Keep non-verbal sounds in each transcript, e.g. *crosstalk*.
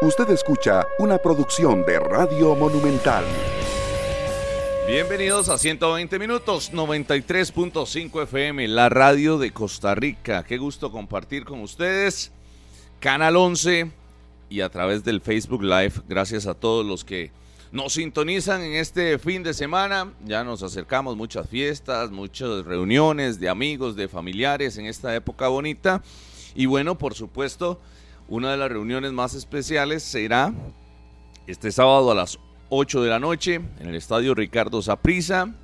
Usted escucha una producción de Radio Monumental. Bienvenidos a 120 minutos, 93.5 FM, la radio de Costa Rica. Qué gusto compartir con ustedes. Canal 11 y a través del Facebook Live. Gracias a todos los que nos sintonizan en este fin de semana. Ya nos acercamos muchas fiestas, muchas reuniones de amigos, de familiares en esta época bonita. Y bueno, por supuesto, una de las reuniones más especiales será este sábado a las 8 de la noche en el estadio Ricardo Saprissa.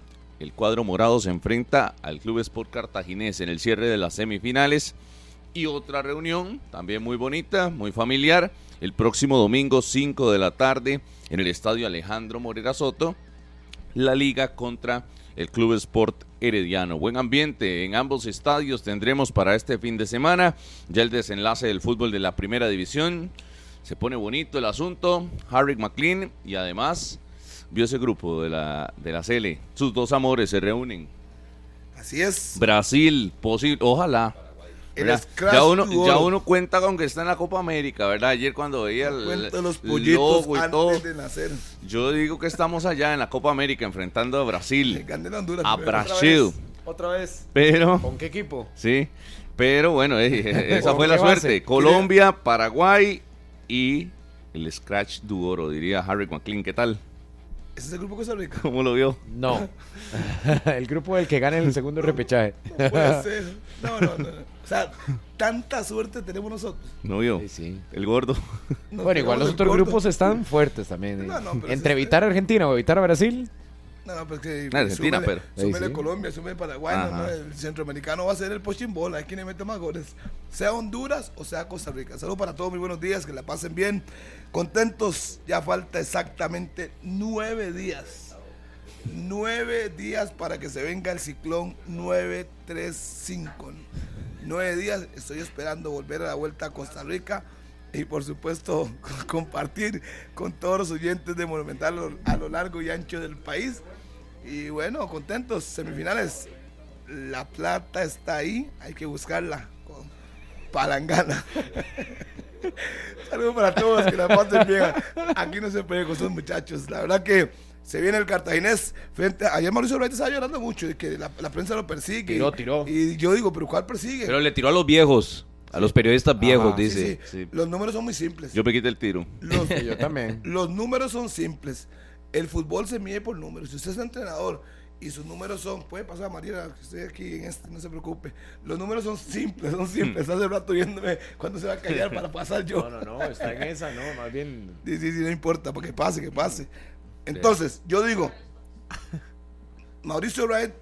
El cuadro morado se enfrenta al Club Sport Cartaginés en el cierre de las semifinales. Y otra reunión, también muy bonita, muy familiar, el próximo domingo 5 de la tarde en el estadio Alejandro Morera Soto, la liga contra el Club Sport Herediano. Buen ambiente en ambos estadios tendremos para este fin de semana. Ya el desenlace del fútbol de la primera división. Se pone bonito el asunto. Harry McLean y además vio ese grupo de la, de la CL. Sus dos amores se reúnen. Así es. Brasil, posible, ojalá. Ya uno, ya uno cuenta con que está en la Copa América, ¿verdad? Ayer cuando veía el, los pollitos y todo, de nacer. Yo digo que estamos allá en la Copa América enfrentando a Brasil. Honduras, a Brasil. Otra vez. Pero. ¿Con qué equipo? Sí. Pero bueno, eh, *laughs* esa fue la suerte. Colombia, Paraguay y el Scratch Duoro, diría Harry McLean. ¿Qué tal? ¿Ese es el grupo Costa Rica? ¿Cómo lo vio? No. *laughs* *laughs* el grupo del que gane el segundo repechaje. No puede ser. No, no, no. O sea, tanta suerte tenemos nosotros. No vio. Sí, sí. El gordo. *laughs* bueno, igual los otros grupos están fuertes también. No, no, Entre evitar a Argentina o evitar a Brasil. No, no, pues que. Argentina, pero. Súmele Colombia, súmele Paraguay. No, el centroamericano va a ser el pochimbola. Hay quien le mete más goles. Sea Honduras o sea Costa Rica. Saludos para todos, muy buenos días. Que la pasen bien. Contentos. Ya falta exactamente nueve días. Nueve días para que se venga el ciclón 935. Nueve días. Estoy esperando volver a la vuelta a Costa Rica y por supuesto *laughs* compartir con todos los oyentes de Monumental a lo largo y ancho del país. Y bueno, contentos, semifinales. La plata está ahí, hay que buscarla con palangana. *laughs* Saludos para todos, que la pasen bien. Aquí no se puede con esos muchachos. La verdad que se viene el cartaginés frente ayer Mauricio Reyes estaba llorando mucho de que la, prensa lo persigue tiró, tiró. y yo digo pero cuál persigue pero le tiró a los viejos a los periodistas viejos dice los números son muy simples yo me quité el tiro yo también los números son simples el fútbol se mide por números. Si usted es entrenador y sus números son, puede pasar María, que estoy aquí en este, no se preocupe. Los números son simples, son simples. Hace rato viéndome cuándo se va a callar para pasar yo. No, no, no, está en esa, no, más bien. Sí, sí, sí, no importa, porque pase, que pase. Entonces, yo digo, Mauricio Wright,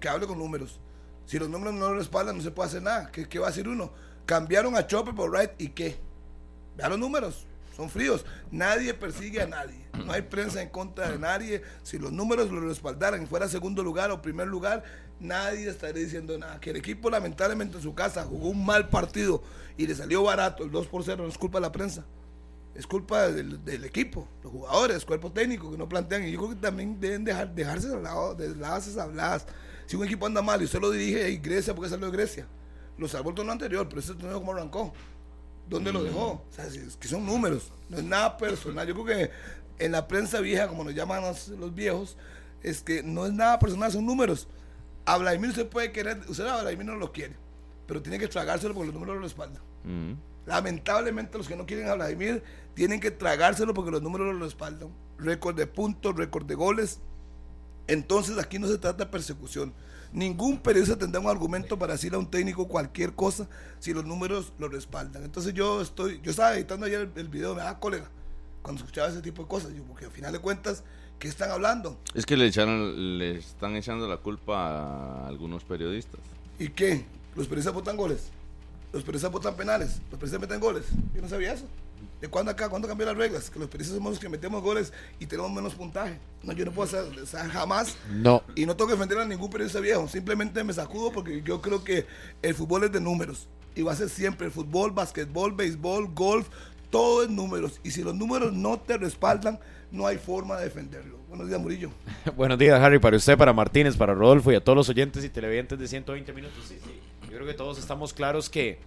que hable con números. Si los números no lo respaldan, no se puede hacer nada. ¿Qué, va a decir uno? Cambiaron a Chopper por Wright y qué? Vean los números son fríos. Nadie persigue a nadie. No hay prensa en contra de nadie. Si los números lo respaldaran y fuera segundo lugar o primer lugar, nadie estaría diciendo nada. Que el equipo lamentablemente en su casa jugó un mal partido y le salió barato el 2 por 0, no es culpa de la prensa. Es culpa del, equipo, los jugadores, cuerpo técnico que no plantean. Y yo creo que también deben dejar, dejarse de lado, de las habladas. Si un equipo anda mal y usted lo dirige y Grecia, porque salió de Grecia? Lo salvó el torneo anterior, pero ese torneo como arrancó. ¿Dónde lo dejó? O sea, es que son números, no es nada personal. Yo creo que en la prensa vieja, como nos llaman los, viejos, es que no es nada personal, son números. A Vladimir usted puede querer, usted a Vladimir no lo quiere, pero tiene que tragárselo porque los números lo respaldan. Lamentablemente los que no quieren a Vladimir tienen que tragárselo porque los números lo respaldan. Récord de puntos, récord de goles. Entonces aquí no se trata de persecución. Ningún periodista tendrá un argumento para decirle a un técnico cualquier cosa si los números lo respaldan. Entonces yo estoy, yo estaba editando ayer el, video, me da cólera cuando escuchaba ese tipo de cosas, yo, porque al final de cuentas, ¿qué están hablando? Es que le, echaron, le están echando la culpa a algunos periodistas. ¿Y qué? ¿Los periodistas votan goles? ¿Los periodistas votan penales? ¿Los periodistas meten goles? Yo no sabía eso. ¿De cuándo acá? ¿Cuándo cambió las reglas? Que los periodistas somos los que metemos goles y tenemos menos puntaje. No, yo no puedo hacer, jamás. No. Y no tengo que defender a ningún periodista viejo. Simplemente me sacudo porque yo creo que el fútbol es de números. Y va a ser siempre el fútbol, básquetbol, béisbol, golf, todo es números. Y si los números no te respaldan, no hay forma de defenderlo. Buenos días, Murillo. *laughs* Buenos días, Harry, para usted, para Martínez, para Rodolfo y a todos los oyentes y televidentes de 120 minutos. Sí, sí. Yo creo que todos estamos claros que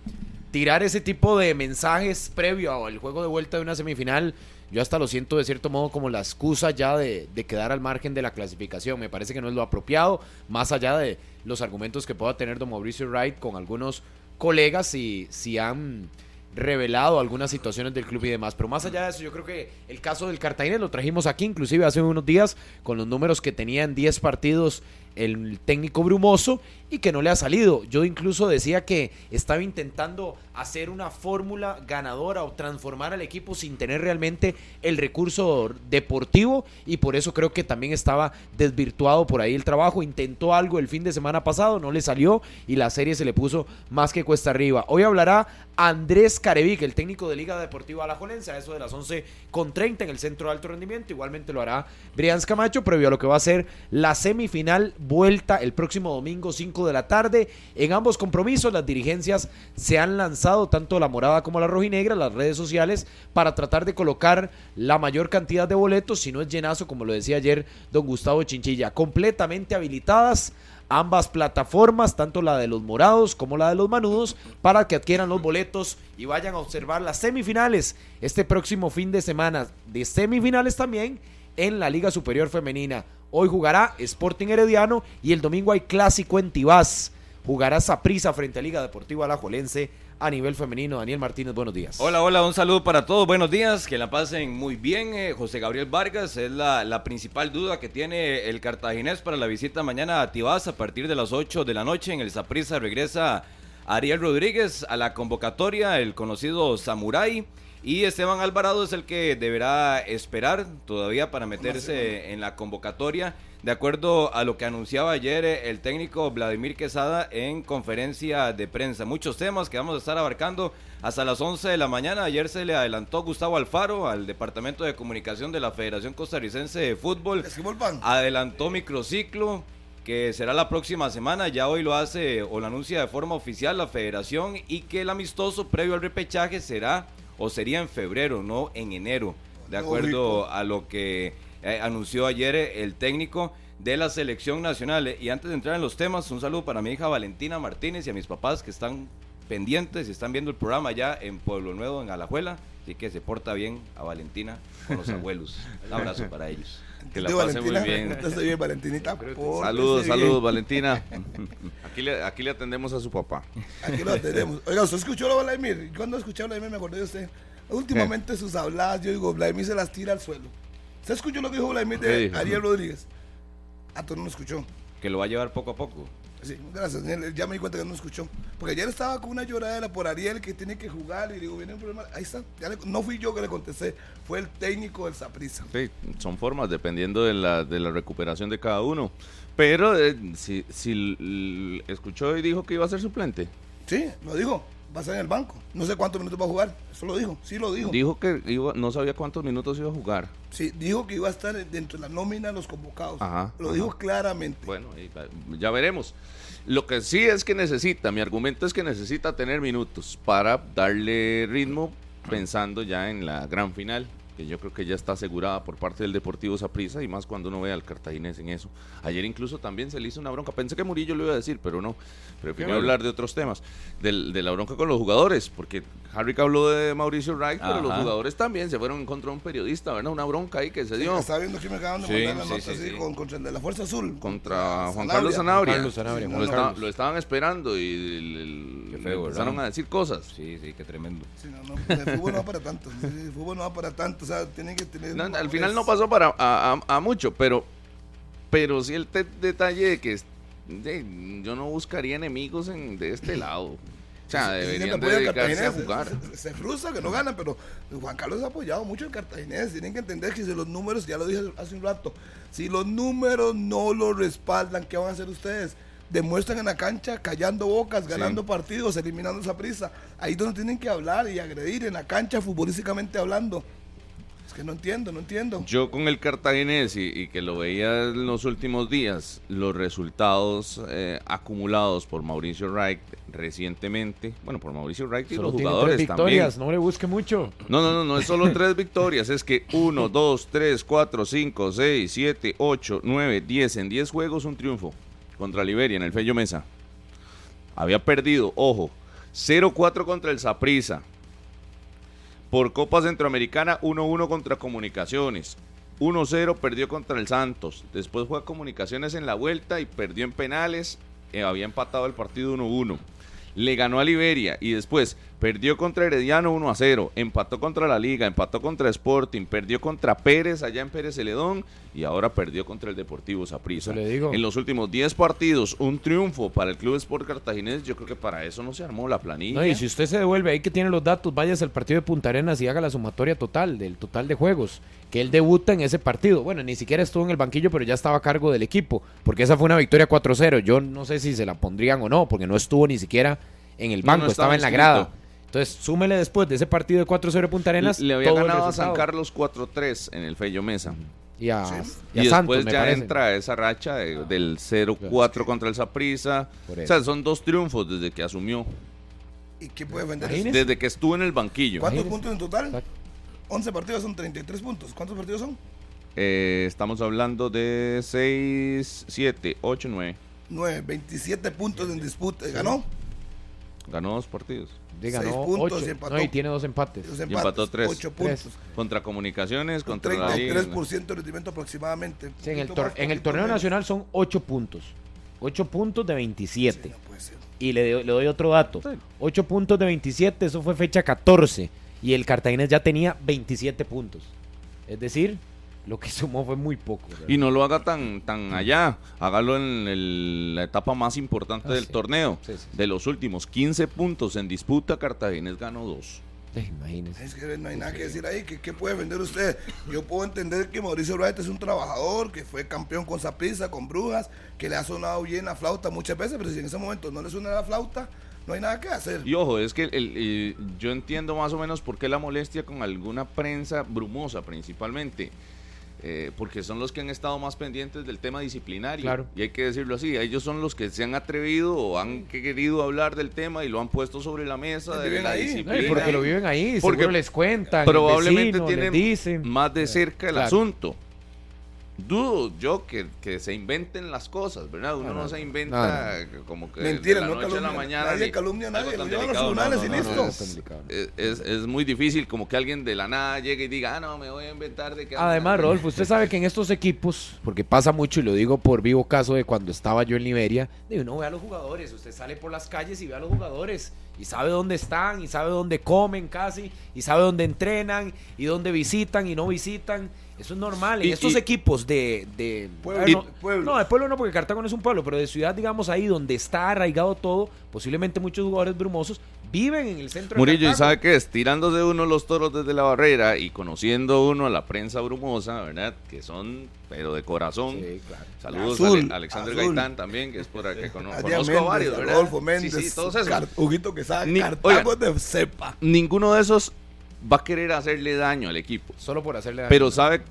tirar ese tipo de mensajes previo al juego de vuelta de una semifinal, yo hasta lo siento de cierto modo como la excusa ya de, quedar al margen de la clasificación. Me parece que no es lo apropiado, más allá de los argumentos que pueda tener don Mauricio Wright con algunos colegas y si han revelado algunas situaciones del club y demás. Pero más allá de eso, yo creo que el caso del Cartagena lo trajimos aquí, inclusive hace unos días, con los números que tenía en 10 partidos el técnico brumoso y que no le ha salido. Yo incluso decía que estaba intentando hacer una fórmula ganadora o transformar al equipo sin tener realmente el recurso deportivo y por eso creo que también estaba desvirtuado por ahí el trabajo. Intentó algo el fin de semana pasado, no le salió y la serie se le puso más que cuesta arriba. Hoy hablará Andrés Carevic, el técnico de Liga Deportiva Alajuelense, a eso de las 11 con 30 en el centro de alto rendimiento. Igualmente lo hará Brian Camacho previo a lo que va a ser la semifinal vuelta el próximo domingo 5 de la tarde. En ambos compromisos las dirigencias se han lanzado, tanto la morada como la rojinegra, las redes sociales, para tratar de colocar la mayor cantidad de boletos, si no es llenazo, como lo decía ayer don Gustavo Chinchilla, completamente habilitadas ambas plataformas, tanto la de los morados como la de los manudos, para que adquieran los boletos y vayan a observar las semifinales este próximo fin de semana. De semifinales también en la Liga Superior Femenina. Hoy jugará Sporting Herediano y el domingo hay clásico en Tibás. Jugará Saprisa frente a Liga Deportiva Alajuelense a nivel femenino. Daniel Martínez, buenos días. Hola, hola, un saludo para todos. Buenos días, que la pasen muy bien. Eh, José Gabriel Vargas es la, la, principal duda que tiene el cartaginés para la visita mañana a Tibás a partir de las 8 de la noche. En el Saprisa regresa Ariel Rodríguez a la convocatoria, el conocido Samurai. Y Esteban Alvarado es el que deberá esperar todavía para meterse en la convocatoria, de acuerdo a lo que anunciaba ayer eh, el técnico Vladimir Quesada en conferencia de prensa. Muchos temas que vamos a estar abarcando hasta las 11 de la mañana. Ayer se le adelantó Gustavo Alfaro al Departamento de Comunicación de la Federación Costarricense de Fútbol. Adelantó microciclo que será la próxima semana, ya hoy lo hace o lo anuncia de forma oficial la federación y que el amistoso previo al repechaje será o sería en febrero, no en enero, de acuerdo a lo que eh, anunció ayer eh, el técnico de la selección nacional. Y antes de entrar en los temas, un saludo para mi hija Valentina Martínez y a mis papás que están pendientes y están viendo el programa ya en Pueblo Nuevo, en Alajuela. Así que se porta bien a Valentina con los *laughs* abuelos. Un abrazo para ellos. Que la pase muy bien. *laughs* bien, Valentinita. Saludos, saludos, Valentina. *laughs* Aquí le, aquí le atendemos a su papá. Aquí lo atendemos. *laughs* Oiga, ¿usted escuchó lo de Vladimir? Cuando escuché a Vladimir me acordé de usted. Últimamente sus habladas, yo digo, Vladimir se las tira al suelo. ¿Usted escuchó lo que dijo Vladimir de Ariel Rodríguez? Ah, tú no lo escuchó. Que lo va a llevar poco a poco. Sí, gracias. Ya me di cuenta que no escuchó. Porque ayer estaba con una lloradera por Ariel que tiene que jugar y digo, viene un problema. Ahí está. no fui yo que le contesté, fue el técnico del Saprisa. Sí, son formas dependiendo de la, de la recuperación de cada uno. Pero eh, si, si escuchó y dijo que iba a ser suplente. Sí, lo dijo va a estar en el banco. No sé cuántos minutos va a jugar. Eso lo dijo. Sí lo dijo. Dijo que no sabía cuántos minutos iba a jugar. Sí, dijo que iba a estar dentro de la nómina de los convocados. Ajá, lo dijo claramente. Bueno, ya veremos. Lo que sí es que necesita, mi argumento es que necesita tener minutos para darle ritmo pensando ya en la gran final que yo creo que ya está asegurada por parte del Deportivo Saprissa y más cuando uno ve al cartaginés en eso. Ayer incluso también se le hizo una bronca. Pensé que Murillo lo iba a decir, pero no. Prefiero hablar de otros temas. Del, de la bronca con los jugadores, porque Harry habló de Mauricio Wright, pero los jugadores también se fueron en contra de un periodista, ¿verdad? Una bronca ahí que se dio. Está viendo que me acaban de mandar la nota así, con, contra el de la Fuerza Azul. Contra, Juan Carlos Zanabria. lo, estaban esperando y empezaron a decir cosas. Sí, sí, qué tremendo. el fútbol no va para tanto. El fútbol no va para tanto. O sea, tienen que tener. al final no pasó para a, mucho, pero, pero sí el detalle de que yo no buscaría enemigos en, de este lado. O sea, deberían dedicarse a jugar. Se, frustra que no ganan, pero Juan Carlos ha apoyado mucho el cartaginés. Tienen que entender que si los números, ya lo dije hace un rato, si los números no lo respaldan, ¿qué van a hacer ustedes? Demuestran en la cancha callando bocas, ganando partidos, eliminando esa prisa. Ahí es donde tienen que hablar y agredir en la cancha futbolísticamente hablando. Es que no entiendo, no entiendo. Yo con el cartaginés y, que lo veía en los últimos días, los resultados eh, acumulados por Mauricio Wright recientemente, bueno, por Mauricio Wright y los jugadores tres victorias, no le busque mucho. No, no, no, no es solo tres victorias, es que uno, *laughs* dos, tres, cuatro, cinco, seis, siete, ocho, nueve, diez, en diez juegos un triunfo contra Liberia en el Fello Mesa. Había perdido, ojo, 0-4 contra el Saprissa. Por Copa Centroamericana, 1-1 contra Comunicaciones. 1-0 perdió contra el Santos. Después fue a Comunicaciones en la vuelta y perdió en penales. Eh, había empatado el partido 1-1. Le ganó a Liberia y después perdió contra Herediano 1 0, empató contra la Liga, empató contra Sporting, perdió contra Pérez allá en Pérez Celedón y ahora perdió contra el Deportivo Saprissa. En los últimos 10 partidos, un triunfo para el Club Sport Cartaginés, yo creo que para eso no se armó la planilla. No, y si usted se devuelve ahí que tiene los datos, váyase al partido de Punta Arenas y haga la sumatoria total del total de juegos. Que él debuta en ese partido. Bueno, ni siquiera estuvo en el banquillo, pero ya estaba a cargo del equipo. Porque esa fue una victoria 4-0. Yo no sé si se la pondrían o no, porque no estuvo ni siquiera en el No, banco, no estaba, estaba en la inscrito. grada. Entonces, súmele después de ese partido de 4-0 de Punta Arenas. Le había ganado a San. Carlos 4-3 en el Fello Mesa. Y a, y a Y, Santos, después me ya parece. entra esa racha de- del 0-4 contra el Saprissa. Por O sea, son dos triunfos desde que asumió. ¿Y qué puede vender? Desde que estuvo en el banquillo. ¿Cuántos Imagínese. puntos en total? Exacto. 11 partidos son 33 puntos. ¿Cuántos partidos son? Eh, estamos hablando de 6, 7, 8, 9. 9, 27 puntos en disputa. ¿Ganó? Ganó dos partidos. Ganó Seis puntos ocho. y empató. No, y tiene dos empates. Los Y empató tres. 8 Tres. puntos. Contra Comunicaciones, Con contra la Liga. 33% de rendimiento aproximadamente. Sí, en, el más, en el torneo menos. nacional son 8 puntos. 8 puntos de 27. Sí, no puede ser. Y le, doy- le doy otro dato. 8 puntos de 27, eso fue fecha 14. Y el Cartaginés ya tenía 27 puntos. Es decir, lo que sumó fue muy poco. ¿verdad? Y no lo haga tan, tan allá, hágalo en el- la etapa más importante Ah, del sí. torneo. Sí, sí, sí. De los últimos 15 puntos en disputa, Cartaginés ganó dos. Imagínese. Es que no hay nada que decir ahí. ¿Qué, qué puede vender usted? Yo puedo entender que Mauricio Wright es un trabajador, que fue campeón con Saprissa, con Brujas, que le ha sonado bien la flauta muchas veces, pero si en ese momento no le suena la flauta, no hay nada que hacer. Y ojo, es que el- el- yo entiendo más o menos por qué la molestia con alguna prensa brumosa principalmente. Eh, porque son los que han estado más pendientes del tema disciplinario. Claro. Y hay que decirlo así, ellos son los que se han atrevido o han querido hablar del tema y lo han puesto sobre la mesa de la ahí. Disciplina. porque lo viven ahí, Porque seguro les cuentan. Probablemente vecino, tienen dicen. más de cerca el Claro. asunto. Dudo yo que, que se inventen las cosas, ¿verdad? Uno No, no, no, se no. inventa como que Mentira, de la no noche a la calumnia. mañana. Nadie calumnia a nadie, lo llevan a los tribunales No, y listo. no, No, es- tan delicado, no. es, es- es muy difícil como que alguien de la nada llegue y diga, ah, no, me voy a inventar de que... Además, Rodolfo, usted sabe que en estos equipos, porque pasa mucho y lo digo por vivo caso de cuando estaba yo en Liberia, de uno ve a los jugadores, usted sale por las calles y ve a los jugadores y sabe dónde están y sabe dónde comen casi y sabe dónde entrenan y dónde visitan y no visitan. Eso es normal. En Y- estos y- equipos de... de Pueblo. ver, no, Pueblo. no, de pueblo no, porque Cartago no es un pueblo, pero de ciudad, digamos, ahí donde está arraigado todo, posiblemente muchos jugadores brumosos viven en el centro de Murillo, ¿y sabe qué es? Tirándose uno los toros desde la barrera y conociendo uno a la prensa brumosa, ¿verdad? Que son, pero de corazón. Sí, claro. Saludos Azul, a Ale- Alexander azul. Gaitán también, que es por que conozco a Méndez, varios, ¿verdad? Rodolfo Méndez, Sí, sí, todos esos. Car- Huguito que sabe, Ni- Cartago oiga. de cepa. Ninguno de esos va a querer hacerle daño al equipo. Solo por hacerle daño. Pero ¿sabe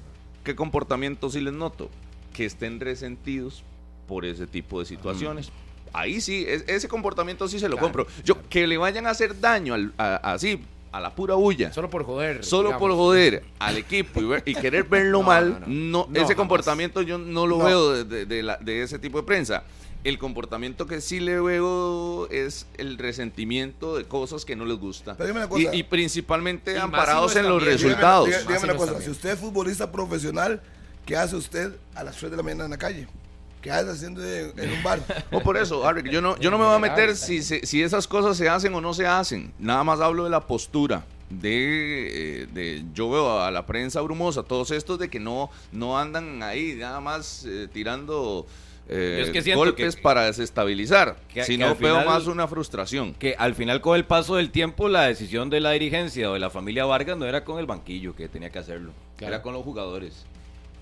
qué comportamiento sí les noto? Que estén resentidos por ese tipo de situaciones. Ahí sí, es- ese comportamiento sí se lo Claro, compro. Yo, que le vayan a hacer daño al- a- así, a la pura bulla. Solo por joder. Solo por joder al equipo y, ver- y querer verlo *laughs* No, mal, no, no, no. No, ese jamás. comportamiento yo no lo veo de, de- de la- de ese tipo de prensa. El comportamiento que sí le veo es el resentimiento de cosas que no les gusta. Pero dígame una cosa. Y, y principalmente Y amparados no en los resultados. dígame- Dígame una cosa, si usted es futbolista profesional, ¿qué hace usted a las 3 de la mañana en la calle? ¿Qué hace haciendo de- en un bar? *laughs* O por eso, Harry, yo no, yo no me voy a meter si, se- si esas cosas se hacen o no se hacen. Nada más hablo de la postura. De, eh, de yo veo a la prensa brumosa, todos estos de que no, no andan ahí nada más eh, tirando eh, es que golpes que- para desestabilizar, que- al veo más una frustración. Que al final con el paso del tiempo la decisión de la dirigencia o de la familia Vargas no era con el banquillo que tenía que hacerlo, Claro. era con los jugadores.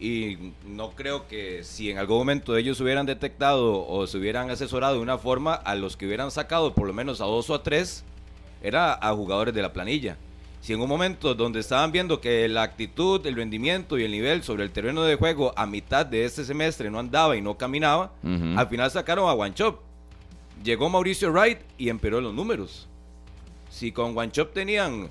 Y no creo que si en algún momento ellos hubieran detectado o se hubieran asesorado de una forma, a los que hubieran sacado por lo menos a dos o a tres, era a jugadores de la planilla. Si en un momento donde estaban viendo que la actitud, el rendimiento y el nivel sobre el terreno de juego a mitad de este semestre no andaba y no caminaba, Ujú. al final sacaron a Wanchop. Llegó Mauricio Wright y empeoró los números. Si con Wanchop tenían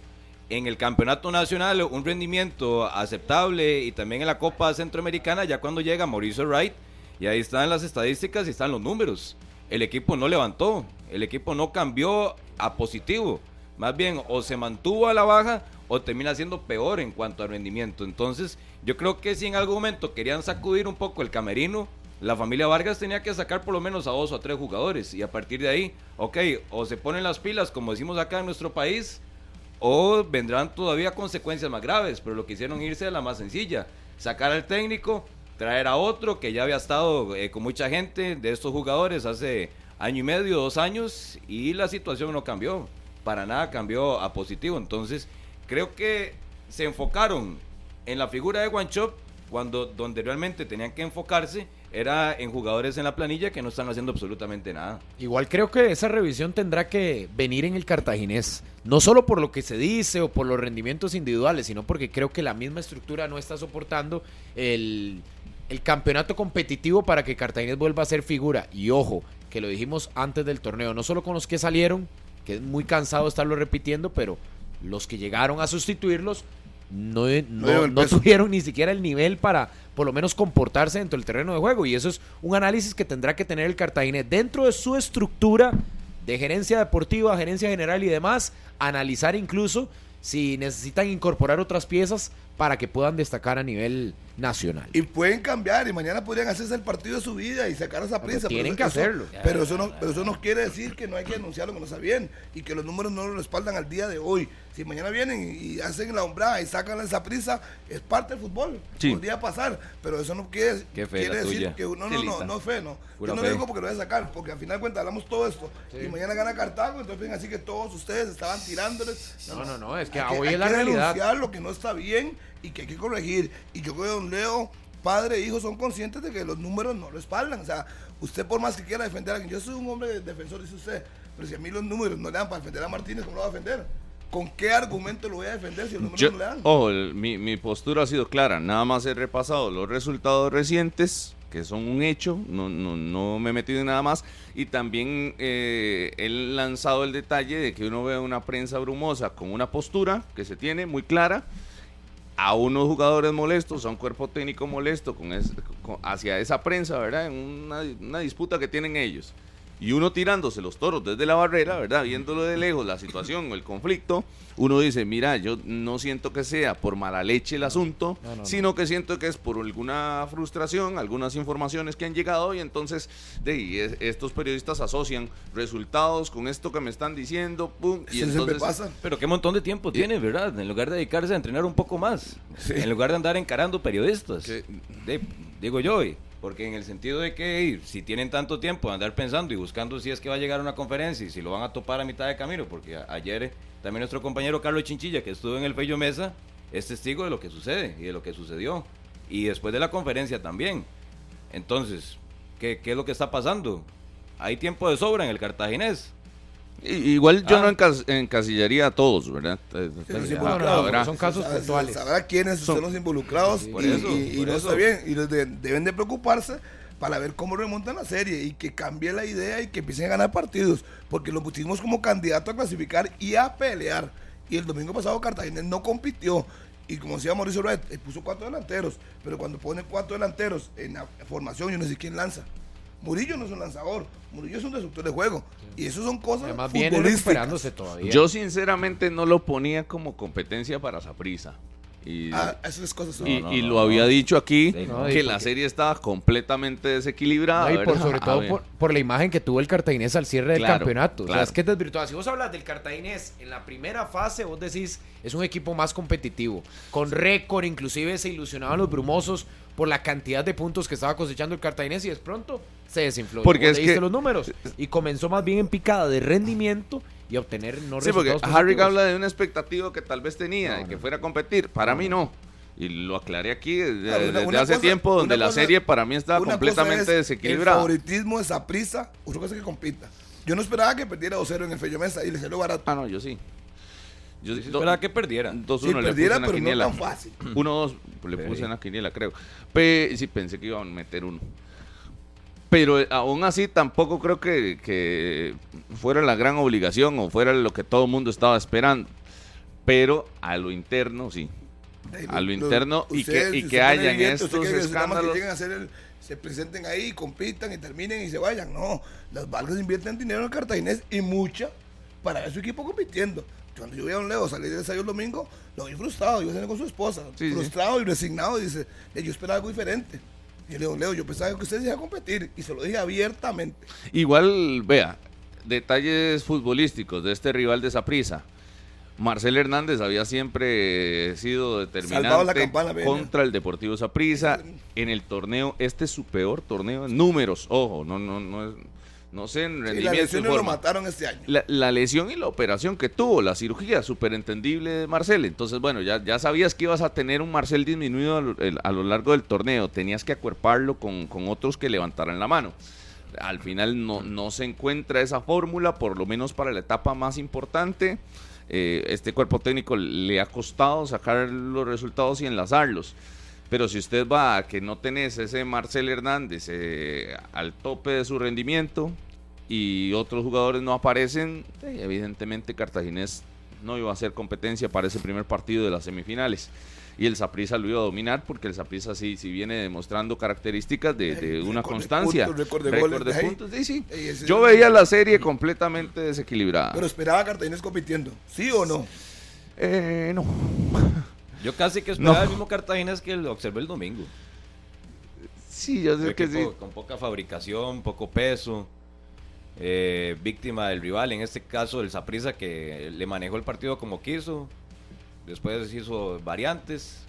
en el campeonato nacional un rendimiento aceptable y también en la Copa Centroamericana, ya cuando llega Mauricio Wright, y ahí están las estadísticas y están los números. El equipo no levantó, el equipo no cambió a positivo. Más bien, o se mantuvo a la baja o termina siendo peor en cuanto a rendimiento. Entonces, yo creo que si en algún momento querían sacudir un poco el camerino, la familia Vargas tenía que sacar por lo menos a dos o a tres jugadores. Y a partir de ahí, ok, o se ponen las pilas, como decimos acá en nuestro país, o vendrán todavía consecuencias más graves. Pero lo que hicieron irse a la más sencilla: sacar al técnico, traer a otro que ya había estado eh, con mucha gente de estos jugadores hace año y medio, dos años, y la situación no cambió. Para nada cambió a positivo. Entonces, creo que se enfocaron en la figura de Guanchop cuando donde realmente tenían que enfocarse era en jugadores en la planilla que no están haciendo absolutamente nada. Igual creo que esa revisión tendrá que venir en el cartaginés, no solo por lo que se dice o por los rendimientos individuales, sino porque creo que la misma estructura no está soportando el, el campeonato competitivo para que Cartaginés vuelva a ser figura. Y ojo, que lo dijimos antes del torneo, no solo con los que salieron, que es muy cansado estarlo repitiendo, pero los que llegaron a sustituirlos no, no, no tuvieron ni siquiera el nivel para por lo menos comportarse dentro del terreno de juego. Y eso es un análisis que tendrá que tener el Cartaginés dentro de su estructura de gerencia deportiva, gerencia general y demás, analizar incluso si necesitan incorporar otras piezas para que puedan destacar a nivel nacional. Y pueden cambiar y mañana podrían hacerse el partido de su vida y sacar esa prisa. tienen que hacerlo. Pero eso, no, pero eso no quiere decir que no hay que anunciarlo que no está bien y que los números no lo respaldan al día de hoy. Si mañana vienen y hacen la hombrada y sacan esa prisa, es parte del fútbol. Sí. Podría pasar, pero eso no quiere, Qué fe quiere decir tuya. que no, no, no, no es fe, no. Pura Yo no fe. lo digo porque lo voy a sacar, porque al final de cuentas hablamos todo esto y mañana gana Cartago, entonces ven así que todos ustedes estaban tirándoles. No, no, no, es que Hay hoy hay es la que realidad. lo que no está bien y que hay que corregir. Y yo creo que don Leo, padre e hijo, son conscientes de que los números no respaldan. O sea, usted por más que quiera defender a alguien, yo soy un hombre defensor, dice usted, pero si a mí los números no le dan para defender a Martínez, ¿cómo lo va a defender? ¿Con qué argumento lo voy a defender si los números Yo- no le dan? ojo, el- mi, mi postura ha sido clara. Nada más he repasado los resultados recientes, que son un hecho. No, no, no me he metido en nada más. Y también eh, he lanzado el detalle de que uno ve una prensa brumosa con una postura que se tiene muy clara. A unos jugadores molestos, a un cuerpo técnico molesto con es- con- hacia esa prensa, ¿verdad? En una, una disputa que tienen ellos. Y uno tirándose los toros desde la barrera, ¿verdad? Viéndolo de lejos, la situación, el conflicto, uno dice, mira, yo no siento que sea por mala leche el asunto, No, no, no. sino que siento que es por alguna frustración, algunas informaciones que han llegado y entonces de ahí, es- estos periodistas asocian resultados con esto que me están diciendo, pum, y Eso entonces... pasa. Pero qué montón de tiempo tiene, ¿verdad? En lugar de dedicarse a entrenar un poco más. Sí. En lugar de andar encarando periodistas. Que- De- digo yo, y- porque en el sentido de que si tienen tanto tiempo de andar pensando y buscando si es que va a llegar a una conferencia y si lo van a topar a mitad de camino, porque ayer eh, también nuestro compañero Carlos Chinchilla, que estuvo en el Fello Mesa, es testigo de lo que sucede y de lo que sucedió. Y después de la conferencia también. Entonces, ¿qué, qué es lo que está pasando? Hay tiempo de sobra en el cartaginés. Igual yo Ah. no encas- encasillaría a todos, ¿verdad? Eh, los ya, involucrados. habrá- son casos Sabrá- puntuales. Sabrá quiénes son los involucrados y, eso, y- y por no eso. está bien. Y los de- deben de preocuparse para ver cómo remontan la serie y que cambie la idea y que empiecen a ganar partidos. Porque lo pusimos como candidato a clasificar y a pelear. Y el domingo pasado Cartagena no compitió. Y como decía Mauricio Red, puso cuatro delanteros. Pero cuando pone cuatro delanteros en la formación, yo no sé quién lanza. Murillo no es un lanzador, Murillo es un destructor de juego. Y eso son cosas Además viene futbolísticas. recuperándose todavía. Yo sinceramente no lo ponía como competencia para Saprisa. Y, Ah, esas cosas son. y, no, y no, lo no. había dicho aquí Sí, que la porque- serie estaba completamente desequilibrada. No, y por sobre todo por, por la imagen que tuvo el cartaginés al cierre del Claro, campeonato. O sea, claro. es que es desvirtuado. Si vos hablas del cartaginés en la primera fase, vos decís, es un equipo más competitivo, con récord, inclusive se ilusionaban los brumosos por la cantidad de puntos que estaba cosechando el cartaginés y de pronto se desinfló. Porque es que- los números y comenzó más bien en picada de rendimiento y a obtener no Sí, porque resultados Harry positivos. habla de una expectativa que tal vez tenía, No, de que no. fuera a competir. Para mí no. Y lo aclaré aquí desde, Claro, una- desde una hace cosa- tiempo, donde la cosa- serie para mí estaba completamente es desequilibrada. El favoritismo de esa prisa, otra cosa es que compita. Yo no esperaba que perdiera 2-0 en el Fello Mesa y le salió barato. Ah, no, yo sí. Yo Sí, esperaba que perdieran. 2-1 Sí, le puse perdiera, en la pero no quiniela. tan fácil. *clears throat* 1-2 le puse Sí. en la quiniela, creo. Pe- sí, pensé que iban a meter uno. Pero eh, aún así tampoco creo que, que fuera la gran obligación o fuera lo que todo el mundo estaba esperando. Pero a lo interno, sí. a lo interno y que- y que hayan evidente, estos que que escándalos. lleguen a hacer el- se presenten ahí, compitan y terminen y se vayan. No, las Vargas invierten dinero en cartaginés y mucha. para ver su equipo compitiendo. Cuando yo vi a Don Leo salir de ensayo el domingo, lo vi frustrado, iba a salir con su esposa, Sí, sí. frustrado y resignado, dice, "Eh, yo esperaba algo diferente. Y le digo, Leo, yo pensaba que usted se iba a competir, y se lo dije abiertamente. Igual, vea, detalles futbolísticos de este rival de Saprissa. Marcel Hernández había siempre sido determinante campana, contra el Deportivo Saprissa en el torneo. Este es su peor torneo en números. Ojo, no, no, no, es- no sé en Y la rendimiento. lesión y lo mataron este año. La, la lesión y la operación que tuvo, la cirugía, súper entendible de Marcel. Entonces, bueno, ya, ya sabías que ibas a tener un Marcel disminuido a lo, el- a lo largo del torneo. Tenías que acuerparlo con, con otros que levantaran la mano. Al final no, no se encuentra esa fórmula, por lo menos para la etapa más importante. Eh, este cuerpo técnico le ha costado sacar los resultados y enlazarlos. Pero si usted va a que no tenés ese Marcel Hernández eh, al tope de su rendimiento y otros jugadores no aparecen, eh, evidentemente Cartaginés no iba a hacer competencia para ese primer partido de las semifinales. Y el Saprissa lo iba a dominar porque el Saprissa sí, sí viene demostrando características de, de una de constancia. puntos, de goles, de puntos, sí, sí. Ey, ese- Yo veía la serie completamente desequilibrada. Pero esperaba a Cartaginés compitiendo, ¿sí o no? Eh, no. *laughs* Yo casi que esperaba No. el mismo Cartaginés que lo observé el domingo. Sí, yo sé que sí. Con poca fabricación, poco peso. eh, víctima del rival, en este caso el Saprissa que le manejó el partido como quiso. Después hizo variantes.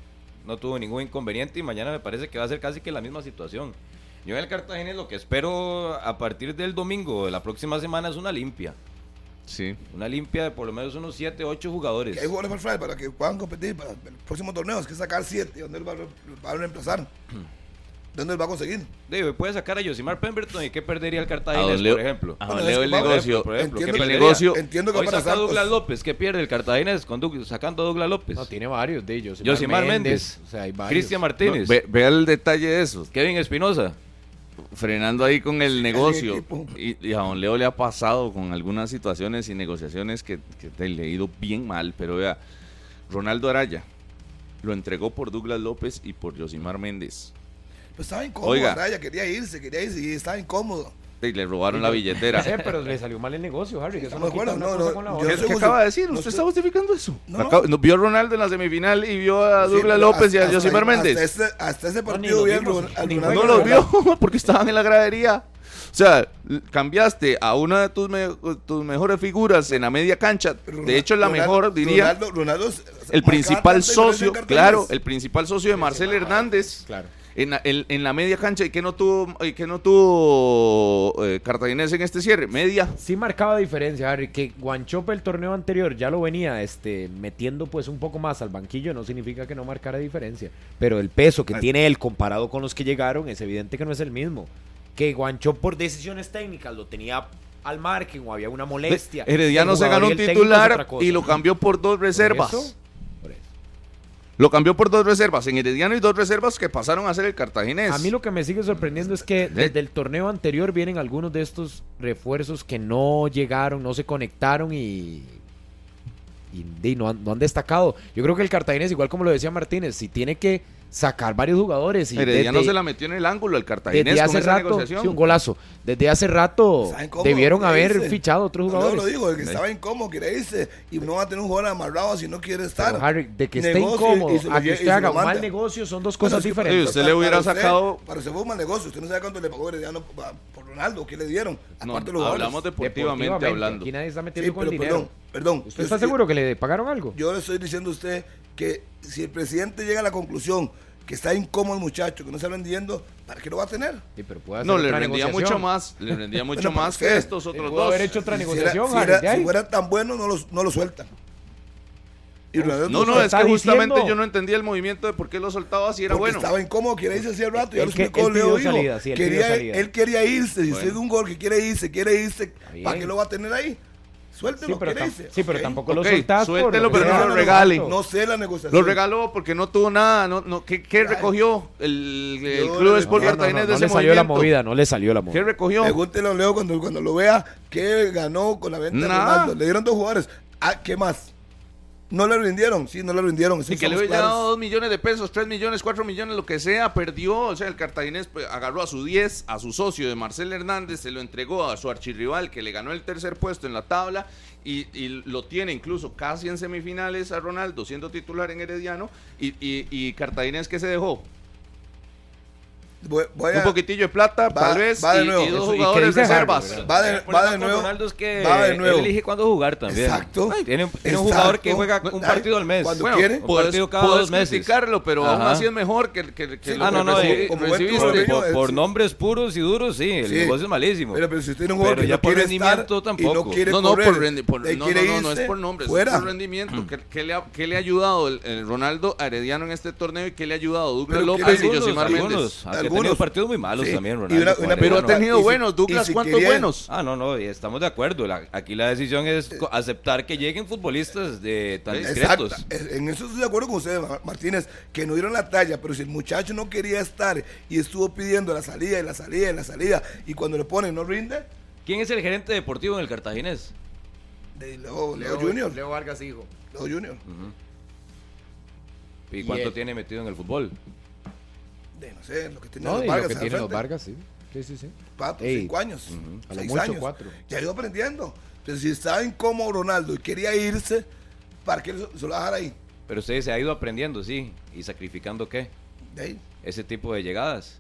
No tuvo ningún inconveniente y mañana me parece que va a ser casi que la misma situación. Yo en el Cartagena lo que espero a partir del domingo de la próxima semana es una limpia. Sí. Una limpia de por lo menos unos 7, 8 jugadores. Que hay jugadores para el Friday para que puedan competir para el próximo torneo. Es que sacar siete. ¿Dónde él va, a- va a reemplazar? *clears throat* ¿Dónde él va a conseguir? Digo, puede sacar a Josimar Pemberton y qué perdería el Cartagena, por ejemplo. a Bueno, don Leo el negocio. por ejemplo, entiendo, ¿qué el que- negocio. entiendo que Hoy para saca a Santos. Douglas López, ¿qué pierde el Cartagena con sacando a Douglas López? No, tiene varios de ellos. Josimar Méndez, O sea, hay varios. Cristian Martínez, Ve- vea el detalle de eso. Kevin Espinosa. Frenando ahí con el negocio. Y, y a Don Leo le ha pasado con algunas situaciones y negociaciones que, que te- le ha ido bien mal. Pero vea, Ronaldo Araya lo entregó por Douglas López y por Josimar Méndez. Pues estaba incómodo. Oiga. Araya quería irse, quería irse y estaba incómodo. Y le robaron la billetera. *laughs* Sí, pero le salió mal el negocio, Harry. Eso no una no, no, con la yo otra. ¿Qué, qué acaba de decir? ¿Usted está justificando eso? Acaba- no, vio a Ronaldo en la semifinal y vio a Sí, Douglas López y a hasta- Méndez. Hasta ese, hasta ese partido Ronaldo No los vio *laughs* porque estaban en la gradería. O sea, cambiaste a una de tus, me- tus mejores figuras en la media cancha. De hecho, la Ronaldo- mejor, diría, Ronaldo- Ronaldo s- el principal socio, claro, el principal socio de Marcel Hernández. Claro. En la, en- en la media cancha y que no tuvo y que no tuvo eh, Cartaginés en este cierre, media. Sí marcaba diferencia, Harry, que Guanchope el torneo anterior ya lo venía este, metiendo pues un poco más al banquillo, no significa que no marcara diferencia. Pero el peso que Ay. tiene él comparado con los que llegaron es evidente que no es el mismo. Que Guanchope por decisiones técnicas lo tenía al margen o había una molestia. Herediano se ganó un titular y lo cambió por dos reservas. por. Lo cambió por dos reservas. En Herediano y dos reservas que pasaron a ser el Cartaginés. A mí lo que me sigue sorprendiendo es que desde el torneo anterior vienen algunos de estos refuerzos que no llegaron, no se conectaron y, y, no, han, no han destacado. Yo creo que el Cartaginés, igual como lo decía Martínez, si tiene que sacar varios jugadores. Y Herediano desde- se la metió en el ángulo el Cartaginés desde con hace esa rato, negociación. sí, un golazo. Desde hace rato debieron haber fichado otros No, jugadores. lo digo, el que estaba incómodo, quiere irse y no va a tener un jugador amarrado si no quiere estar. Pero, Harry, de que esté incómodo y a que usted se haga un mal negocio son dos cosas diferentes. Sí, usted le hubiera para sacado- Para usted fue un mal negocio. Usted no sabe cuánto le pagó Herediano por Ronaldo. ¿Qué le dieron? No, Aparte de los jugadores. hablamos deportivamente, hablando. Aquí nadie está Sí, metiendo con pero el dinero. perdón, perdón. ¿Usted está seguro que le pagaron algo? Yo le estoy diciendo a usted que si el presidente llega a la conclusión que está incómodo el muchacho, que no está vendiendo, ¿para qué lo va a tener? Sí, pero puede hacer No, le rendía mucho más. Le rendía *laughs* mucho Bueno, más que estos otros dos. haber hecho otra Si era- negociación, si era- de ahí. si fuera tan bueno, no, los, no lo sueltan. Y No, no, Usted es que está justamente diciendo- yo no entendía el movimiento de por qué lo soltaba si era porque bueno. estaba incómodo, quería irse hacía rato, ya Él lo que- explicó Leo. salida, sí, él quería, él quería irse, si Bueno. usted es un gol que quiere irse, quiere irse. ¿para qué lo va a tener ahí? Suéltelo, Sí, pero, tam- irse. sí, pero Ok. tampoco Ok, lo soltás suéltelo, pero no lo el regale. contrato. No sé la negociación. Lo regaló porque no tuvo nada. No, no, ¿qué, qué recogió el, el Club le- Sport no, no, de no ese le salió la movimiento? movida, no le salió la ¿Qué movida. recogió? Pregúntele a Leo cuando, cuando lo vea qué ganó con la venta de Nada. Ronaldo. Le dieron dos jugadores. Ah, ¿Qué más? No le rindieron, sí, no le rindieron. sí, Y que le hubiera dado 2 millones de pesos, 3 millones, 4 millones, lo que sea, perdió. O sea, el cartaginés pues, agarró a su 10, a su socio de Marcel Hernández, se lo entregó a su archirrival que le ganó el tercer puesto en la tabla y, y lo tiene incluso casi en semifinales a Ronaldo siendo titular en Herediano. Y, y, y cartaginés que se dejó Voy, voy a- un poquitillo de plata, va- tal vez, va de y, nuevo. y dos ¿y jugadores dice reservas. Va de, El va de nuevo. Ronaldo es que va de nuevo. él elige cuándo jugar también. Exacto. Tiene, un- jugador que juega un partido al mes. cuando Bueno, quiere. Un partido cada puedes dos meses. criticarlo, pero aún Ajá. así es mejor que, que, que Sí, lo Ah, que no, no, recibi- como buen recibiste. por, Pero, por- por sí. nombres puros y duros, sí, el Sí. negocio es malísimo. Pero, pero si usted tiene un jugador Pero que ya no por quiere rendimiento estar y tampoco. no quiere No, por rendi- por- y no, no, es por nombres, fuera. es por rendimiento. ¿Qué, le ha, qué le ha ayudado el, Ronaldo Herediano en este torneo y qué le ha ayudado Douglas Pero López y Josimar Méndez? Ha Algunos. tenido partidos muy malos Sí. también, Y Ronaldo. una- con una- Pero ha tenido Y si- buenos. y Douglas, si ¿cuántos querían- buenos? Ah, no, no, estamos de acuerdo. La- aquí la decisión es aceptar que lleguen futbolistas de tan discretos. En eso estoy de acuerdo con usted, Ma- Martínez, que no dieron la talla, pero si el muchacho no quería estar y estuvo pidiendo la salida y la salida y la salida, y cuando le ponen no rinde, ¿Quién es el gerente deportivo en el Cartaginés? de Leo, Leo Junior. Leo, Leo Vargas, hijo. Junior. ¿Y Y cuánto él. tiene metido en el fútbol? De, no sé, lo que tiene No, los Vargas. lo que los. Vargas, sí. Sí, sí, sí. Cuatro, Ey, cinco años, A lo seis mucho, años. cuatro. Ya iba aprendiendo. Entonces, si estaba incómodo Ronaldo y quería irse, ¿para qué se lo dejar ahí? Pero usted se ha ido aprendiendo, sí. ¿Y sacrificando qué? De. Ese tipo de llegadas,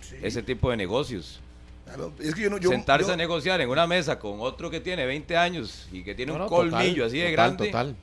Sí, ese tipo de negocios. claro. Es que yo no. Yo, Sentarse yo- a negociar en una mesa con otro que tiene 20 años y que tiene No, un colmillo total, así de total, grande. Total.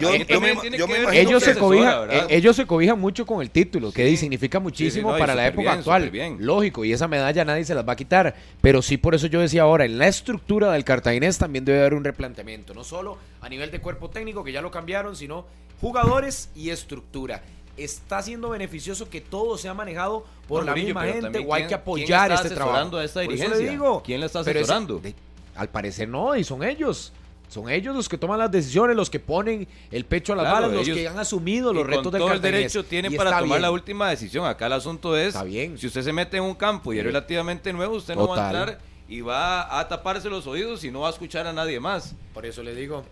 Yo- me- yo me imagino Ellos se, cobijan, eh, ellos se cobijan mucho con el título, que Sí. significa muchísimo no, para la época bien, actual. bien. Lógico, y esa medalla nadie se las va a quitar. Pero sí, por eso yo decía ahora, en la estructura del cartaginés también debe haber un replanteamiento. No solo a nivel de cuerpo técnico, que ya lo cambiaron, sino jugadores y estructura. Está siendo beneficioso que todo sea manejado por No, la Murillo, misma gente o hay ¿quién- que quién apoyar está este trabajo. asesorando a esta Por eso le digo. ¿Quién la está ese- asesorando? de- al parecer no, y son ellos. Son ellos los que toman las decisiones, los que ponen el pecho a las Claro, balas, los que han asumido los retos del todo el derecho tienen para está tomar bien. la última decisión. Acá el asunto es, Está bien. si usted se mete en un campo y es Sí. relativamente nuevo, usted no va a entrar y va a taparse los oídos y no va a escuchar a nadie más. Por eso le digo.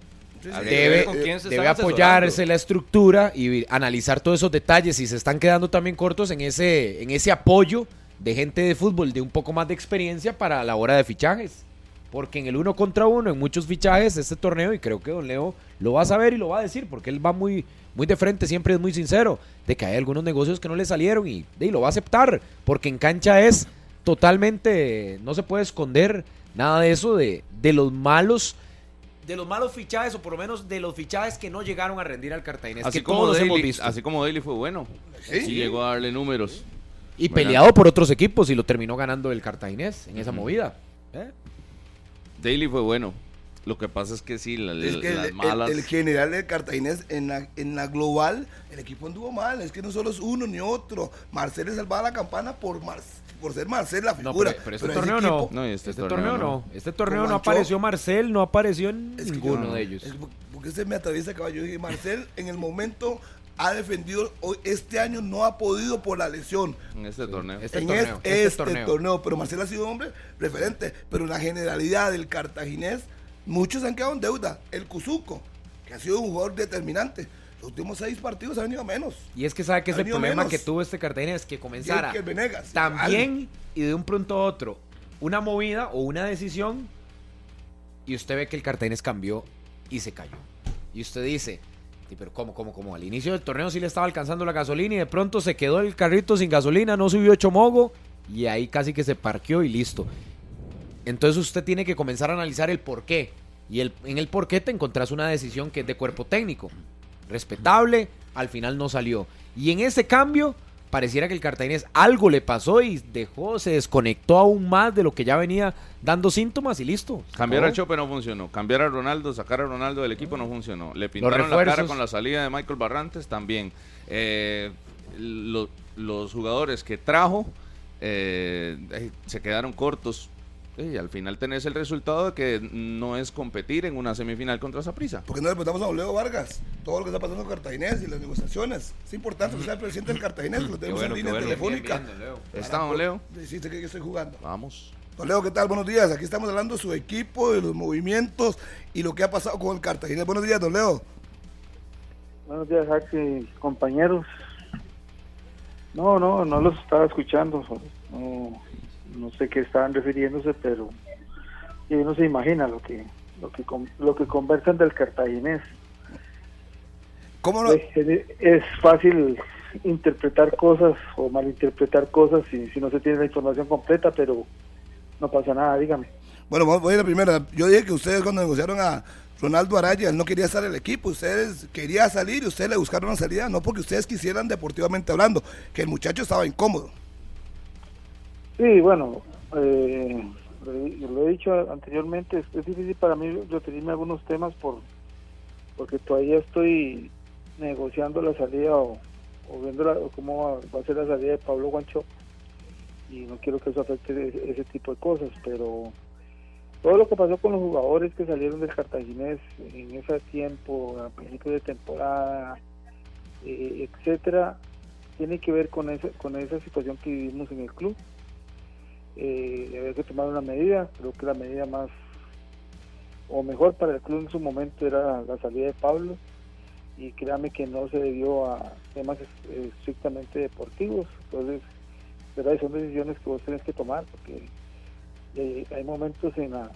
Debe, debe apoyarse la estructura y analizar todos esos detalles y se están quedando también cortos en ese, en ese apoyo de gente de fútbol de un poco más de experiencia para la hora de fichajes. Porque en el uno contra uno, en muchos fichajes, este torneo, y creo que Don Leo lo va a saber y lo va a decir, porque él va muy, muy de frente, siempre es muy sincero, de que hay algunos negocios que no le salieron y, y lo va a aceptar, porque en cancha es totalmente, no se puede esconder nada de eso, de, de los malos de los malos fichajes, o por lo menos de los fichajes que no llegaron a rendir al Cartaginés. Así que como, hemos Daily, visto. así como Daily fue bueno. Sí. Sí, llegó a darle números. y peleado por otros equipos y lo terminó ganando el Cartaginés en esa movida. ¿Eh? Daily fue bueno. Lo que pasa es que sí, la- Es que las el, malas. el- el general del Cartaginés en la, en la global, el equipo anduvo mal. Es que no solo es uno ni otro. Marcel le salvaba la campana por, Mar- por ser Marcel la No, figura. pero, pero este torneo equipo- no. No, este, este torneo, torneo no. Este torneo no Ancho- apareció Marcel, no apareció en Es que ninguno yo- de ellos. es porque se me atraviesa caballo. Yo dije, Marcel en el momento ha defendido, hoy- este año no ha podido por la lesión. en este torneo. Este en torneo, este, este este torneo. torneo. Pero Marcel ha sido hombre referente. Pero en la generalidad del cartaginés, muchos han quedado en deuda. El Cuzuco, que ha sido un jugador determinante. Los últimos seis partidos ha venido a menos. Y es que sabe que es venido problema menos. que tuvo este Cartaginés, que comenzara Y el que Venegas, también y de un pronto a otro una movida o una decisión y usted ve que el Cartaginés cambió y se cayó. Y usted dice, "Sí, pero ¿cómo, cómo, cómo? Al inicio del torneo sí le estaba alcanzando la gasolina y de pronto se quedó el carrito sin gasolina, no subió chomogo y ahí casi que se parqueó y listo. Entonces usted tiene que comenzar a analizar el por qué. Y el, en el por qué te encontrás una decisión que es de cuerpo técnico. Respetable, al final no salió. Y en ese cambio, pareciera que el Cartaginés algo le pasó y dejó, se desconectó aún más de lo que ya venía dando síntomas y listo. Cambiar al Chope no funcionó. Cambiar a Ronaldo, sacar a Ronaldo del equipo no funcionó. Le pintaron la cara con la salida de Michael Barrantes también. Eh, lo- los jugadores que trajo eh, se quedaron cortos. Y al final tenés el resultado de que no es competir en una semifinal contra Saprissa. ¿Por qué no le preguntamos a don Leo Vargas todo lo que está pasando con Cartaginés y las negociaciones? Es importante que sea el presidente del Cartaginés, que lo tenemos bueno, en línea bueno. telefónica. Bien, bien, Leo. ¿Está, don Leo? Deciste que yo estoy jugando. Vamos. Don Leo, ¿qué tal? Buenos días. Aquí estamos hablando de su equipo, de los movimientos y lo que ha pasado con el Cartagena. Buenos días, don Leo. Buenos días, Jaxi, compañeros. No, no, no los estaba escuchando. No, no sé qué estaban refiriéndose, pero uno se imagina lo que lo que lo que conversan del cartaginés. ¿Cómo no? es, es, fácil interpretar cosas o malinterpretar cosas si, si no se tiene la información completa, pero no pasa nada, dígame. Bueno, voy a la primera. Yo dije que ustedes cuando negociaron a Ronaldo Araya, él no quería estar en el equipo, ustedes querían salir y ustedes le buscaron una salida, no porque ustedes quisieran deportivamente hablando, que el muchacho estaba incómodo. Sí, bueno, eh, lo he dicho anteriormente, es, difícil para mí referirme a algunos temas por porque todavía estoy negociando la salida o, viendo cómo va, a ser la salida de Pablo Guancho y no quiero que eso afecte ese, tipo de cosas, pero todo lo que pasó con los jugadores que salieron del Cartaginés en ese tiempo, a principios de temporada, eh, etcétera, tiene que ver con esa, con esa situación que vivimos en el club eh, había que tomar una medida, creo que la medida más o mejor para el club en su momento era la salida de Pablo y créame que no se debió a temas estrictamente deportivos, entonces pero son decisiones que vos tenés que tomar porque eh, hay momentos en, la,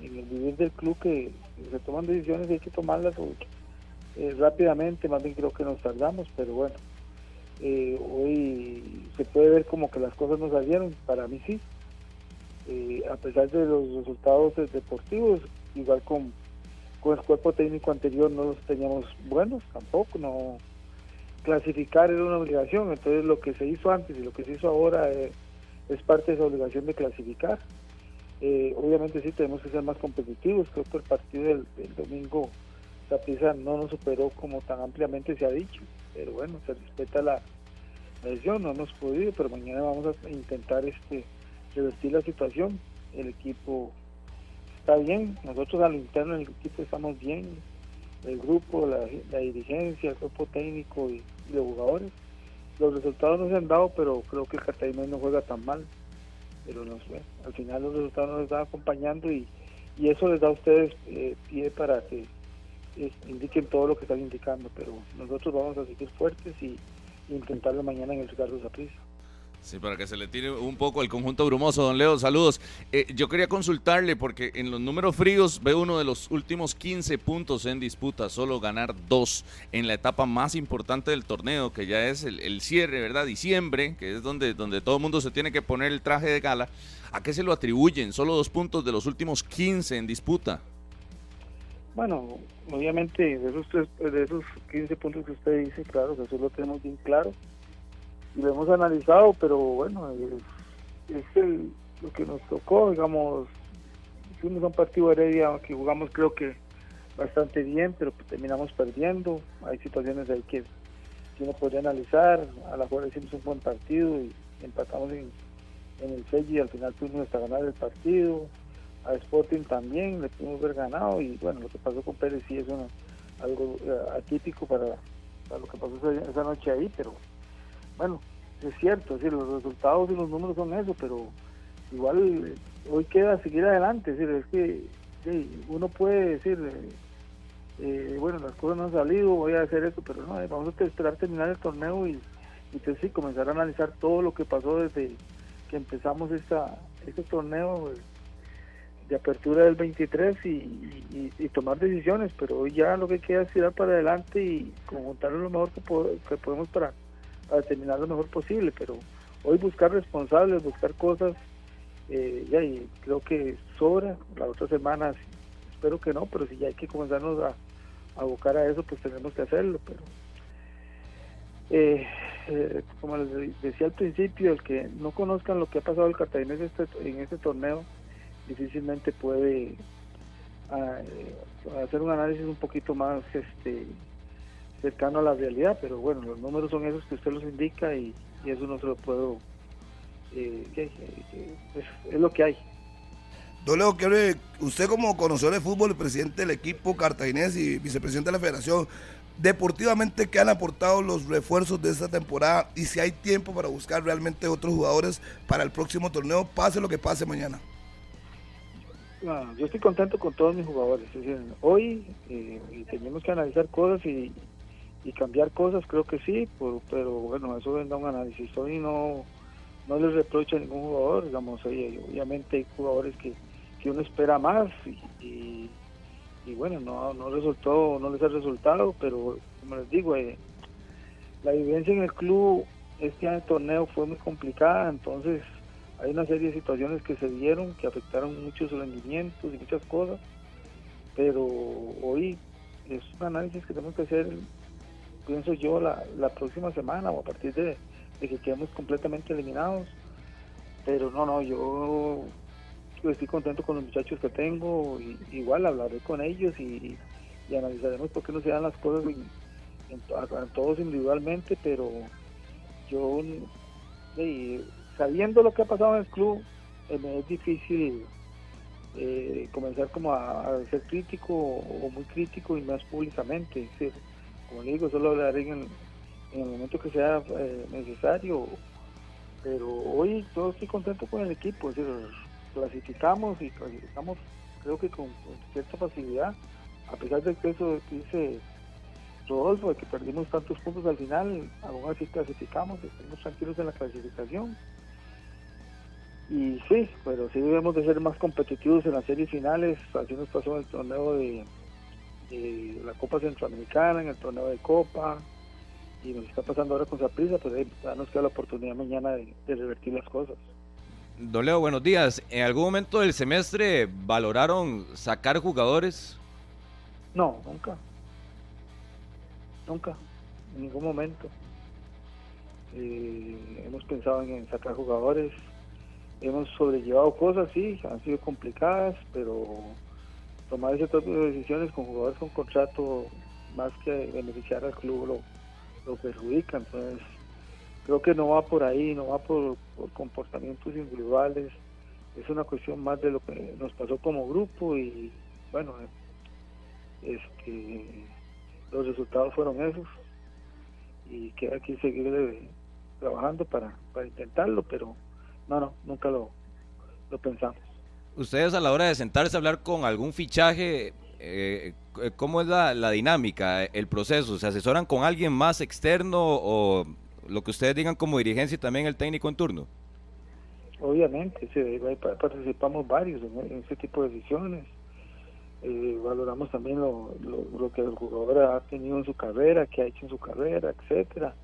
en el vivir del club que se toman decisiones y hay que tomarlas eh, rápidamente, más bien creo que nos tardamos, pero bueno, eh, hoy se puede ver como que las cosas no salieron, para mí sí. Eh, a pesar de los resultados deportivos, igual con, con el cuerpo técnico anterior no los teníamos buenos tampoco, no clasificar era una obligación, entonces lo que se hizo antes y lo que se hizo ahora eh, es parte de esa obligación de clasificar. obviamente sí tenemos que ser más competitivos, creo que el partido del, del domingo Saprissa no nos superó como tan ampliamente se ha dicho pero bueno, se respeta la, decisión, no hemos podido, pero mañana vamos a intentar este revertir la situación. El equipo está bien, nosotros al interno del equipo estamos bien, el grupo, la, dirigencia, el grupo técnico y, los jugadores. Los resultados no se han dado, pero creo que el Cartagena no juega tan mal. Pero no al final los resultados nos están acompañando y, y eso les da a ustedes eh, pie para que indiquen todo lo que están indicando, pero nosotros vamos a seguir fuertes y, intentarlo mañana en el Ricardo Zaprisa. Sí, para que se le tire un poco el conjunto brumoso, don Leo, saludos. Eh, yo quería consultarle porque en los números fríos ve uno de los últimos 15 puntos en disputa, solo ganar dos en la etapa más importante del torneo, que ya es el, cierre, ¿verdad? Diciembre, que es donde, donde todo el mundo se tiene que poner el traje de gala. ¿A qué se lo atribuyen? Solo dos puntos de los últimos 15 en disputa. Bueno, obviamente de esos, de esos 15 puntos que usted dice, claro, que eso lo tenemos bien claro. Y lo hemos analizado, pero bueno, es, el, lo que nos tocó, digamos, fuimos a un partido Heredia que jugamos creo que bastante bien, pero terminamos perdiendo, hay situaciones ahí que, uno podría analizar, a la mejor hicimos un buen partido y empatamos en, en el sello y al final tuvimos hasta ganar el partido, a Sporting también le pudimos haber ganado y bueno, lo que pasó con Pérez sí es algo eh, atípico para, lo que pasó esa, noche ahí, pero bueno, es cierto, es los resultados y los números son eso, pero igual eh, hoy queda seguir adelante, es es que uno puede decir, eh, bueno, las cosas no han salido, voy a hacer esto, pero no, vamos a esperar terminar el torneo y entonces sí, comenzar a analizar todo lo que pasó desde que empezamos esta, este torneo de apertura del 23 y, tomar decisiones, pero hoy ya lo que queda es tirar para adelante y conjuntar lo mejor que, podemos para, para, terminar lo mejor posible, pero hoy buscar responsables, buscar cosas, eh, ya, y creo que sobra, la otra semana espero que no, pero si ya hay que comenzarnos a, abocar a eso, pues tenemos que hacerlo, pero eh, eh, como les decía al principio, el que no conozcan lo que ha pasado el Cartaginés este, en este torneo, difícilmente puede ah, eh, hacer un análisis un poquito más este cercano a la realidad, pero bueno, los números son esos que usted los indica y, eso no se lo puedo... Eh, es, lo que hay. Don Leo, usted como conocedor de fútbol, presidente del equipo cartaginés y vicepresidente de la federación, deportivamente qué han aportado los refuerzos de esta temporada y si hay tiempo para buscar realmente otros jugadores para el próximo torneo, pase lo que pase mañana. Yo estoy contento con todos mis jugadores. Es decir, hoy eh, tenemos que analizar cosas y, cambiar cosas, creo que sí, pero bueno, eso vendrá un análisis. Hoy no, no les reprocho a ningún jugador, digamos, obviamente hay jugadores que, que uno espera más y, y, bueno, no, no resultó, no les ha resultado, pero como les digo, eh, la vivencia en el club este año de torneo fue muy complicada, entonces hay una serie de situaciones que se dieron que afectaron muchos rendimientos y muchas cosas, pero hoy es un análisis que tenemos que hacer pienso yo, la, la próxima semana o a partir de, que quedemos completamente eliminados. Pero no, no, yo estoy contento con los muchachos que tengo, y, igual hablaré con ellos y, analizaremos por qué no se dan las cosas en, todos individualmente, pero yo, sabiendo lo que ha pasado en el club, eh, me es difícil eh, comenzar como a, ser crítico o muy crítico y más públicamente como le digo, solo hablaré en, el momento que sea eh, necesario. Pero hoy yo estoy contento con el equipo, es decir, clasificamos y clasificamos creo que con, cierta facilidad, a pesar del peso que dice Rodolfo, de que perdimos tantos puntos al final, aún así clasificamos, estamos tranquilos en la clasificación. Y sí, pero sí debemos de ser más competitivos en las series finales, así nos pasó en el torneo de, eh, la Copa Centroamericana, en el torneo de Copa, y nos está pasando ahora con Zaprisa, pues ahí nos queda la oportunidad mañana de, revertir las cosas. Don Leo, buenos días. ¿En algún momento del semestre valoraron sacar jugadores? No, nunca. Nunca, en ningún momento. Eh, hemos pensado en sacar jugadores, hemos sobrellevado cosas, sí, han sido complicadas, pero tomar ese tipo de decisiones con jugadores con contrato más que beneficiar al club lo, perjudica. Entonces, creo que no va por ahí, no va por, comportamientos individuales, es una cuestión más de lo que nos pasó como grupo y bueno, este, los resultados fueron esos y queda aquí seguir eh, trabajando para, para intentarlo, pero no, no, nunca lo, lo pensamos ustedes a la hora de sentarse a hablar con algún fichaje, eh, ¿cómo es la, dinámica, el proceso? ¿Se asesoran con alguien más externo o lo que ustedes digan como dirigencia y también el técnico en turno? Obviamente, sí, participamos varios en, ese tipo de decisiones. Eh, valoramos también lo, lo, que el jugador ha tenido en su carrera, que ha hecho en su carrera, etcétera.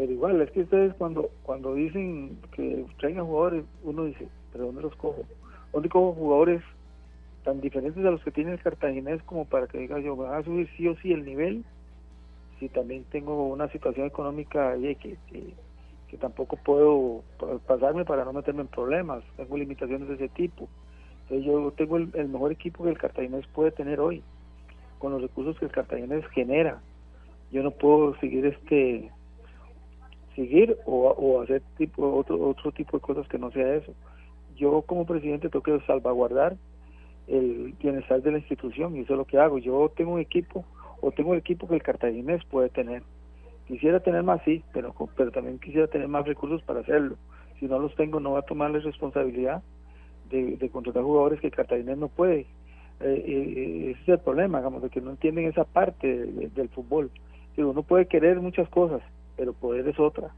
Pero igual, es que ustedes cuando cuando dicen que traigan jugadores, uno dice, ¿pero dónde los cojo? únicos jugadores tan diferentes a los que tiene el cartaginés como para que diga yo, me voy a subir sí o sí el nivel, si también tengo una situación económica que, que, tampoco puedo pasarme para no meterme en problemas, tengo limitaciones de ese tipo. Entonces yo tengo el, mejor equipo que el cartaginés puede tener hoy, con los recursos que el cartaginés genera. Yo no puedo seguir este seguir o, hacer tipo otro otro tipo de cosas que no sea eso yo como presidente tengo que salvaguardar el bienestar de la institución y eso es lo que hago. Yo tengo un equipo o tengo el equipo que el cartaginés puede tener. Quisiera tener más, sí, pero, pero también quisiera tener más recursos para hacerlo. Si no los tengo, no va a tomar la responsabilidad de, contratar jugadores que el cartaginés no puede. Eh, eh, ese es el problema, digamos, de que no entienden esa parte del fútbol. uno puede querer muchas cosas, pero poder es otra.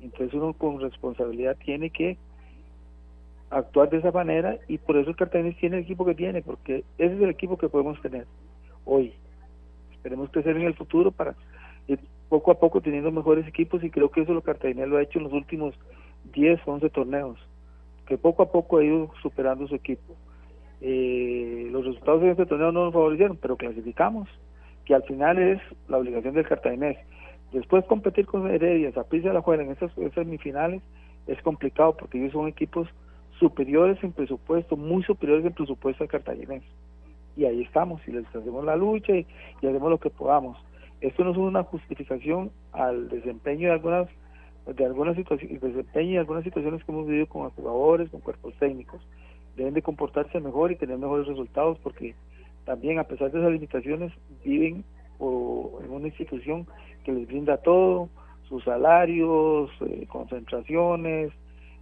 Entonces uno con responsabilidad tiene que actuar de esa manera y por eso el Cartagena tiene el equipo que tiene, porque ese es el equipo que podemos tener hoy. Esperemos crecer en el futuro para ir poco a poco teniendo mejores equipos y creo que eso lo Cartagena lo ha hecho en los últimos 10 o 11 torneos, que poco a poco ha ido superando su equipo. Eh, los resultados de este torneo no nos favorecieron, pero clasificamos, que al final es la obligación del cartaginés. Después competir con Heredia, Zaprisa la juega en esas, esas semifinales es complicado porque ellos son equipos superiores en presupuesto, muy superiores en presupuesto al cartaginés. Y ahí estamos, y les hacemos la lucha y, hacemos lo que podamos. Esto no es una justificación al desempeño de algunas de algunas situaciones, desempeño de algunas situaciones que hemos vivido con jugadores, con cuerpos técnicos. Deben de comportarse mejor y tener mejores resultados porque también a pesar de esas limitaciones viven o en una institución que les brinda todo, sus salarios, eh, concentraciones,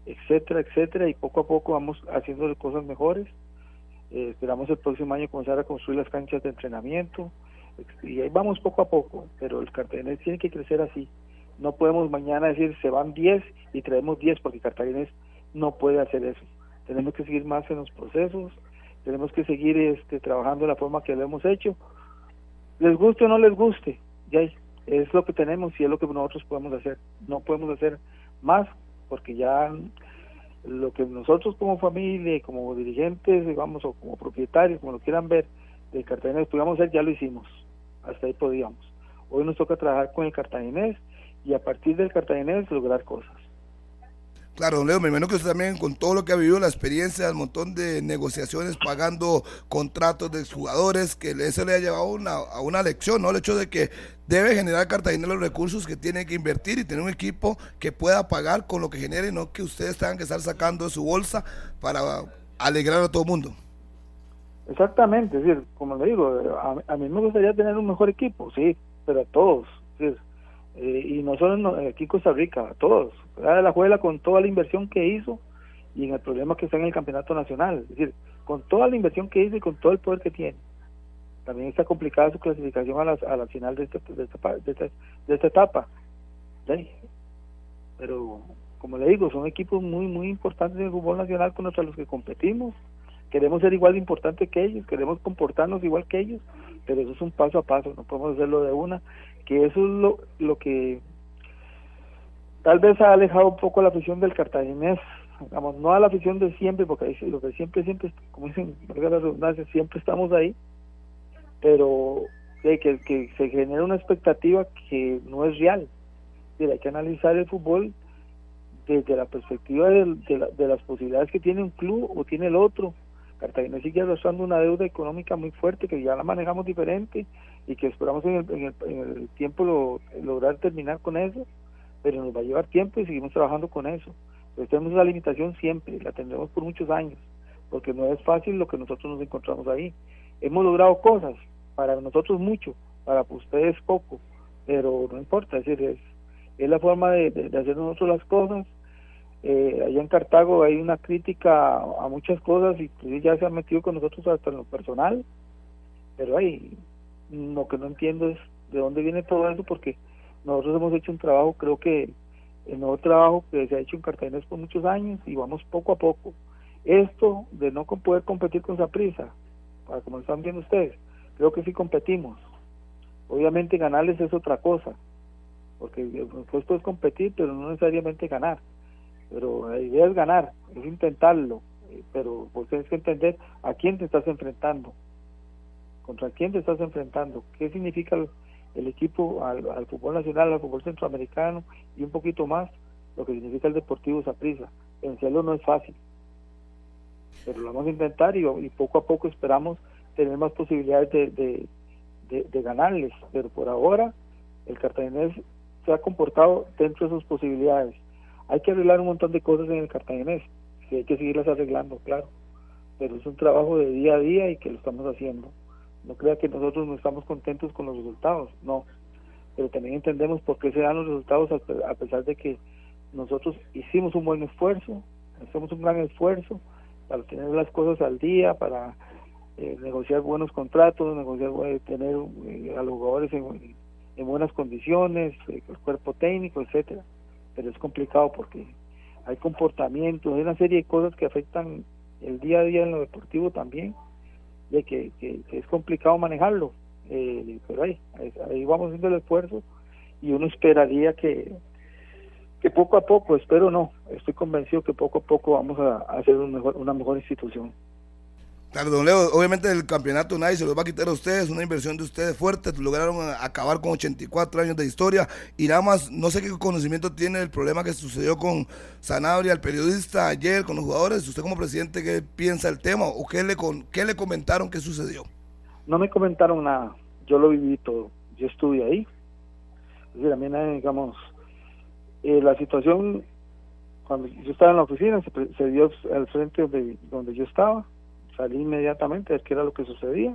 etcétera, etcétera, y poco a poco vamos haciendo cosas mejores. Eh, esperamos el próximo año comenzar a construir las canchas de entrenamiento, y ahí vamos poco a poco, pero el Cartaginés tiene que crecer así. No podemos mañana decir se van 10 y traemos 10 porque Cartaginés no puede hacer eso. Tenemos que seguir más en los procesos, tenemos que seguir este, trabajando de la forma que lo hemos hecho. Les guste o no les guste, ya es lo que tenemos y es lo que nosotros podemos hacer. No podemos hacer más porque ya lo que nosotros como familia, como dirigentes, digamos, o como propietarios, como lo quieran ver, de Cartaginés podíamos hacer, ya lo hicimos. Hasta ahí podíamos. Hoy nos toca trabajar con el cartaginés y a partir del cartaginés lograr cosas. Claro, don Leo, me imagino que usted también con todo lo que ha vivido, la experiencia, el montón de negociaciones, pagando contratos de jugadores, que eso le ha llevado una, a una lección, ¿no? El hecho de que debe generar Cartagena los recursos que tiene que invertir y tener un equipo que pueda pagar con lo que genere, no que ustedes tengan que estar sacando de su bolsa para alegrar a todo el mundo. Exactamente, es decir, como le digo, a, mí me gustaría tener un mejor equipo, sí, pero a todos, es eh, y no solo aquí en Costa Rica, a todos. La juega con toda la inversión que hizo y en el problema que está en el campeonato nacional. Es decir, con toda la inversión que hizo y con todo el poder que tiene. También está complicada su clasificación a la, a la final de, este, de, esta, de, esta, etapa. Pero, como le digo, son equipos muy, muy importantes en el fútbol nacional contra los que competimos. Queremos ser igual de importantes que ellos, queremos comportarnos igual que ellos, pero eso es un paso a paso, no podemos hacerlo de una que eso es lo, lo que tal vez ha alejado un poco la afición del cartaginés, digamos, no a la afición de siempre, porque lo que siempre, siempre, como dicen, la siempre estamos ahí, pero de que, se genera una expectativa que no es real. hay que analizar el fútbol desde la perspectiva de, de, las posibilidades que tiene un club o tiene el otro. Cartagena sigue arrastrando una deuda económica muy fuerte que ya la manejamos diferente y que esperamos en el, en el, tiempo lo, lograr terminar con eso, pero nos va a llevar tiempo y seguimos trabajando con eso. Pero tenemos esa limitación siempre, la tendremos por muchos años, porque no es fácil lo que nosotros nos encontramos ahí. Hemos logrado cosas, para nosotros mucho, para ustedes poco, pero no importa, es decir, es, la forma de, hacer nosotros las cosas. Eh, allá en Cartago hay una crítica a, muchas cosas y pues, ya se han metido con nosotros hasta en lo personal, pero hay lo que no entiendo es de dónde viene todo eso, porque nosotros hemos hecho un trabajo, creo que el nuevo trabajo que se ha hecho en Cartagena por muchos años y vamos poco a poco. Esto de no poder competir con prisa, para como están viendo ustedes, creo que sí competimos. Obviamente ganarles es otra cosa, porque el puesto es competir, pero no necesariamente ganar. Pero la idea es ganar, es intentarlo, eh, pero vos tienes que entender a quién te estás enfrentando contra quién te estás enfrentando, qué significa el, equipo al, fútbol nacional, al fútbol centroamericano y un poquito más lo que significa el Deportivo Saprissa. Vencerlo no es fácil, pero lo vamos a intentar y, poco a poco esperamos tener más posibilidades de, de, ganarles, pero por ahora el cartaginés se ha comportado dentro de sus posibilidades. Hay que arreglar un montón de cosas en el cartaginés, y hay que seguirlas arreglando, claro, pero es un trabajo de día a día y que lo estamos haciendo. No crea que nosotros no estamos contentos con los resultados, no. Pero también entendemos por qué se dan los resultados a pesar de que nosotros hicimos un buen esfuerzo, hacemos un gran esfuerzo para tener las cosas al día, para eh, negociar buenos contratos, negociar, eh, tener eh, a los jugadores en, en buenas condiciones, el cuerpo técnico, etcétera. Pero es complicado porque hay comportamientos, hay una serie de cosas que afectan el día a día en lo deportivo también de que, es complicado manejarlo, eh, pero ahí, ahí vamos haciendo el esfuerzo y uno esperaría que, que poco a poco, espero no, estoy convencido que poco a poco vamos a, hacer un mejor, una mejor institución. Claro, Leo, obviamente el campeonato nadie se lo va a quitar a ustedes, una inversión de ustedes fuerte, lograron acabar con 84 años de historia y nada más, no sé qué conocimiento tiene el problema que sucedió con Sanabria, el periodista, ayer, con los jugadores, usted como presidente, ¿qué piensa el tema o qué le, con, qué le comentaron que sucedió? No me comentaron nada, yo lo viví todo, yo estuve ahí, es decir, a mí, digamos, eh, la situación, cuando yo estaba en la oficina, se, se dio al frente de donde yo estaba, salí inmediatamente a ver qué era lo que sucedía.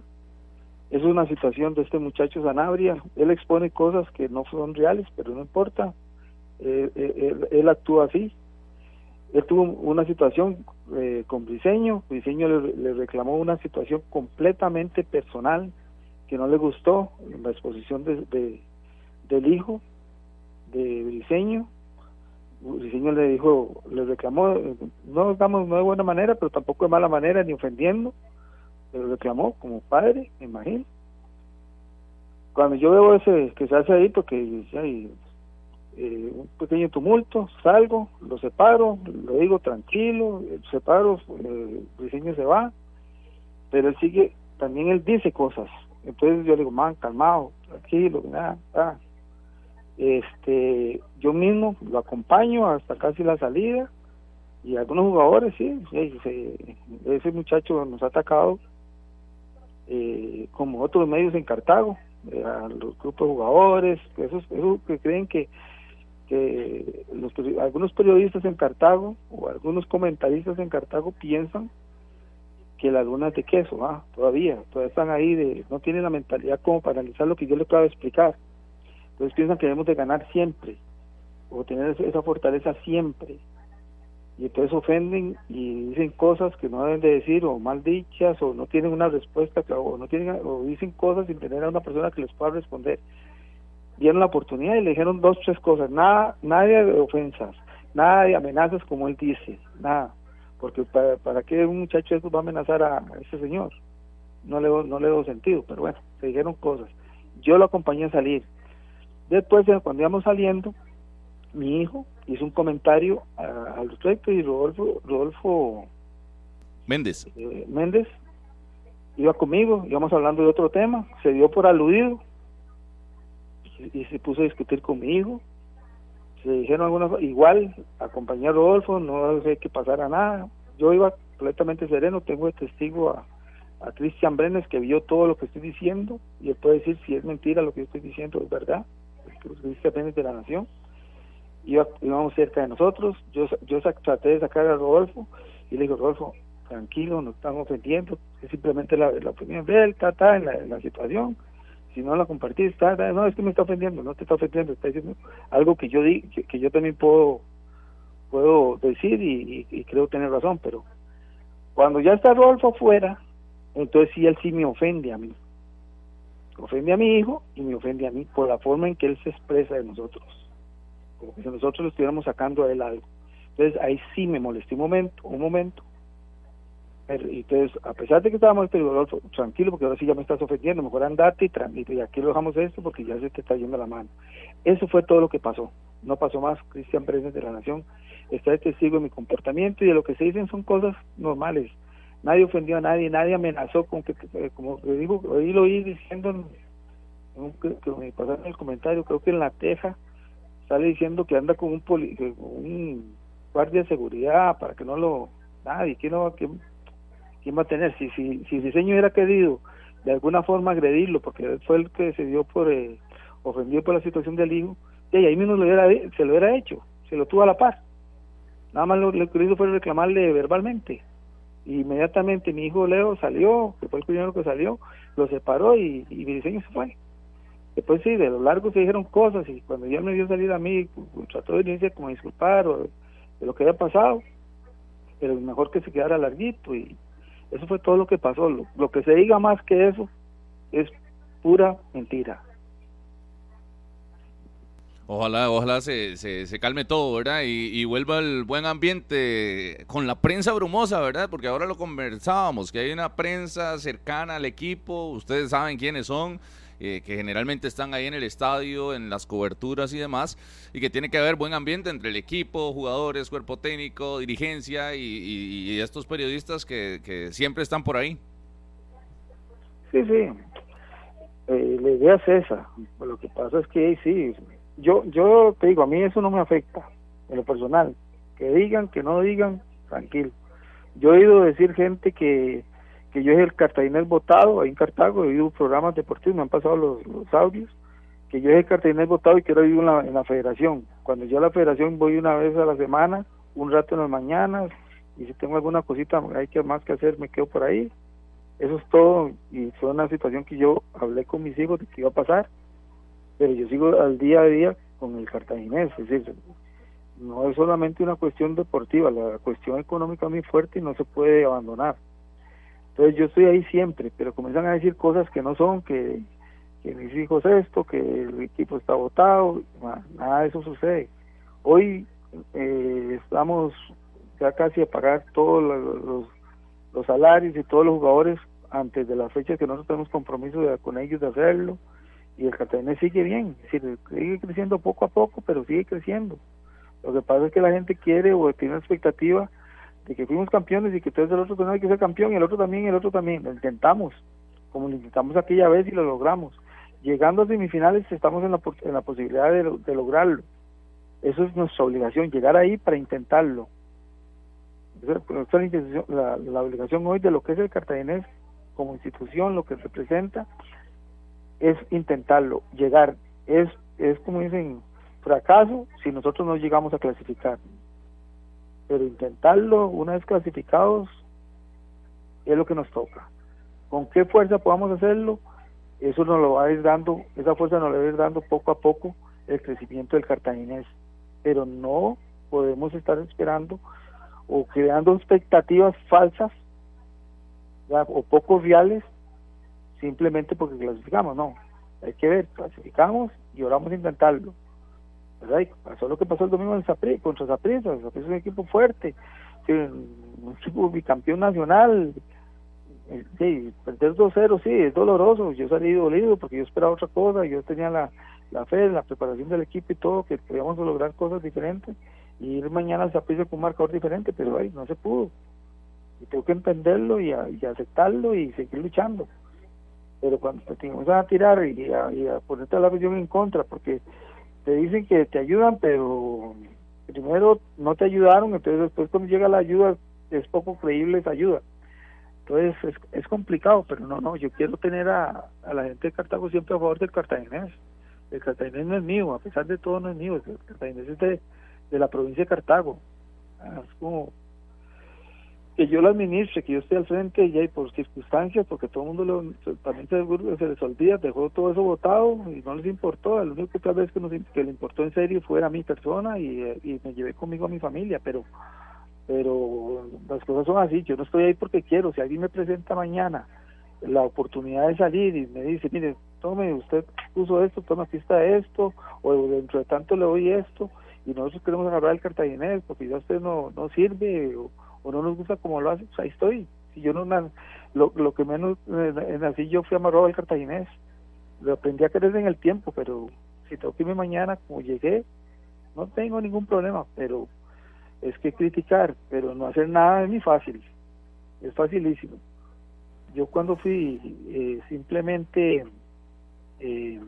es una situación de este muchacho Sanabria. Él expone cosas que no son reales, pero no importa. Eh, eh, él, actúa así. Él tuvo una situación eh, con Briseño. Briseño le, reclamó una situación completamente personal que no le gustó en la exposición de, del hijo de Briseño. Briseño le dijo, le reclamó, no estamos no de buena manera, pero tampoco de mala manera, ni ofendiendo lo reclamó como padre, me imagino. Cuando yo veo ese que se hace ahí, porque hay eh, un pequeño tumulto, salgo, lo separo, lo digo tranquilo, separo, el diseño se va, pero él sigue, también él dice cosas. Entonces yo le digo, man, calmado, tranquilo, nada, nada. Este, yo mismo lo acompaño hasta casi la salida y algunos jugadores, sí, ese muchacho nos ha atacado eh, como otros medios en Cartago, eh, a los grupos de jugadores, esos, que creen que, que los, algunos periodistas en Cartago o algunos comentaristas en Cartago piensan que la luna es de queso, ah, todavía, todavía están ahí, de, no tienen la mentalidad como para analizar lo que yo les de explicar. Entonces piensan que debemos de ganar siempre, o tener esa fortaleza siempre. Y entonces ofenden y dicen cosas que no deben de decir o mal dichas o no tienen una respuesta o no tienen o dicen cosas sin tener a una persona que les pueda responder. Dieron la oportunidad y le dijeron dos tres cosas. Nada nada de ofensas nada de amenazas como él dice nada. Porque para, para qué un muchacho va a amenazar a, ese señor no le no le doy sentido pero bueno se dijeron cosas. Yo lo acompañé a salir después cuando íbamos saliendo mi hijo hizo un comentario al respecto y Rodolfo, Rodolfo Méndez. Eh, Méndez iba conmigo, íbamos hablando de otro tema, se dio por aludido y, se puso a discutir conmigo. Se dijeron algunas igual, acompañé a Rodolfo, no sé que pasara nada. Yo iba completamente sereno, tengo de testigo a, a Cristian Brenes que vio todo lo que estoy diciendo y él puede decir si es mentira lo que yo estoy diciendo, es verdad. Cristian Brenes de la Nación íbamos cerca de nosotros, yo, traté de sacar a Rodolfo y le digo, Rodolfo, tranquilo, no estamos ofendiendo, es simplemente la, opinión de él, está, está en, la, situación, si no la compartís, está, no, es que me está ofendiendo, no te está ofendiendo, está diciendo algo que yo di, que, yo también puedo puedo decir y, creo tener razón, pero cuando ya está Rodolfo afuera, entonces sí, él sí me ofende a mí. Ofende a mi hijo y me ofende a mí por la forma en que él se expresa de nosotros como si nosotros lo estuviéramos sacando a él algo. Entonces ahí sí me molesté un momento, un momento. Pero, entonces, a pesar de que estábamos tranquilo, porque ahora sí ya me estás ofendiendo, mejor andate y, y aquí lo dejamos esto porque ya se te está yendo la mano. Eso fue todo lo que pasó. No pasó más. Cristian Pérez de la Nación está de testigo de mi comportamiento y de lo que se dicen son cosas normales. Nadie ofendió a nadie, nadie amenazó con que, como le digo, hoy lo oí diciendo, que, me pasaron el comentario, creo que en la teja, sale diciendo que anda con un, poli, un guardia de seguridad para que no lo nadie quién no quién, quién va a tener si si si diseño hubiera querido de alguna forma agredirlo porque fue el que se dio por eh, ofendido por la situación del hijo y ahí mismo lo hubiera, se lo hubiera hecho se lo tuvo a la paz nada más lo, que hizo fue reclamarle verbalmente inmediatamente mi hijo Leo salió que fue el primero que salió lo separó y, y mi diseño se fue Después sí, de lo largo se dijeron cosas y cuando ya me dio salir a mí, pues, trató de venirse como disculpar o de lo que había pasado, pero mejor que se quedara larguito y eso fue todo lo que pasó. Lo, que se diga más que eso es pura mentira. Ojalá, ojalá se, se, calme todo, ¿verdad? Y, y, vuelva el buen ambiente con la prensa brumosa, ¿verdad? Porque ahora lo conversábamos, que hay una prensa cercana al equipo, ustedes saben quiénes son, eh, que generalmente están ahí en el estadio, en las coberturas y demás, y que tiene que haber buen ambiente entre el equipo, jugadores, cuerpo técnico, dirigencia y, estos periodistas que, siempre están por ahí. Sí, sí. Eh, la idea es esa. Lo que pasa es que sí, yo, yo te digo, a mí eso no me afecta en lo personal. Que digan, que no digan, tranquilo. Yo he oído decir gente que que yo es el cartaginés votado ahí en Cartago, he oído programas deportivos, me han pasado los, audios, que yo es el cartaginés votado y quiero ir en la, en la federación. Cuando yo a la federación voy una vez a la semana, un rato en las mañanas, y si tengo alguna cosita hay que más que hacer, me quedo por ahí. Eso es todo y fue una situación que yo hablé con mis hijos de que iba a pasar, pero yo sigo al día a día con el cartaginés, es decir, no es solamente una cuestión deportiva, la cuestión económica es muy fuerte y no se puede abandonar. Entonces yo estoy ahí siempre, pero comienzan a decir cosas que no son, que, que mis hijos esto, que el equipo está votado, nada de eso sucede. Hoy eh, estamos ya casi a pagar todos los, los, salarios y todos los jugadores antes de la fecha que nosotros tenemos compromiso con ellos de hacerlo y el Cartagena sigue bien, sigue creciendo poco a poco, pero sigue creciendo. Lo que pasa es que la gente quiere o tiene una expectativa de que fuimos campeones y que entonces el otro también hay que ser campeón y el otro también y el otro también. Lo intentamos, como lo intentamos aquella vez y lo logramos. Llegando a semifinales estamos en la, en la posibilidad de, lograrlo. Eso es nuestra obligación, llegar ahí para intentarlo. Esa es la, la, obligación hoy de lo que es el cartaginés como institución, lo que representa, es intentarlo, llegar. Es, es como dicen, fracaso si nosotros no llegamos a clasificar. Pero intentarlo una vez clasificados es lo que nos toca. ¿Con qué fuerza podamos hacerlo? Eso nos lo va a ir dando, esa fuerza nos lo va a ir dando poco a poco el crecimiento del cartaginés. Pero no podemos estar esperando o creando expectativas falsas o poco reales simplemente porque clasificamos, no. Hay que ver, clasificamos y ahora vamos a intentarlo. Pasó lo que pasó el domingo en contra Zaprisa, es un equipo fuerte, un equipo bicampeón nacional, eh, sí, perder 2-0 sí, es doloroso, yo salí dolido porque yo esperaba otra cosa, yo tenía la, la fe, la preparación del equipo y todo, que podíamos lograr cosas diferentes y ir mañana al Zaprisa con un marcador diferente, pero ahí no se pudo. Y tengo que entenderlo y, aceptarlo y seguir luchando. Pero cuando te comienzan a tirar y a, y a ponerte la visión en contra, porque te dicen que te ayudan, pero primero no te ayudaron, entonces después cuando llega la ayuda es poco creíble esa ayuda. Entonces es, es complicado, pero no, no, yo quiero tener a, la gente de Cartago siempre a favor del cartaginés. El cartaginés no es mío, a pesar de todo no es mío, el cartaginés es de, de la provincia de Cartago. Ah, es como que yo lo administre, que yo esté al frente y por circunstancias, porque todo el mundo lo, también se, se, les olvida, dejó todo eso votado y no les importó. Lo único que tal vez que, nos, que le importó en serio fue a mi persona y, y, me llevé conmigo a mi familia, pero pero las cosas son así. Yo no estoy ahí porque quiero. Si alguien me presenta mañana la oportunidad de salir y me dice, mire, tome, usted puso esto, toma, aquí está esto, o dentro de tanto le doy esto, y nosotros queremos agarrar el cartaginés porque ya usted no, no sirve. O, o no nos gusta como lo hace, pues ahí estoy. Si yo no lo, lo que menos eh, nací yo fui amarrado al cartaginés. Lo aprendí a querer en el tiempo, pero si tengo que irme mañana como llegué, no tengo ningún problema, pero es que criticar, pero no hacer nada es muy fácil. Es facilísimo. Yo cuando fui eh, simplemente eh,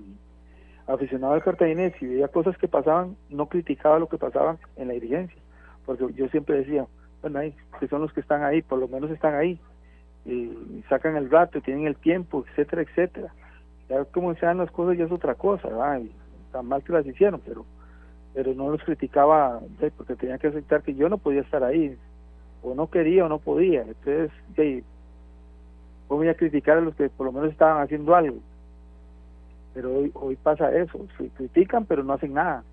aficionado al cartaginés y veía cosas que pasaban, no criticaba lo que pasaban en la dirigencia, porque yo siempre decía, bueno, ahí, que son los que están ahí, por lo menos están ahí, y sacan el rato, tienen el tiempo, etcétera, etcétera. Ya como sean las cosas ya es otra cosa, ¿verdad? tan mal que las hicieron, pero pero no los criticaba porque tenía que aceptar que yo no podía estar ahí, o no quería o no podía. Entonces, sí, voy a criticar a los que por lo menos estaban haciendo algo. Pero hoy, hoy pasa eso, se critican pero no hacen nada,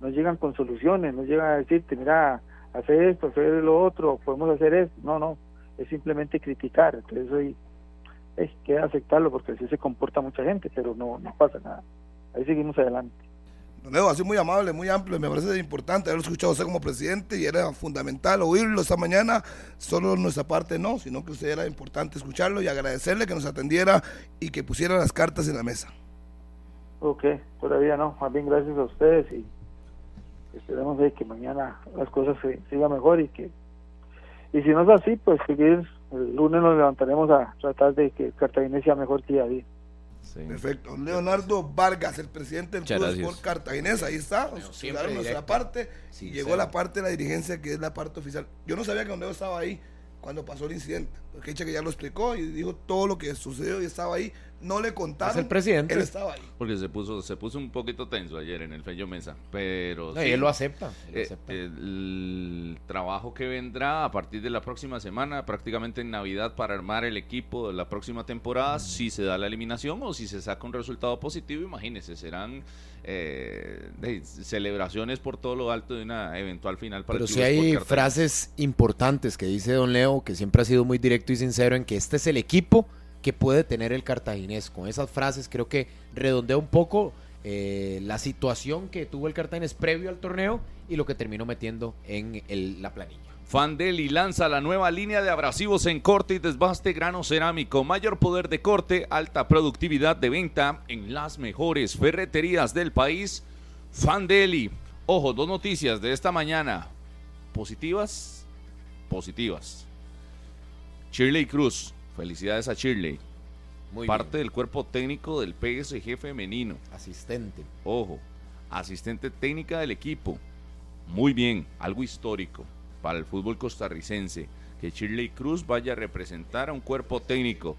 no llegan con soluciones, no llegan a decirte, mira, hacer esto, hacer lo otro, podemos hacer esto. No, no, es simplemente criticar. Entonces hoy es que aceptarlo porque así se comporta mucha gente, pero no, no pasa nada. Ahí seguimos adelante. Don así muy amable, muy amplio, me parece importante haberlo escuchado usted como presidente y era fundamental oírlo esta mañana, solo nuestra parte no, sino que usted era importante escucharlo y agradecerle que nos atendiera y que pusiera las cartas en la mesa. Ok, todavía no, más bien gracias a ustedes y esperemos de que mañana las cosas se sigan mejor y que y si no es así pues seguir el lunes nos levantaremos a tratar de que Cartagena sea mejor día a día Perfecto. Leonardo Vargas, el presidente del Club Sport Cartaginés, ahí está. Bueno, nuestra parte. y llegó la parte de la dirigencia que es la parte oficial. Yo no sabía que Don estaba ahí cuando pasó el incidente. Que que ya lo explicó y dijo todo lo que sucedió y estaba ahí. No le contaron. Es el presidente. Él estaba ahí. Porque se puso, se puso un poquito tenso ayer en el Fello Mesa. Pero. No, sí, y él lo acepta. él eh, acepta. el trabajo que vendrá a partir de la próxima semana, prácticamente en Navidad, para armar el equipo de la próxima temporada, si se da la eliminación o si se saca un resultado positivo, imagínense, serán eh, de- celebraciones por todo lo alto de una eventual final para Pero el Club hay frases importantes que dice Don Leo, que siempre ha sido muy directo y sincero en que este es el equipo que puede tener el cartaginés. Con esas frases creo que redondea un poco eh, la situación que tuvo el cartaginés previo al torneo y lo que terminó metiendo en la planilla. Fandeli lanza la nueva línea de abrasivos en corte y desbaste grano cerámico. Mayor poder de corte, alta productividad de venta en las mejores ferreterías del país. Fandeli. Ojo, dos noticias de esta mañana. Positivas, positivas. Shirley Cruz. Felicidades a Shirley. Muy Parte bien. del cuerpo técnico del PSG femenino. asistente. Ojo, asistente técnica del equipo. Muy bien, algo histórico para el fútbol costarricense. Que Shirley Cruz vaya a representar a un cuerpo técnico,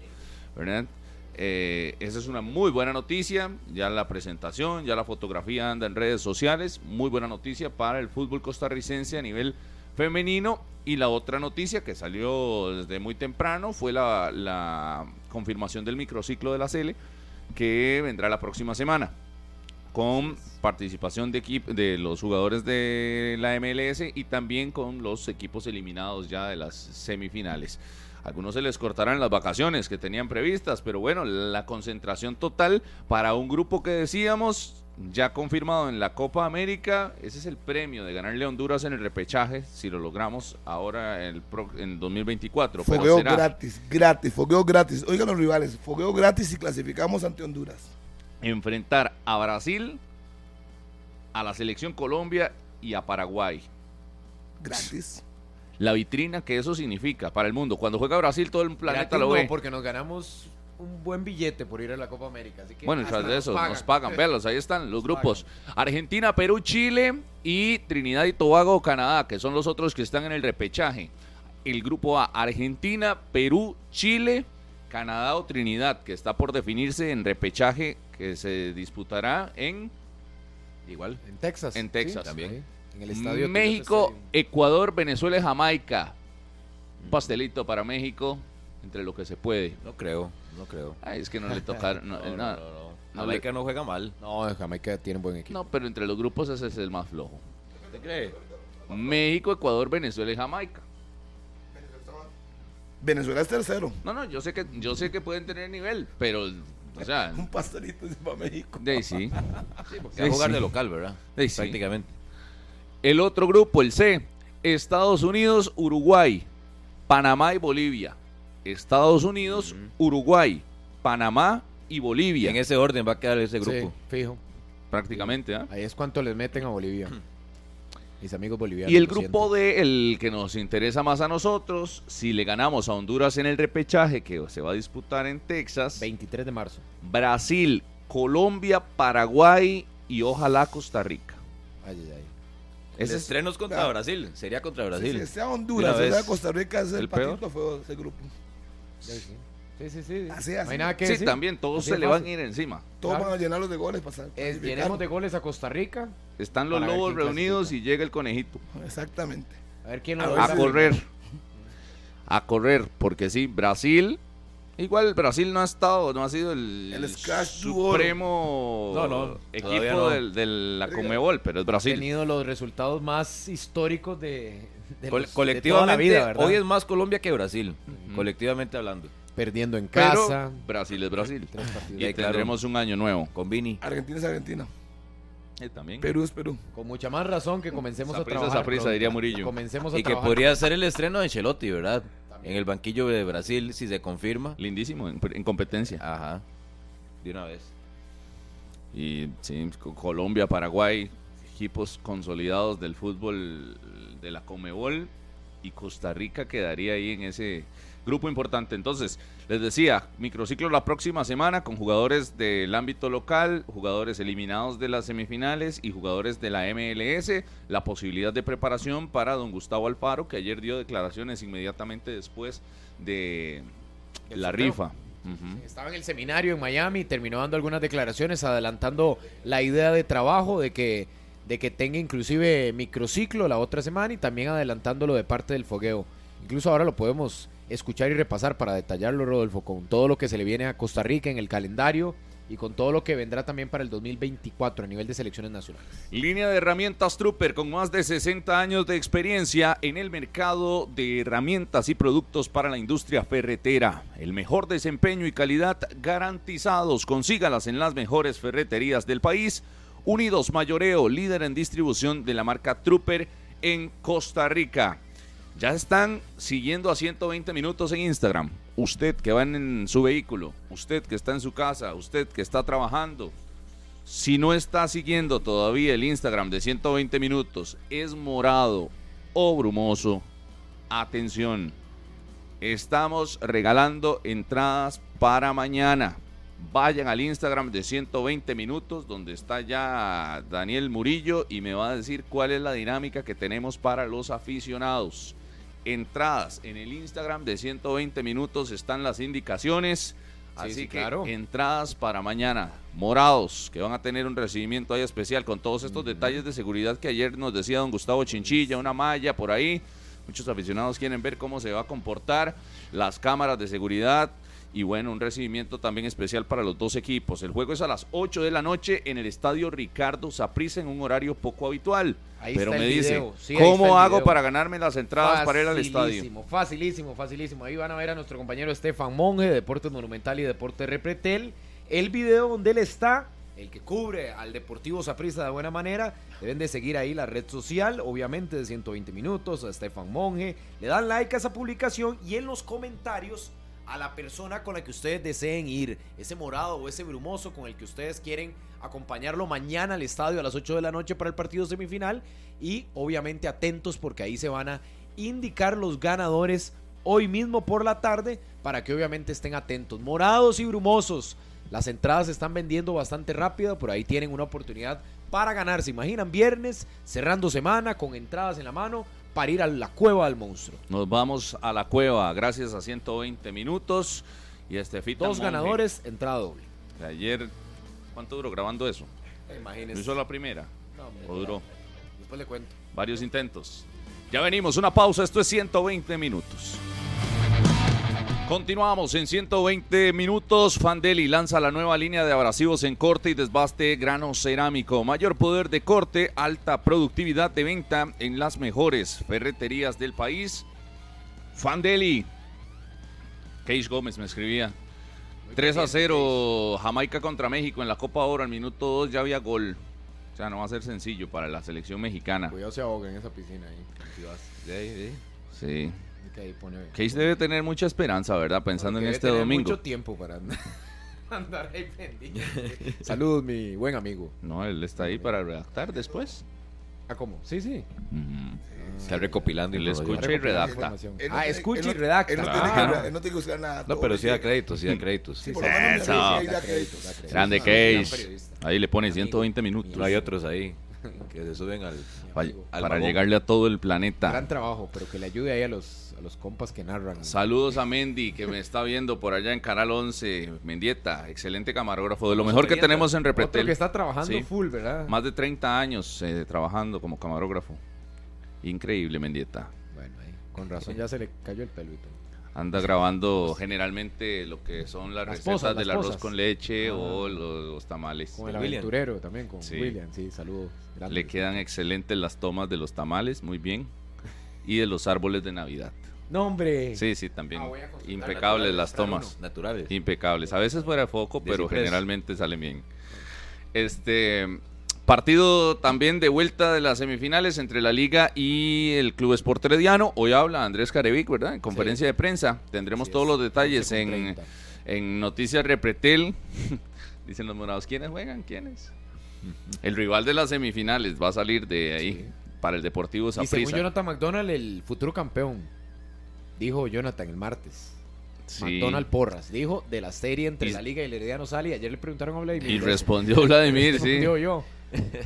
¿verdad? Eh, esa es una muy buena noticia. Ya la presentación, ya la fotografía anda en redes sociales. Muy buena noticia para el fútbol costarricense a nivel femenino. Y la otra noticia que salió desde muy temprano fue la, confirmación del microciclo de la Cele que vendrá la próxima semana con participación de, de los jugadores de la MLS y también con los equipos eliminados ya de las semifinales. Algunos se les cortarán las vacaciones que tenían previstas, pero bueno, la concentración total para un grupo que decíamos ya confirmado en la Copa América, ese es el premio de ganarle a Honduras en el repechaje, si lo logramos ahora en, el pro- en 2024. pero Fogueo será gratis, gratis, fogueo gratis. Oigan los rivales, fogueo gratis y clasificamos ante Honduras. enfrentar a Brasil, a la selección Colombia y a Paraguay. Gratis. la vitrina que eso significa para el mundo. Cuando juega Brasil, todo el planeta Gratis lo no, ve. porque nos ganamos un buen billete por ir a la Copa América. Así que Bueno, tras de eso, nos pagan, velos, ahí están los Nos grupos. Argentina, Perú, Chile y Trinidad y Tobago, Canadá, que son los otros que están en el repechaje. El grupo A, Argentina, Perú, Chile, Canadá o Trinidad, que está por definirse en repechaje que se disputará en Igual. En Texas. En Texas. también. En el estadio México. Ecuador, Venezuela y Jamaica. Un pastelito para México, entre lo que se puede. No creo, no creo. Ay, es que no le *laughs* tocaron. No, No, no, no, Jamaica no juega mal. No, Jamaica tiene buen equipo. no, pero entre los grupos ese es el más flojo. ¿Usted cree? México, Ecuador, Venezuela y Jamaica. Venezuela es tercero. No, no, yo sé que yo sé que pueden tener nivel, pero o sea, *laughs* Un pastelito para México. de ahí sí. Que va a jugar Sí. de local, ¿verdad? Sí, sí. Prácticamente. El otro grupo, el C, Estados Unidos, Uruguay, Panamá y Bolivia. Estados Unidos, Uruguay, Panamá y Bolivia. En ese orden va a quedar ese Sí, grupo. fijo. prácticamente, ¿ah? Ahí es cuánto les meten a Bolivia. *clears throat* Mis amigos bolivianos. Y el grupo. D, el que nos interesa más a nosotros, si le ganamos a Honduras en el repechaje que se va a disputar en Texas, 23 de marzo. Brasil, Colombia, Paraguay y ojalá Costa Rica. Ay, ay, ay. Ese es estreno es contra Claro. Brasil. Sería contra Si Brasil. sea Honduras, sea. Costa Rica, es el, ¿El patito fue ese grupo. Sí, sí, sí. Así, No así. hay nada que Sí, decir. también todos Así se de le van a fácil. ir encima. Todos Claro. van a llenarlos de goles para Es, clasificar. llenemos de goles a Costa Rica. Están los Para ver lobos quién reunidos clasifica. y llega el conejito. Exactamente. A ver quién lo A logra. correr. A correr, porque sí, Brasil. Igual Brasil no ha estado, no ha sido el, El Scratch du Oro. supremo No, no, equipo todavía no. del- de la. Comebol, pero es Ha Brasil. tenido los resultados más históricos de, de, Col- los- de colectivamente, toda la vida, ¿verdad? hoy es más Colombia que Brasil. Colectivamente hablando. Perdiendo en Pero casa. Brasil es Brasil. Y claro. tendremos un año nuevo. Con Vini. Argentina es Argentina. Eh, también. Perú es Perú. Con mucha más razón que comencemos a Saprissa, trabajar. pronto. diría Murillo. Comencemos a Y que podría ser el estreno de Ancelotti, ¿verdad? En el banquillo de Brasil, si se confirma. Lindísimo en, en competencia. Ajá. De una vez. Y sí, co- Colombia, Paraguay, equipos consolidados del fútbol de la Comebol. y Costa Rica quedaría ahí en ese grupo importante. Entonces, les decía, microciclo la próxima semana con jugadores del ámbito local, jugadores eliminados de las semifinales y jugadores de la MLS. La posibilidad de preparación para don Gustavo Alfaro, que ayer dio declaraciones inmediatamente después de la sorteo. rifa. Estaba en el seminario en Miami, terminó dando algunas declaraciones, adelantando la idea de trabajo de que, de que tenga inclusive microciclo la otra semana y también adelantándolo de parte del fogueo. Incluso ahora lo podemos escuchar y repasar para detallarlo, Rodolfo, con todo lo que se le viene a Costa Rica en el calendario y con todo lo que vendrá también para el 2024 a nivel de selecciones nacionales. Línea de herramientas Trooper con más de 60 años de experiencia en el mercado de herramientas y productos para la industria ferretera. El mejor desempeño y calidad garantizados. Consígalas en las mejores ferreterías del país. Unidos Mayoreo, líder en distribución de la marca Trooper en Costa Rica. Ya están siguiendo a 120 minutos en Instagram. Usted que va en su vehículo, usted que está en su casa, usted que está trabajando, si no está siguiendo todavía el Instagram de 120 minutos, es morado o brumoso, atención, estamos regalando entradas para mañana. Vayan al Instagram de 120 minutos, donde está ya Daniel Murillo y me va a decir cuál es la dinámica que tenemos para los aficionados. Entradas en el Instagram de 120 minutos están las indicaciones. Sí, Así sí, que claro. entradas para mañana, morados, que van a tener un recibimiento ahí especial con todos estos detalles de seguridad que ayer nos decía don Gustavo Chinchilla, una malla por ahí. Muchos aficionados quieren ver cómo se va a comportar las cámaras de seguridad y bueno, un recibimiento también especial para los dos equipos. El juego es a las 8 de la noche en el estadio Ricardo Saprissa en un horario poco habitual. Ahí Pero está me el dice. Sí, ¿cómo hago para ganarme las entradas para ir al estadio? Facilísimo, facilísimo. Ahí van a ver a nuestro compañero Estefan Monge de Deportes Monumental y Deportes Repretel. El video donde él está, el que cubre al Deportivo Saprissa de buena manera. Deben de seguir ahí la red social, obviamente de 120 minutos, a Estefan Monge. Le dan like a esa publicación y en los comentarios a la persona con la que ustedes deseen ir, ese morado o ese brumoso con el que ustedes quieren acompañarlo mañana al estadio a las 8 de la noche para el partido semifinal y obviamente atentos porque ahí se van a indicar los ganadores hoy mismo por la tarde para que obviamente estén atentos. Morados y brumosos. Las entradas se están vendiendo bastante rápido, por ahí tienen una oportunidad para ganar. ¿Se imaginan? Viernes, cerrando semana, con entradas en la mano, para ir a la cueva del monstruo. Nos vamos a la cueva gracias a 120 minutos y Estefita Dos Monge, ganadores, entrada doble. que Ayer, ¿cuánto duró grabando eso? ¿Lo Imagínense. hizo la primera? No, ¿O duró? Después le cuento. Varios intentos. Ya venimos, una pausa, esto es 120 minutos. Continuamos en 120 minutos. Fandeli lanza la nueva línea de abrasivos en corte y desbaste grano cerámico. Mayor poder de corte, alta productividad de venta en las mejores ferreterías del país. Fandeli. Cage Gómez me escribía. 3 a 0 Jamaica contra México en la Copa Oro. Al minuto 2 ya había gol. O sea, no va a ser sencillo para la selección mexicana. Cuidado se ahoga en esa piscina ahí. vas. Sí. Que ahí pone- Case debe tener mucha esperanza, ¿verdad? Pensando en este tener domingo. mucho tiempo para *laughs* andar, ahí pendiente. Saludos, mi buen amigo. No, él está ahí para redactar después. Ah, ¿cómo? Sí, sí. Está recopilando Él información. escucha y redacta. Él no Ah, tiene- escucha él y redacta. Él no, tiene Ah, que, él no tiene que buscar nada. No, pero sí da créditos, sí da créditos. Sí, Eso. da- créditos, da créditos. Grande Gran Case. Ahí le pone Amigo. 120 minutos. Hay otros ahí que se suben al... Al para vagón. llegarle a todo el planeta. Gran trabajo, pero que le ayude ahí a los, a los compas que narran. Saludos a Mendy, que me está viendo por allá en Canal 11. Mendieta, excelente camarógrafo. De lo mejor que tenemos en Otro Repretel. que está trabajando Sí. full, ¿verdad? Más de 30 años eh, trabajando como camarógrafo. Increíble, Mendieta. Bueno, ahí, con razón ya se le cayó el todo. Anda grabando generalmente lo que son las, Las recetas posas, del las arroz posas. con leche Ah. o los, los tamales. Con el William. aventurero también, con Sí. William, sí, saludos. grandes. Le quedan excelentes las tomas de los tamales, muy bien. Y de los árboles de Navidad. No, hombre. Sí, sí, también. Ah. Impecables las tomas. Naturales. Impecables. A veces fuera de foco, De pero generalmente salen bien. Este partido también de vuelta de las semifinales entre la Liga y el Club Sport Herediano. Hoy habla Andrés Carevic, ¿verdad? En conferencia de prensa. Tendremos todos es, los detalles 11 con en, 30. en Noticias Repretel. *laughs* Dicen los morados, ¿quiénes juegan? ¿Quiénes? El rival de las semifinales va a salir de ahí, para el Deportivo Y según Saprissa. Jonathan McDonald, el futuro campeón, dijo Jonathan el martes. Sí. McDonald Porras, dijo de la serie entre Y- la Liga y el Herediano Sali. Ayer le preguntaron a Vladimir. Y respondió Vladimir, sí. respondió yo.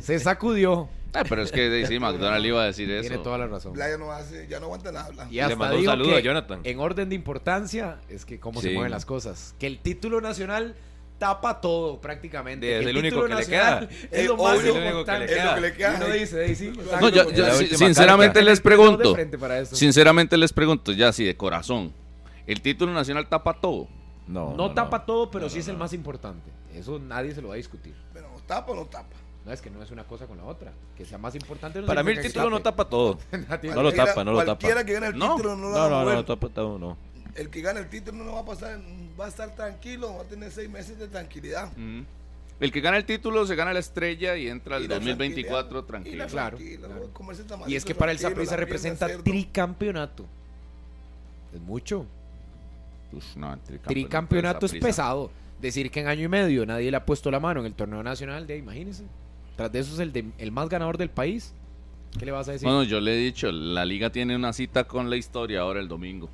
Se sacudió. Ah, pero es que sí, *laughs* McDonald iba a decir eso. Tiene toda la razón. Blaya no hace, ya no aguanta nada. habla. Y Le mandó un saludo a Jonathan. En orden de importancia, es que cómo se mueven las cosas. Que el título nacional tapa todo prácticamente. Sí, es el único que le queda. Es lo más obvio, único que le importante. Es lo que le queda. Dice, "Ey, sí, No, exacto". yo, yo La si- última sinceramente carta. les pregunto. Sinceramente les pregunto, ya sí, de corazón. ¿El título nacional tapa todo? No, No, tapa todo, pero No, sí no, es el más importante. Eso nadie se lo va a discutir. Pero tapa o no tapa. No es que no es una cosa con la otra. Que sea más importante. no Para mí el título no tapa todo. *laughs* No lo tapa, no lo tapa. Cualquiera que gane el título no lo No, no, no, no tapa todo, no. El que gane el título no va a pasar, va a estar tranquilo, va a tener seis meses de tranquilidad. Mm. El que gana el título se gana la estrella y entra al Y la 2024 tranquilidad. tranquilo. Y la Claro, Y es que para el Saprissa representa tricampeonato. Es mucho. Uf, no, tricampeonato, Tricampeonato es pesado. Decir que en año y medio nadie le ha puesto la mano en el torneo nacional, de imagínense. Tras de eso es el, de- el más ganador del país. ¿Qué le vas a decir? Bueno, yo le he dicho, la liga tiene una cita con la historia ahora el domingo.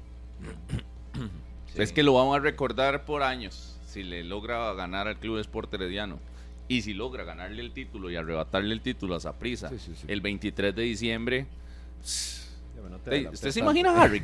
Es que lo vamos a recordar por años si le logra ganar al Club Sport Herediano. Y si logra ganarle el título y arrebatarle el título a Saprissa sí. el 23 de diciembre. *laughs* No te Ey, adelantes ¿Usted se imagina a Harry?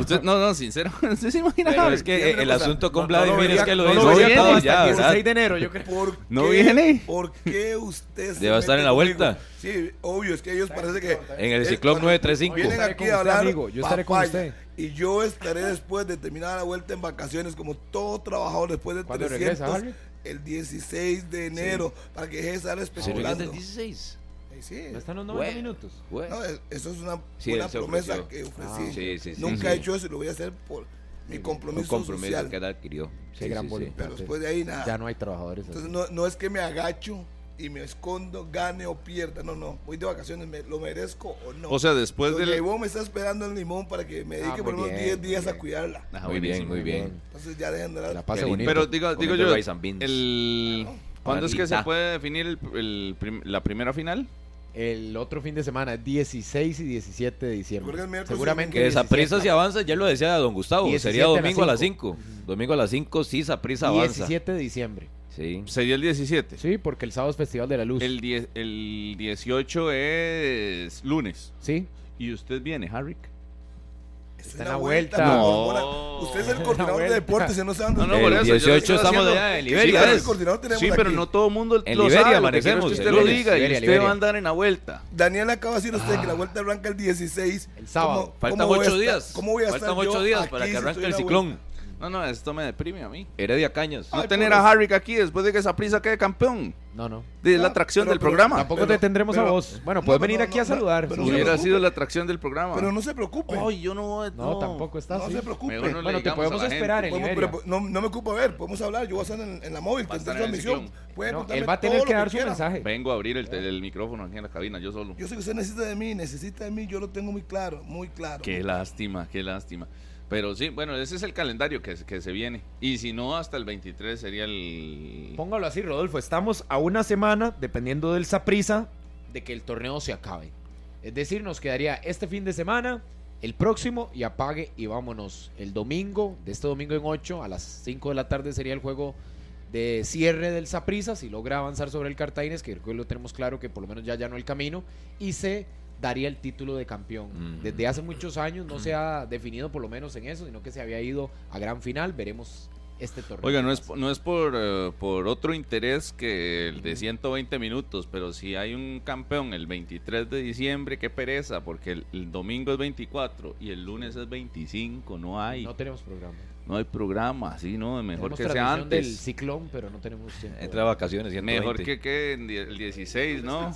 Usted- no, no, sincero. ¿Usted se imagina a Harry? es que el asunto con No, no lo Vladimir es que lo vería todo hasta ya, el 16 ¿verdad? de enero, yo creo. ¿Por *laughs* ¿No viene? ¿Por qué usted se Ya va a estar en la conmigo? vuelta. Sí, obvio, es que ellos parece que... En el Ciclón cuando 935. Vienen aquí a hablar amigo, yo estaré con usted. Y yo estaré después de terminar la vuelta en vacaciones, como todo trabajador después de ¿Cuándo 300, regresa, Harry? el 16 de enero, para que deje de estar especulando. 16. Sí. ¿No están los 90 Bueno. minutos? No, es- eso es una, Sí, una promesa ofreció. que ofrecí. Ah, sí, Nunca sí. he hecho eso y lo voy a hacer por mi Un compromiso, compromiso social. que él adquirió. Qué Sí, gran sí, sí. voluntad. Pero después de ahí nada. Ya no hay trabajadores. Entonces no, no es que me agacho y me escondo, gane o pierda. No, no. Voy de vacaciones, me- lo merezco o no. O sea, después del... Ivonne me está esperando en Limón para que me dedique Ah, por unos bien, 10 muy días a cuidarla. Ah, Muy bien, muy bien. Entonces ya dejen de La pase Qué bonito. Pero digo, digo yo, el... ¿cuándo es que se puede definir el, el la primera final? El otro fin de semana, 16 y 17 de diciembre. Seguramente. Que esa 17. prisa si avanza, ya lo decía don Gustavo, 17 sería domingo a las 5. 5. Domingo a las 5 sí, esa prisa avanza. 17 de diciembre. Sí. Sería el 17. Sí, porque el sábado es Festival de la Luz. El, die- el 18 es lunes. Sí. ¿Y usted viene, Harry? Está es en la vuelta. mi No. hormona. Usted es el coordinador vuelta. de deportes y no sabe dónde No, no, está. por El eso. yo le 18 estoy estamos haciendo- allá en Sí, Liberia, pero el coordinador tenemos Sí, pero aquí. no todo el mundo En lo Liberia sabe. Amanecemos, que el usted lo diga y Liberia, usted Liberia. va a andar en la vuelta. Daniel acaba de decir usted que la vuelta arranca el 16. El sábado. ¿Cómo- Faltan cómo voy a 8 estar- días. ¿Cómo voy a Faltan estar yo 8 días aquí para que arranque el ciclón. No, no, esto me deprime a mí. Heredia Cañas. No Ay, tener a Harry aquí después de que esa prisa quede campeón. No, no. De la Ah, atracción pero- del pero- programa. Tampoco pero- te tendremos a vos. Bueno, no, puedes venir no, aquí a no, saludar. Hubiera sido la atracción del programa. Pero no se preocupe. Ay, yo no. No, tampoco estás. no sí. se preocupe. Mejor no le Bueno, te podemos esperar en Podemos- Liberia. pero no, no me ocupo a ver, podemos hablar. Yo voy a estar en, en la móvil, tendré estar en el transmisión. él va a tener que dar su mensaje. Vengo a abrir el micrófono aquí en la cabina, yo solo. Yo sé que usted necesita de mí, necesita de mí, yo lo tengo muy claro, muy claro. Qué lástima, qué lástima. Pero sí, bueno, ese es el calendario que, que se viene. Y si no, hasta el 23 sería el... Póngalo así, Rodolfo. Estamos a una semana, dependiendo del Saprisa, de que el torneo se acabe. Es decir, nos quedaría este fin de semana, el próximo, y apague y vámonos. El domingo, de este domingo en 8, a las 5 de la tarde sería el juego de cierre del Saprisa. Si logra avanzar sobre el Cartagines, que que lo tenemos claro que por lo menos ya allanó el camino, y se daría el título de campeón. Mm. Desde hace muchos años no se ha definido por lo menos en eso, sino que se había ido a gran final. Veremos este torneo. Oiga, no es, no es por, eh, por otro interés que el de 120 minutos, pero si hay un campeón el 23 de diciembre, qué pereza, porque el, el domingo es 24 y el lunes es 25, no hay, No no, tenemos programa. hay programa, sí, no, mejor Tenemos que sea transmisión del antes. ciclón, pero no tenemos tiempo. Entra vacaciones. 120. Mejor que die- el 16, ¿no?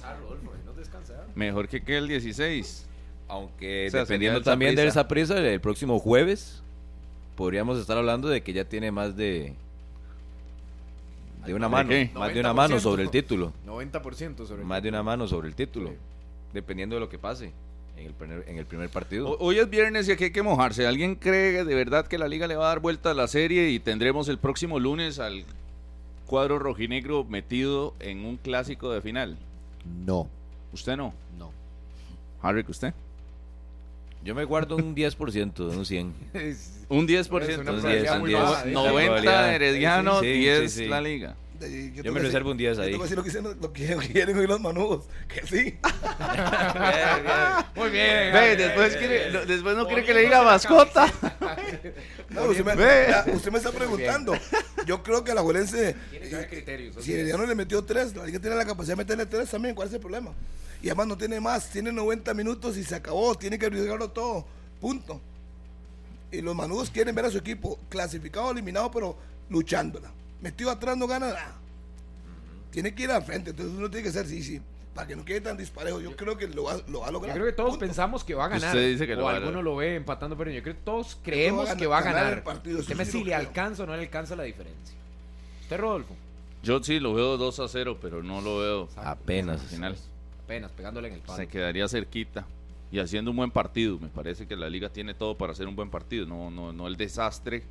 Mejor que quede el 16. Aunque O sea, dependiendo el también de esa prisa, el próximo jueves podríamos estar hablando de que ya tiene más de de una ¿De mano, más de una mano 90%. sobre el título, 90% sobre más de una mano sobre el título, Sí. dependiendo de lo que pase en el primer, en el primer partido. Ho- Hoy es viernes y aquí hay que mojarse. ¿Alguien cree de verdad que la liga le va a dar vuelta a la serie y tendremos el próximo lunes al cuadro rojinegro metido en un clásico de final? No, ¿Usted no? no. Harry, ¿usted? Yo me guardo un 10%, un 100. *laughs* Un 10%. Es una un probabilidad 10, muy un 10. baja, ¿eh? 90 probabilidad. Herediano, Sí, sí, 10 sí. la liga. Yo te me reservo un 10 yo ahí. Te voy a decir lo que, dicen- lo que quieren oír los manudos. Que sí. *laughs* Muy bien. Ve, después, quiere- no, después no quiere que le diga mascota. *laughs* No, usted, me, ya, usted me está preguntando. Yo creo que a la Juelense, criterios. si Herediano le metió tres, la liga tiene la capacidad de meterle tres también. ¿Cuál es el problema? Y además no tiene más. Tiene 90 minutos y se acabó. Tiene que arriesgarlo todo. Punto. Y los manudos quieren ver a su equipo clasificado, eliminado, pero luchándola. Metido atrás no gana nada. Tiene que ir al frente. Entonces uno tiene que ser, sí, sí. Para que no quede tan disparejo. Yo creo que lo va, lo va a Yo lograr. creo que todos Punto. pensamos que va a ganar. Usted dice que o lo va a alguno lo ve empatando, pero yo creo que todos creemos que va a ganar ganar. el partido, El eso tema es sí si le creo. alcanza o no le alcanza la diferencia. ¿Usted, Rodolfo? Yo sí lo veo 2 a 0, pero no lo veo Apenas. al final. Apenas, pegándole en el palo. Se quedaría cerquita y haciendo un buen partido. Me parece que la liga tiene todo para hacer un buen partido, no, no, no el desastre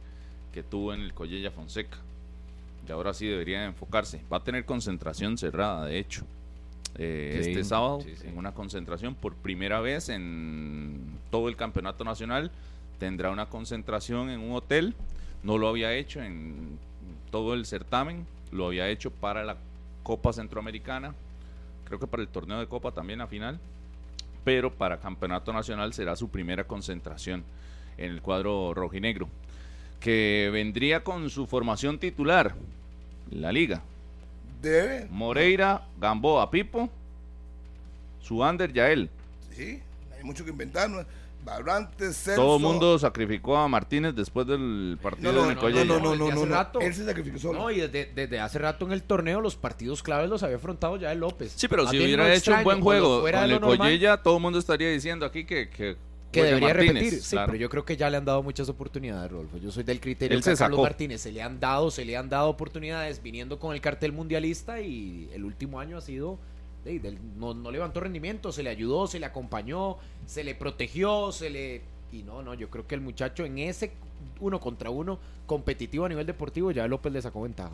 que tuvo en el Collella Fonseca. Y ahora sí debería enfocarse. Va a tener concentración cerrada, de hecho. Eh, Sí, este sábado, sí, sí. en una concentración por primera vez en todo el campeonato nacional, tendrá una concentración en un hotel. No lo había hecho en todo el certamen, lo había hecho para la Copa Centroamericana, creo que para el torneo de Copa también a final, pero para Campeonato Nacional será su primera concentración en el cuadro rojinegro, que vendría con su formación titular, la liga. Debe. Moreira, Gamboa, Pipo, Suander, Yael. Sí, hay mucho que inventar. ¿no? Barrantes, Celso. Todo el mundo sacrificó a Martínez después del partido No, no, no, no, no, no, Desde no, hace no. rato. Él se sacrificó solo. No, y desde, desde hace rato en el torneo los partidos claves los había afrontado ya el López. Sí, pero Más si hubiera no hecho un buen juego con de Collella, todo el mundo estaría diciendo aquí que, que, que debería Martínez, repetir. Sí, claro. pero yo creo que ya le han dado muchas oportunidades, Rolfo. Yo soy del criterio Él que a Carlos sacó. Martínez se le han dado, se le han dado oportunidades viniendo con el cartel mundialista y el último año ha sido del- no, no levantó rendimiento, se le ayudó, se le acompañó, se le protegió, se le y no, no, yo creo que el muchacho en ese uno contra uno competitivo a nivel deportivo ya López le sacó ventaja.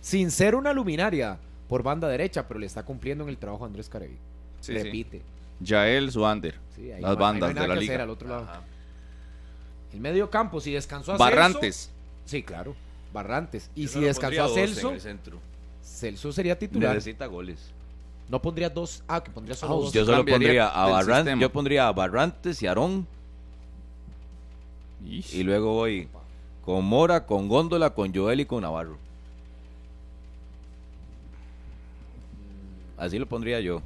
Sin ser una luminaria por banda derecha, pero le está cumpliendo en el trabajo a Andrés Carevi. Sí, sí. Yael, Suander. Sí, ahí las no ahí no bandas hay nada de la que hacer liga. al otro lado. El medio campo, si descansó a Barrantes. Celso. Sí, claro. Barrantes. Y Yo si solo descansó a Celso, en el centro. Celso sería titular. Necesita goles. No pondría dos. Ah, que pondría solo Ah, dos. Yo solo pondría a Barrantes, sistema. yo pondría a Barrantes y Aarón Ish. y luego voy con Mora, con Góndola, con Joel y con Navarro. Así lo pondría yo.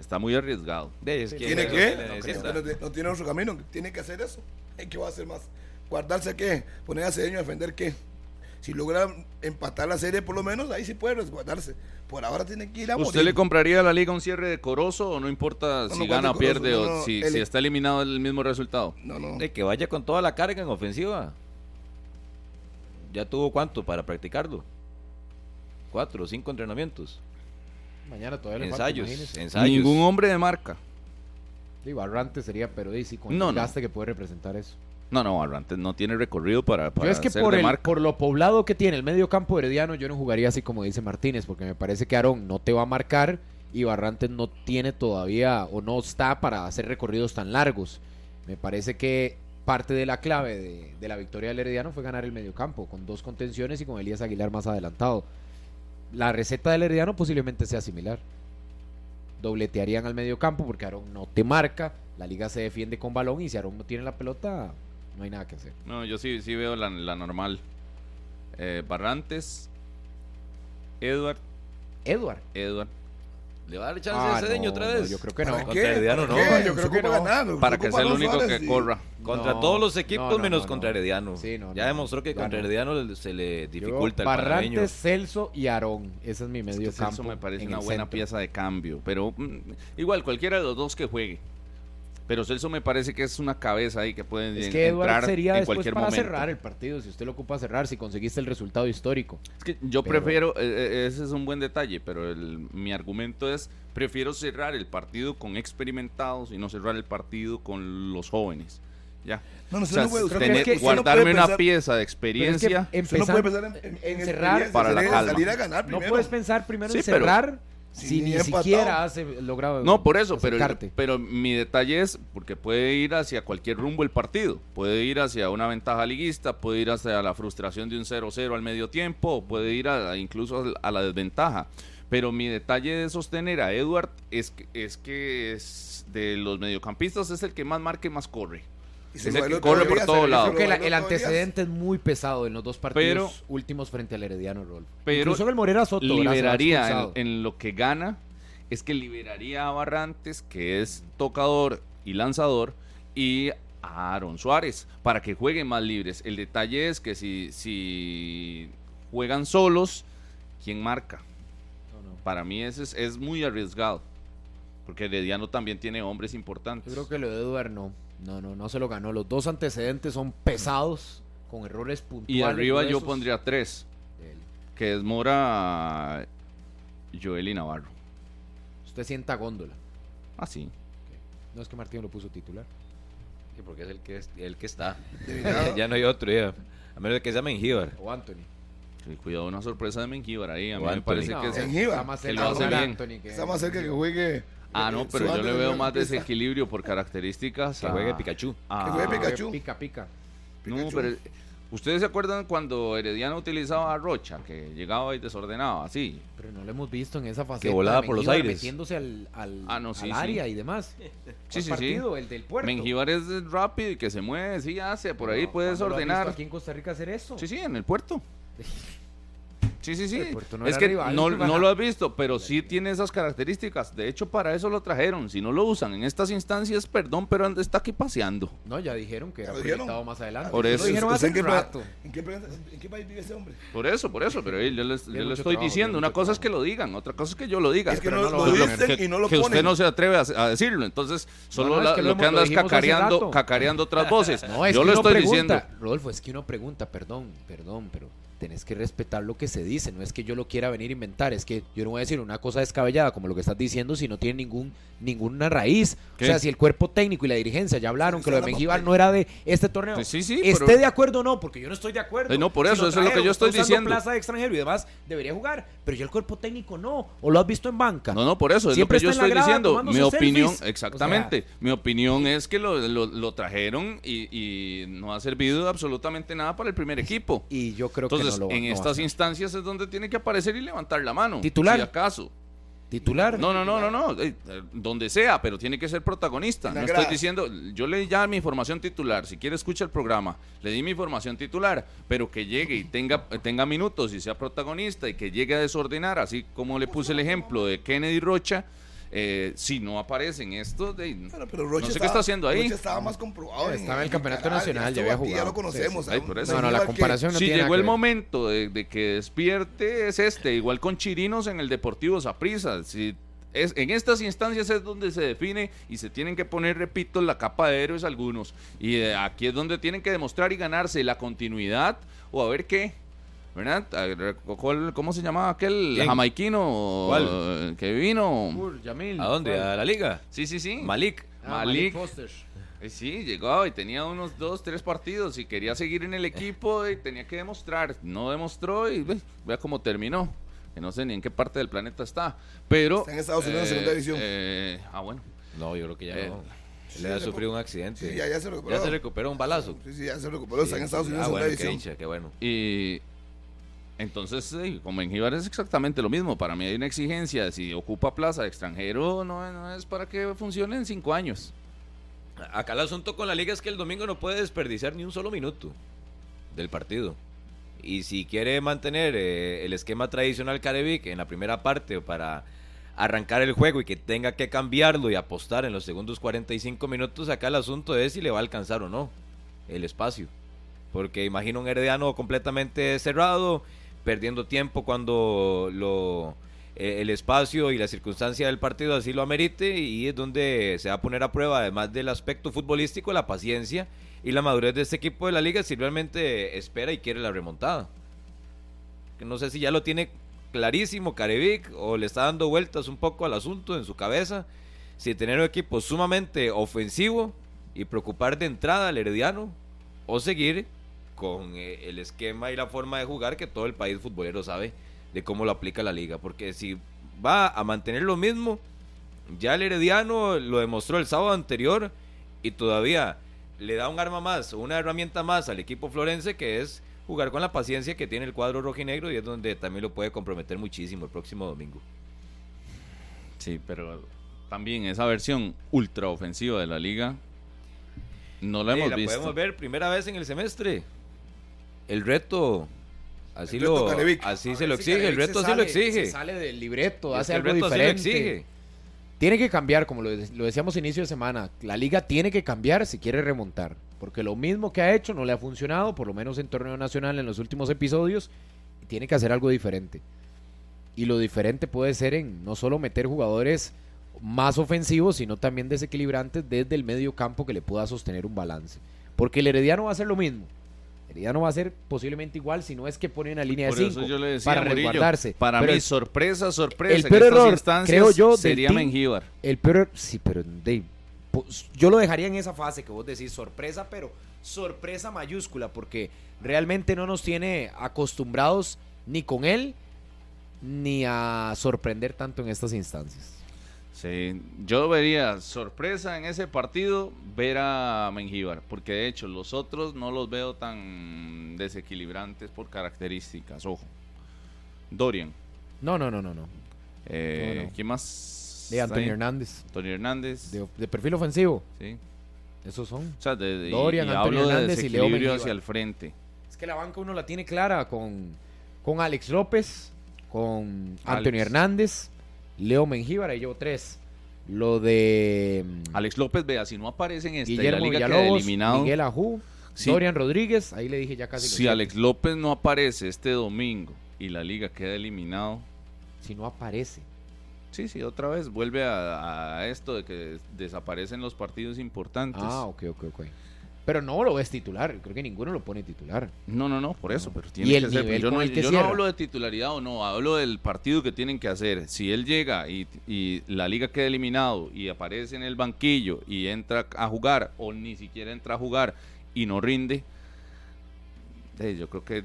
Está muy arriesgado. De, es que ¿Tiene que? No, necesita. no, no tiene otro camino. Tiene que hacer eso. ¿Qué va a hacer más? ¿Guardarse qué? ¿Poner a Cedeño a defender qué? Si logra empatar la serie, por lo menos, ahí sí puede resguardarse. Por ahora tiene que ir a ¿Usted morir. le compraría a la liga un cierre decoroso o no importa No, si no, gana o pierde no, o no, si, el- si está eliminado el mismo resultado? No, no. De que vaya con toda la carga en ofensiva. ¿Ya tuvo cuánto para practicarlo? Cuatro o cinco entrenamientos. Mañana todavía le Ensayos. Ensayos. Ningún hombre de marca. Sí, Barrantes sería, pero sí, con el No, no. desgaste que puede representar eso. No, no, Barrantes no tiene recorrido para, para Yo es que ser por, de el, marca. por lo poblado que tiene el medio campo herediano, yo no jugaría así como dice Martínez, porque me parece que Aarón no te va a marcar y Barrantes no tiene todavía o no está para hacer recorridos tan largos. Me parece que parte de la clave de, de la victoria del herediano fue ganar el medio campo, con dos contenciones y con Elías Aguilar más adelantado. La receta del herediano posiblemente sea similar. Dobletearían al medio campo porque Aarón no te marca, la liga se defiende con balón y si Aarón no tiene la pelota, no hay nada que hacer. No, yo sí, sí veo la, la normal. Eh, Barrantes, Edward, Edward. Edward. ¿Le va a dar chance Ah, a Cedeño no, otra no, vez? yo creo que ¿Para no. Contra Herediano ¿Para no. qué? Yo creo que no. ganar, se Para que sea el único que y- corra. Contra No, todos los equipos no, no, menos no, contra no. Herediano. Sí, no, ya no, demostró que ya contra no. Herediano se le Yo dificulta el veo panameño. Barrantes, Celso y Aarón. Ese es mi Es medio que Celso campo. me parece una el buena centro. pieza de cambio, pero mm, igual cualquiera de los dos que juegue. Pero Celso me parece que es una cabeza ahí que puede Es en- que Edward entrar sería en cualquier para momento. cerrar el partido. Si usted lo ocupa cerrar, si conseguiste el resultado histórico. Es que yo Pero- prefiero, eh, eh, ese es un buen detalle, pero el- mi argumento es, prefiero cerrar el partido con experimentados y no cerrar el partido con los jóvenes. Ya. No, no, O sea, no puede- tener- no puede- usted no guardarme puede una pensar- pieza de Pero es que experiencia. Usted no empezar- puede pensar en, en- en en cerrar experiencia, para la salir- calma. Salir a ganar No primero. puedes pensar primero en Sí, pero- cerrar Si ni siquiera hace logrado. No, por eso, pero, acercarte. pero mi detalle es porque puede ir hacia cualquier rumbo el partido. Puede ir hacia una ventaja liguista, puede ir hacia la frustración de un 0-0 al medio tiempo, puede ir a- incluso a la desventaja. Pero mi detalle de sostener a Edward es que es, que es de los mediocampistas es el que más marca y más corre. Y Es el que corre por Díaz, todo se lo lado. Creo que el antecedente es muy pesado en los dos partidos Pero- últimos frente al Herediano Rol. Pero Incluso el Morera Soto liberaría en, lo que gana es que liberaría a Barrantes que es tocador y lanzador y a Aaron Suárez para que jueguen más libres el detalle es que si, si juegan solos quién marca No, no. para mí ese es, es muy arriesgado porque Herediano también tiene hombres importantes Yo creo que lo de Eduard no. No, no, no se lo ganó. Los dos antecedentes son pesados, con errores puntuales. y arriba yo pondría tres Él. que es Mora Joel y Navarro Usted sienta góndola. así No es que Martín lo puso titular. Sí, porque es el que, es- el que está. *laughs* Ya no hay otro, ya. A menos de que sea Mengíbar. O Anthony. Sí, cuidado una sorpresa de Mengíbar ahí a mí O me Anthony. parece No, que es está más que cerca lo hace de bien. Anthony que- Está más cerca que juegue. Ah, no, pero yo le veo más desequilibrio por características. Que a- juegue Pikachu. a- Que juegue Pikachu. Pica, pica. No, pero ¿ustedes se acuerdan cuando Herediano utilizaba a Rocha, que llegaba y desordenaba así? Pero no lo hemos visto en esa faceta. volaba de por los aires. Metiéndose al, al, Ah, no, sí, al sí. área y demás. Sí, ¿Cuál sí, sí. El del puerto. Mengíbar es rápido y que se mueve, sí hace, por ahí No, puede ¿cuándo lo has visto desordenar. aquí en Costa Rica hacer eso? Sí, sí, en el puerto. *laughs* Sí, sí, sí. El Puerto no es era que rival, no, no lo has visto, pero sí tiene esas características. De hecho, para eso lo trajeron. Si no lo usan en estas instancias, perdón, pero anda- está aquí paseando. No, ya dijeron que era proyectado más adelante. Por Lo eso. dijeron ¿Usted hace en qué un pa- rato. ¿En qué, pre- en qué país vive ese hombre? Por eso, por eso, pero yo les, yo le mucho estoy trabajo, diciendo, una cosa es que lo digan, otra cosa es que yo lo diga. Es que pero no, no lo lo dicen que, y no lo que ponen. usted no se atreve a, a decirlo, entonces solo No, no, es la- que lo, lo que anda es cacareando, cacareando otras voces. *laughs* No, es yo que lo estoy diciendo. Rodolfo, es que uno pregunta, perdón, perdón, pero tenés que respetar lo que se dice, no es que yo lo quiera venir a inventar, es que yo no voy a decir una cosa descabellada como lo que estás diciendo si no tiene ningún ninguna raíz. ¿Qué? O sea, si el cuerpo técnico y la dirigencia ya hablaron Sí, que lo de Mengíbar no era de este torneo. Sí, sí, sí, Esté pero- de acuerdo o no, porque yo no estoy de acuerdo. No, por Si eso, eso es lo que yo estoy diciendo. plaza de extranjero y demás, debería jugar, pero ya el cuerpo técnico no, o lo has visto en banca. No, no, por eso es Siempre lo que yo estoy diciendo. Mi opinión, selfies. exactamente. mi opinión es que lo, lo- lo trajeron y, y no ha servido absolutamente nada para el primer equipo. Y yo creo Entonces, que no lo va- en no estas instancias es donde tiene que aparecer y levantar la mano. ¿Titular? Si acaso. titular. No, no, no, no, no. eh, donde sea, pero tiene que ser protagonista. No estoy diciendo, yo le di ya mi formación titular. Si quiere escucha el programa, le di mi formación titular, pero que llegue y tenga, tenga minutos y sea protagonista y que llegue a desordenar, así como le puse el ejemplo de Kennedy Rocha. Eh, si no aparece en esto, de, Pero, pero Rocha no sé estaba- qué está haciendo ahí. Rocha estaba más comprobado. Estaba en el campeonato nacional, ya estuvo había aquí, Ya jugado. lo conocemos. Sí, sí. Ay, por eso. No, no, la comparación no si tiene llegó que el momento de, de que despierte es este, igual con Chirinos en el Deportivo Saprissa. Si es, en estas instancias es donde se define y se tienen que poner, repito, la capa de héroes algunos. Y eh, aquí es donde tienen que demostrar y ganarse la continuidad o a ver qué. ¿Verdad? A- ¿cuál- ¿Cómo se llamaba aquel ¿Quién? jamaiquino ¿Cuál? eh, que vino? Ur, Yamil. ¿A dónde? ¿A la liga? Sí, sí, sí. Malik. Ah, Malik. Foster. Eh, Sí, llegó y tenía unos dos, tres partidos y quería seguir en el equipo y tenía que demostrar. No demostró y ve, vea cómo terminó. Que no sé ni en qué parte del planeta está. Pero. Está en Estados Unidos, segunda división. eh, ah, bueno. No, yo creo que ya Eh, no. sí, Le ha sufrido un accidente. Sí, ya- ya se recuperó. Ya se recuperó un balazo. Sí, sí, ya se recuperó. Está en Estados Unidos Ah, en bueno, segunda qué división. hincha, qué bueno. Y. Entonces, sí, con Mengíbar es exactamente lo mismo. Para mí hay una exigencia. Si ocupa plaza de extranjero, no, es para que funcione en cinco años. Acá el asunto con la liga es que el domingo no puede desperdiciar ni un solo minuto del partido. Y si quiere mantener eh, el esquema tradicional Carevic en la primera parte para arrancar el juego y que tenga que cambiarlo y apostar en los segundos 45 minutos, acá el asunto es si le va a alcanzar o no el espacio. Porque imagino un herediano completamente cerrado, perdiendo tiempo cuando lo eh, el espacio y la circunstancia del partido así lo amerite y es donde se va a poner a prueba, además del aspecto futbolístico, la paciencia y la madurez de este equipo de la liga si realmente espera y quiere la remontada. No sé si ya lo tiene clarísimo Carevic o le está dando vueltas un poco al asunto en su cabeza. Si tener un equipo sumamente ofensivo y preocupar de entrada al Herediano o seguir con eh, el esquema y la forma de jugar que todo el país futbolero sabe de cómo lo aplica la liga. Porque si va a mantener lo mismo. Ya el Herediano lo demostró el sábado anterior y todavía le da un arma más, una herramienta más al equipo florense que es jugar con la paciencia que tiene el cuadro rojinegro y es donde también lo puede comprometer muchísimo el próximo domingo. Sí, pero también esa versión ultra ofensiva de la liga no la Sí, hemos la visto. podemos ver primera vez en el semestre. El reto, así El lo, Carevic. así se lo exige, el reto se sí lo sale- exige. se sale del libreto, hace algo reto sí lo diferente. exige. Tiene que cambiar, como lo, lo decíamos inicio de semana. La liga tiene que cambiar si quiere remontar. Porque lo mismo que ha hecho no le ha funcionado, por lo menos en torneo nacional en los últimos episodios. Y tiene que hacer algo diferente. Y lo diferente puede ser en no solo meter jugadores más ofensivos, sino también desequilibrantes desde el medio campo que le pueda sostener un balance. Porque el Herediano va a hacer lo mismo. El Herediano va a ser posiblemente igual si no es que pone una línea Por de eso 5 yo le decía para Murillo, resguardarse. Para Pero mí, el- sorpresa, sorpresa. el en peor estas error, instancias creo yo, sería team- Mengíbar. El peor, sí, pero de- pues, yo lo dejaría en esa fase que vos decís sorpresa, pero sorpresa mayúscula, porque realmente no nos tiene acostumbrados ni con él ni a sorprender tanto en estas instancias. Sí, yo vería sorpresa en ese partido ver a Mengíbar, porque de hecho los otros no los veo tan desequilibrantes por características. Ojo, Dorian, No, no, no, no, no. eh, No, no. ¿quién más? De Antonio ahí? Hernández, Antonio Hernández, de, de perfil ofensivo, sí. esos son. O sea, de, Dorian, y, Antonio hablo de Hernández y Leo hacia el frente. Es que la banca uno la tiene clara con, con Alex López, con Antonio Alex. Hernández, Leo Mengíbar, ahí llevo tres. Lo de mm, Alex López, vea, si no aparece en esta y la liga eliminado. Miguel Ajú, Sí. Dorian Rodríguez, ahí le dije ya casi. Si siete. Alex López no aparece este domingo y la liga queda eliminado, Si no aparece. sí, sí, otra vez vuelve a, a esto de que desaparecen los partidos importantes. Ah, ok, ok, ok. Pero no lo ves titular, creo que ninguno lo pone titular. No, no, no, por eso, pero tiene Y el que ser. Yo, no, el que yo no hablo de titularidad o no, hablo del partido que tienen que hacer. Si él llega y, y la liga queda eliminado y aparece en el banquillo y entra a jugar o ni siquiera entra a jugar y no rinde, eh, yo creo que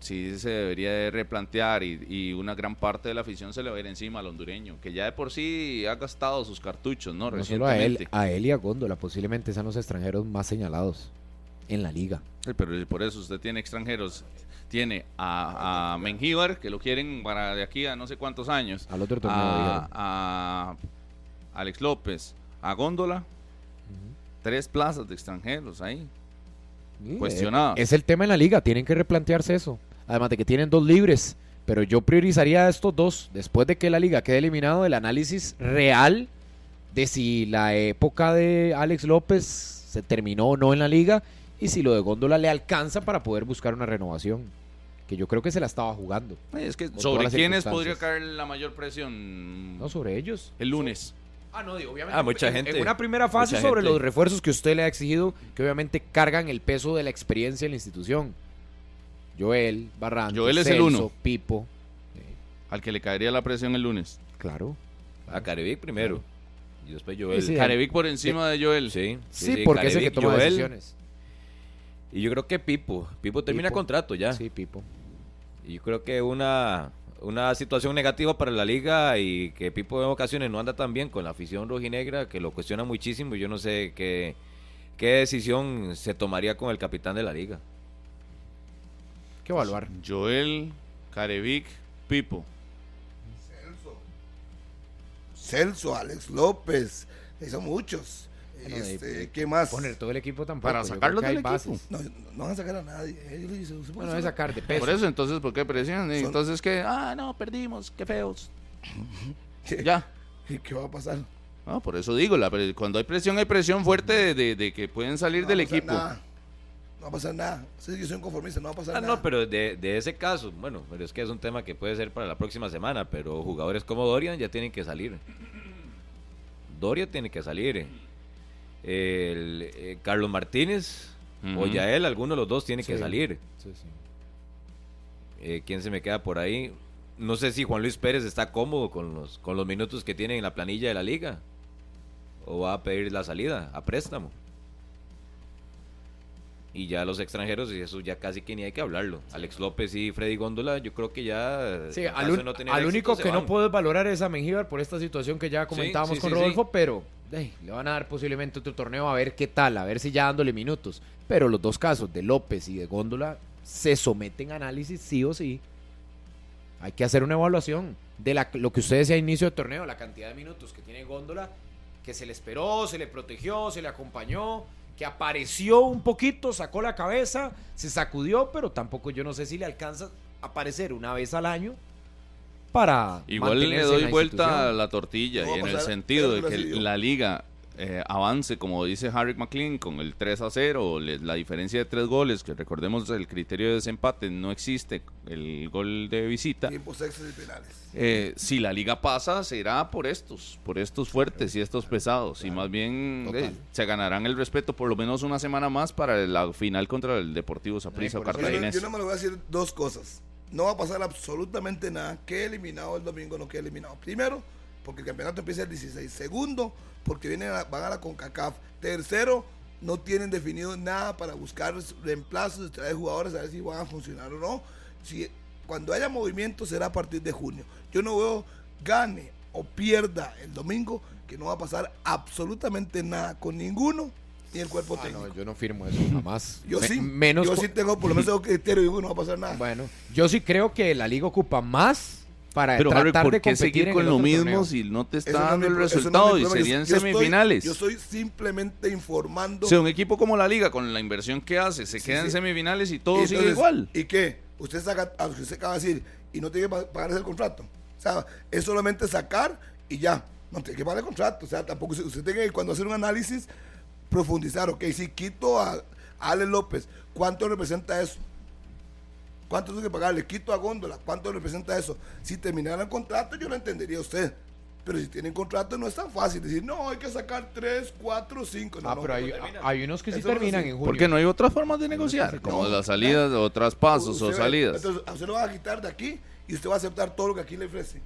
sí se debería de replantear y, y una gran parte de la afición se le va a ir encima al hondureño, que ya de por sí ha gastado sus cartuchos, ¿no? No solo a él, Recientemente. a él y a Góndola, posiblemente sean los extranjeros más señalados en la liga. Sí, Pero por eso usted tiene extranjeros. Tiene a, a Mengíbar, que lo quieren para de aquí a no sé cuántos años. Al otro torneo, A, Alex López, a Góndola. Tres plazas de extranjeros ahí. Sí, Cuestionadas. eh, Es el tema en la liga, tienen que replantearse eso. Además de que tienen dos libres, pero yo priorizaría a estos dos después de que la liga quede eliminado del análisis real de si la época de Alex López se terminó o no en la liga y si lo de Góndola le alcanza para poder buscar una renovación, que yo creo que se la estaba jugando, Eh, Es que sobre quiénes podría caer la mayor presión no sobre ellos. el lunes. Ah, no, digo, obviamente. Ah, mucha en- gente. En una primera fase Mucha sobre gente. los refuerzos que usted le ha exigido, que obviamente cargan el peso de la experiencia en la institución. Joel, Barranco, Joel es el uno. Pipo. Al que le caería la presión el lunes. Claro. A Carevic primero. Y después Joel. Sí, sí. Carevic por encima de Joel. Sí, Sí, porque es el que toma Joel, decisiones. Y yo creo que Pipo. Pipo termina Pipo. contrato ya. Sí, Pipo. Y yo creo que una, una situación negativa para la liga y que Pipo en ocasiones no anda tan bien con la afición rojinegra, que lo cuestiona muchísimo. y Yo no sé qué, qué decisión se tomaría con el capitán de la liga. Que evaluar. Joel, Carevic, Pipo. Celso, Alex López, son muchos. Bueno, Este, de- ¿Qué más? Poner todo el equipo tampoco. Para hay del equipo. bases. No, no van a sacar a nadie. eh, yo le dije, ¿usted puede Bueno, es sacar? sacar de *laughs* peso. Por eso, entonces, ¿por qué presión? Son- Entonces, que, ah, no, perdimos, qué feos. *laughs* ¿Qué? Ya. ¿Y ¿Qué va a pasar? No, por eso digo, la cuando hay presión, hay presión fuerte de, de- de que pueden salir No del equipo. nada. No va a pasar nada. Sí, yo soy un conformista, no va a pasar Ah, nada. no, pero de, de ese caso, bueno, pero es que es un tema que puede ser para la próxima semana, pero jugadores como Dorian ya tienen que salir. Dorian tiene que salir. El, eh, Carlos Martínez o Ujú. Yael, alguno de los dos tiene que salir. Sí, sí. Eh, ¿Quién se me queda por ahí? No sé si Juan Luis Pérez está cómodo con los, con los minutos que tiene en la planilla de la liga. O va a pedir la salida a préstamo. Y ya los extranjeros, y eso ya casi que ni hay que hablarlo. Alex López y Freddy Góndola, yo creo que ya. Sí, al, un- no tener al éxito, único que no puedes valorar es a Mengíbar por esta situación que ya comentábamos sí, con sí, Rodolfo, sí. pero le van a dar posiblemente otro torneo a ver qué tal, a ver si ya dándole minutos. Pero los dos casos, de López y de Góndola, se someten a análisis sí o sí. Hay que hacer una evaluación de la, lo que usted decía a inicio de torneo, la cantidad de minutos que tiene Góndola, que se le esperó, se le protegió, se le acompañó, que apareció un poquito, sacó la cabeza, se sacudió, pero tampoco yo no sé si le alcanza a aparecer una vez al año para Igual le doy vuelta a la tortilla No y en el pasar, sentido de que la liga eh, avance, como dice Harry McLean, con el 3 a 0, le- la diferencia de tres goles, que recordemos el criterio de desempate no existe, el gol de visita. Tiempos extras y penales. Eh, si la liga pasa, será por estos, por estos fuertes y estos pesados. Y más bien eh, se ganarán el respeto por lo menos una semana más para la final contra el Deportivo Saprissa o Yo Cartaginés. yo no me lo voy a decir dos cosas. No va a pasar absolutamente nada. Que eliminado el domingo, no quede eliminado. Primero, porque el campeonato empieza el 16. Segundo, porque vienen a- van a la CONCACAF. Tercero, no tienen definido nada para buscar reemplazos, traer jugadores a ver si van a funcionar o no. Si, cuando haya movimiento será a partir de junio. Yo no veo gane o pierda el domingo que no va a pasar absolutamente nada con ninguno ni el cuerpo Ah, técnico. no, yo no firmo eso, jamás. *laughs* Yo Me- sí, menos yo sí tengo, por lo menos *laughs* tengo criterio y no va a pasar nada. Bueno, yo sí creo que la liga ocupa más para Pero tratar Harry, de ¿por qué seguir con el lo mismo torneo. si no te Eso está no es dando el no resultado y. Yo- serían yo estoy- semifinales? yo estoy simplemente informando. O sea, un equipo como la liga, con la inversión que hace, se Sí, queda en semifinales y todo Y sigue entonces, igual. ¿Y qué? Usted saca, a usted acaba de decir, y no tiene que pa- pagar ese contrato. O sea, es solamente sacar y ya. No tiene que pagar el contrato. O sea, tampoco usted tiene que, cuando hacer un análisis, profundizar. Ok, si quito a, a Ale López, ¿cuánto representa eso? ¿Cuánto tengo que pagarle? Quito a Góndola, ¿cuánto representa eso? Si terminara el contrato, yo lo entendería a usted. Pero si tienen contrato, no es tan fácil decir, no, hay que sacar 3, 4, 5. No, Ah, no, pero hay, no, hay unos que sí Eso no terminan en junio. Porque no hay otras formas de negociar, como las salidas o traspasos o salidas. Entonces, a usted lo van a quitar de aquí y usted va a aceptar todo lo que aquí le ofrece.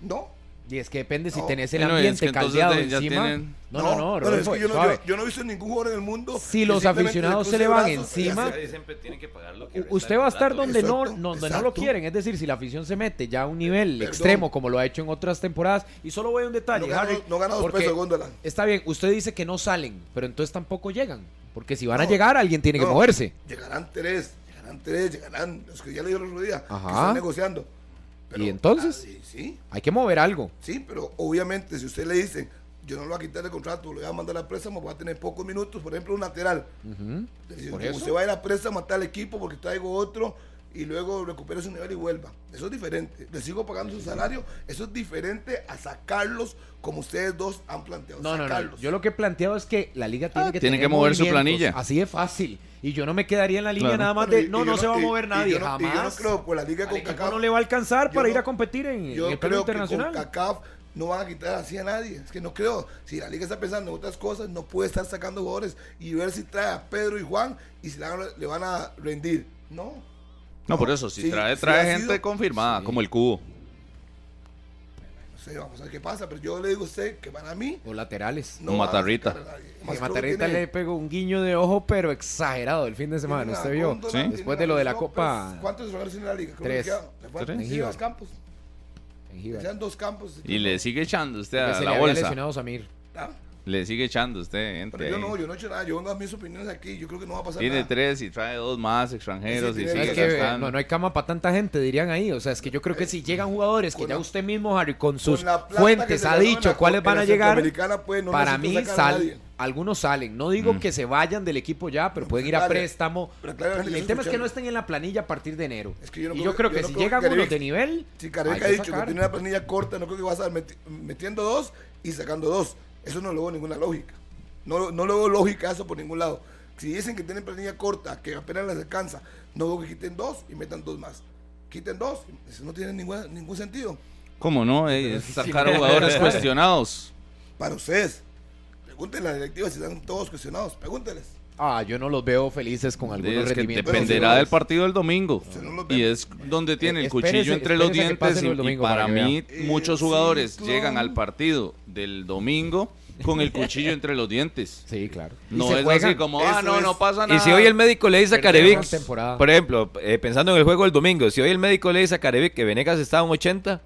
¿No? Y es que depende si No. tenés el es ambiente que caldeado de- encima. tienen- No, no, no, pero es Rodolfo, que yo, no, suave. yo, yo no he visto ningún jugador en el mundo. Si los aficionados se le van encima, siempre que pagar lo que Usted va a estar donde no, Exacto, no- donde no lo quieren, es decir, si la afición se mete ya a un nivel Perdón. extremo como lo ha hecho en otras temporadas. Y solo voy a un detalle, No gana- Harry, no gana dos pesos de góndola. Está bien, usted dice que no salen, pero entonces tampoco llegan. Porque si van a llegar, alguien tiene que moverse. Llegarán tres, llegarán tres, llegarán los que ya le dio el otro día, que están negociando. ¿Y entonces? ah, sí, Hay que mover algo. sí, pero obviamente si usted le dice, yo no lo voy a quitar el contrato, lo voy a mandar a préstamo, va a tener pocos minutos, por ejemplo, un lateral. Decir, Por eso. usted va a ir a préstamo a tal equipo porque traigo otro y luego recupere su nivel y vuelva. Eso es diferente. Le sigo pagando su salario. Eso es diferente a sacarlos como ustedes dos han planteado. No, no, no. sacarlos. Yo lo que he planteado es que la liga tiene Ah, que tiene tener que mover su movimientos, planilla. Así de fácil. Y yo no me quedaría en la línea Claro. nada más de, no, y no yo se va a mover y nadie, yo no- jamás. Y yo no creo, pues la liga con CACAF. no le va a alcanzar para no- ir a competir en, en Yo el plano creo que internacional. con CACAF no van a quitar así a nadie. Es que no creo. Si la liga está pensando en otras cosas, no puede estar sacando jugadores y ver si trae a Pedro y Juan y si le van a rendir. No. No, por eso, si Sí, trae, trae gente sido- confirmada, como el cubo. No sé, vamos a ver qué pasa. Pero yo le digo a usted que para mí. O laterales. No Matarrita. Matarrita tiene- le pegó un guiño de ojo, pero exagerado el fin de semana. ¿Usted vio? Después de lo de la. Copa- ¿Cuántos jugadores tiene la liga? Tres. que sí, dos campos. En dos campos. Y le sigue echando usted a se le la había bolsa. lesionado Samir. Ah, Le sigue echando usted, Pero entre yo ahí. no, yo no he hecho nada. Yo vengo a mis opiniones aquí. Yo creo que no va a pasar Tiene nada. tres y trae dos más extranjeros Sí, y tiene sigue Es tres. que gastando. no, no hay cama para tanta gente, dirían ahí. O sea, es que yo creo que si llegan jugadores que Con ya la- usted mismo, Harry, con sus Con la plata que fuentes se ha ganó en dicho la cuáles van a llegar, Centroamericana, pues, no para necesito mí sacar a sal, nadie. algunos salen. No digo Mm. que se vayan del equipo ya, pero No, pueden ir a préstamo. Pero Y el tema es que no estén en la planilla a partir de enero. Es que yo no y creo yo creo que- que yo si no creo llegan que unos Carevic- de nivel, Si hay Careca que ha dicho que sacar. tiene una planilla corta, no creo que va a estar meti- metiendo dos y sacando dos. Eso no le veo ninguna lógica. No, no le veo lógica a eso por ningún lado. Si dicen que tienen planilla corta, que apenas les alcanza, no veo que quiten dos y metan dos más. Quiten dos, eso no tiene ninguna- ningún sentido. ¿Cómo no? Eh, es sacar a jugadores cuestionados. Para ustedes, pregúntenle a la directiva si están todos cuestionados, pregúntenles. Ah, yo no los veo felices con algunos Es que rendimientos. dependerá del partido del domingo. No Y es donde tiene el Eh, espérese- cuchillo entre los dientes. Y, domingo para mí, vea. muchos jugadores llegan al partido del domingo con el cuchillo entre los dientes. *laughs* Sí, claro. No es juegan- así como, ah, Eso no, es. no pasa nada. Y si hoy el médico le dice a Carevic, por ejemplo, eh, pensando en el juego del domingo, si hoy el médico le dice a Carevic que Venegas está a un 80,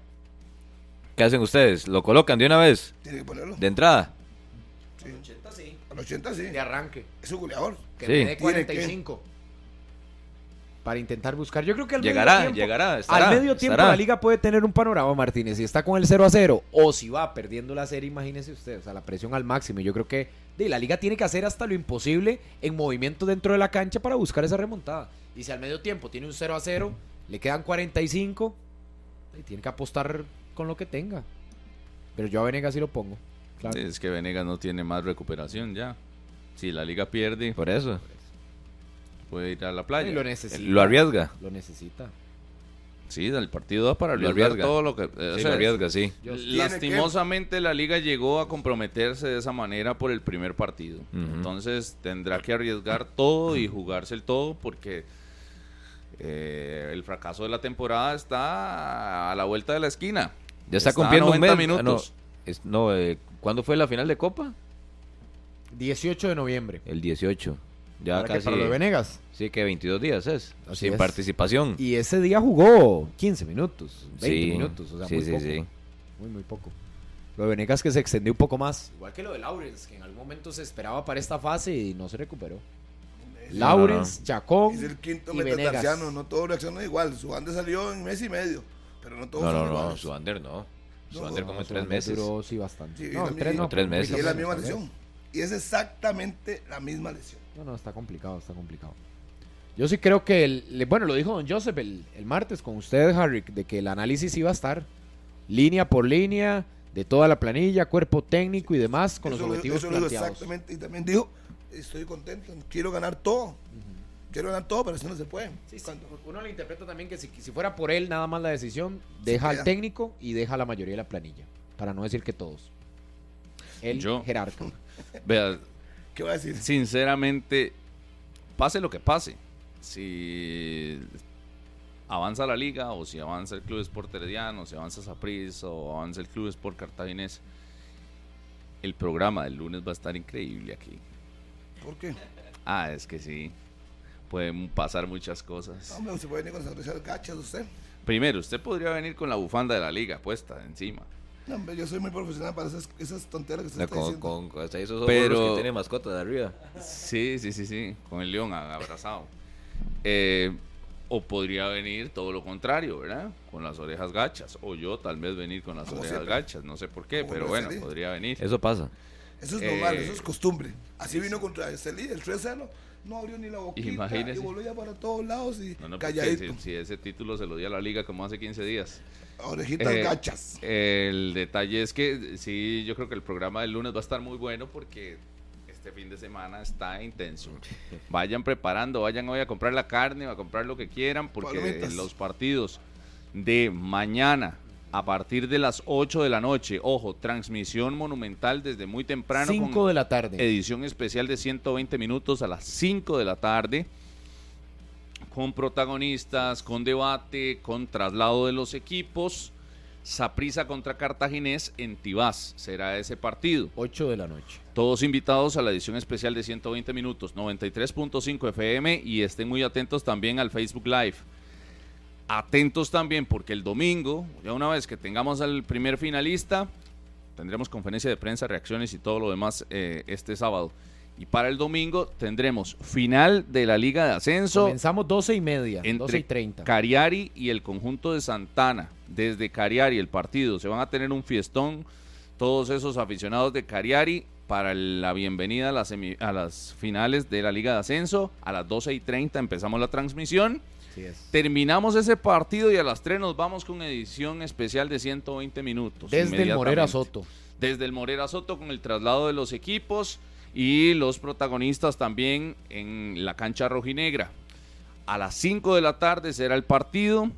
¿qué hacen ustedes? ¿Lo colocan de una vez? Tiene que ponerlo. ¿De entrada? Sí. Al 80 sí. de arranque. Es un goleador. Que Sí. me dé Tiene que- 45. Para intentar buscar. Yo creo que al Llegará, medio tiempo, llegará, estará, al medio tiempo estará. la liga puede tener un panorama, Martínez. Si está con el 0 a 0 o si va perdiendo la serie, imagínese usted. O sea, la presión al máximo. Yo creo que de, la liga tiene que hacer hasta lo imposible en movimiento dentro de la cancha para buscar esa remontada. Y si al medio tiempo tiene un 0 a 0, le quedan 45, y tiene que apostar con lo que tenga. Pero yo a Venegas sí lo pongo. Claro. Es que Venegas no tiene más recuperación ya. Si la liga pierde, Por eso. puede ir a la playa. Y lo necesita. Lo arriesga. Lo necesita. Sí, del partido da para Lo arriesgar arriesga. todo lo que... Sí, sea, lo arriesga, sí. Lastimosamente la liga llegó a comprometerse de esa manera por el primer partido. Entonces tendrá que arriesgar todo y jugarse el todo porque eh, el fracaso de la temporada está a la vuelta de la esquina. Ya está, cumpliendo un 90 mes. Ah, minutos. no, es- no, eh, ¿cuándo fue la final de Copa? 18 de noviembre. El 18. Ya casi. ¿Para lo de Venegas? Sí, que 22 días es. Así sin es. participación. Y ese día jugó 15 minutos, 20 sí, minutos, o sea, sí, muy sí, poco. sí. Muy, muy poco. Lo de Venegas que se extendió un poco más. Igual que lo de Lawrence, que en algún momento se esperaba para esta fase y no se recuperó. Lawrence, Chacón Es el quinto metatarsiano. No todo reacciona igual. Su banda salió en mes y medio. Pero no todos No, no, no, su under no. Su No, under como tres meses. Duró, sí, bastante. Sí, no, tres, no, tres meses. Y es la misma lesión. Y es exactamente la misma lesión. No, no, está complicado, está complicado. Yo sí creo que, el- bueno, lo dijo don Joseph el, el martes con usted, Harry, de que el análisis iba a estar línea por línea, de toda la planilla, cuerpo técnico y demás, con Eso los lo- objetivos eso lo dijo planteados. exactamente. Y también dijo, estoy contento, quiero ganar todo. Quiero ganar todo, pero así no se puede. Sí, sí, Uno le interpreta también que si, si fuera por él nada más la decisión, deja al queda. técnico y deja a la mayoría de la planilla, para no decir que todos. El Yo. jerarca. *laughs* Vea, ¿Qué va a decir? sinceramente, pase lo que pase, si avanza la liga o si avanza el Club Sport Herediano, si avanza Saprissa o avanza el Club Sport Cartaginés, el programa del lunes va a estar increíble aquí. ¿Por qué? Ah, es que sí, pueden pasar muchas cosas. Hombre, se puede venir con esas gachas usted. Primero, usted podría venir con la bufanda de la liga puesta encima. No, hombre, yo soy muy profesional para esas, esas tonteras que usted No, está con, diciendo. con, con- hasta esos Pero- que tiene mascota de arriba. Sí, sí, sí, sí, con el león abrazado. Eh, o podría venir todo lo contrario, ¿verdad? Con las orejas gachas. O yo tal vez venir con las Como orejas siempre. gachas, no sé por qué, Como pero bueno, podría venir. Eso pasa. Eso es normal, Eh, eso es costumbre. Así vino contra Estelí, el 3-0. No abrió ni la boquita Imagínese. y volvió ya para todos lados y No, no, calladito. si, si ese título se lo dio a la liga como hace 15 días. Orejitas Eh, gachas. El detalle es que sí, yo creo que el programa del lunes va a estar muy bueno porque este fin de semana está intenso. Vayan preparando, vayan hoy a comprar la carne, a comprar lo que quieran porque Palomitas. los partidos de mañana a partir de las 8 de la noche, ojo, transmisión monumental desde muy temprano 5 con de la tarde. edición especial de 120 minutos a las 5 de la tarde, con protagonistas, con debate, con traslado de los equipos. Saprisa contra Cartaginés en Tibás será ese partido. 8 de la noche. Todos invitados a la edición especial de 120 minutos, 93.5 FM y estén muy atentos también al Facebook Live. Atentos también porque el domingo, ya una vez que tengamos al primer finalista, tendremos conferencia de prensa, reacciones y todo lo demás eh, este sábado. Y para el domingo tendremos final de la Liga de Ascenso Comenzamos 12 y media, 12 y entre 30. Cariari y el conjunto de Santana. Desde Cariari el partido. Se van a tener un fiestón todos esos aficionados de Cariari para la bienvenida a las, semi- a las finales de la Liga de Ascenso. A las 12 y 30 empezamos la transmisión. Así es. Terminamos ese partido y a las 3 nos vamos con edición especial de 120 minutos. Desde el. Morera Soto. Desde el Morera Soto con el traslado de los equipos y los protagonistas también en la cancha rojinegra. A las 5 de la tarde será el partido.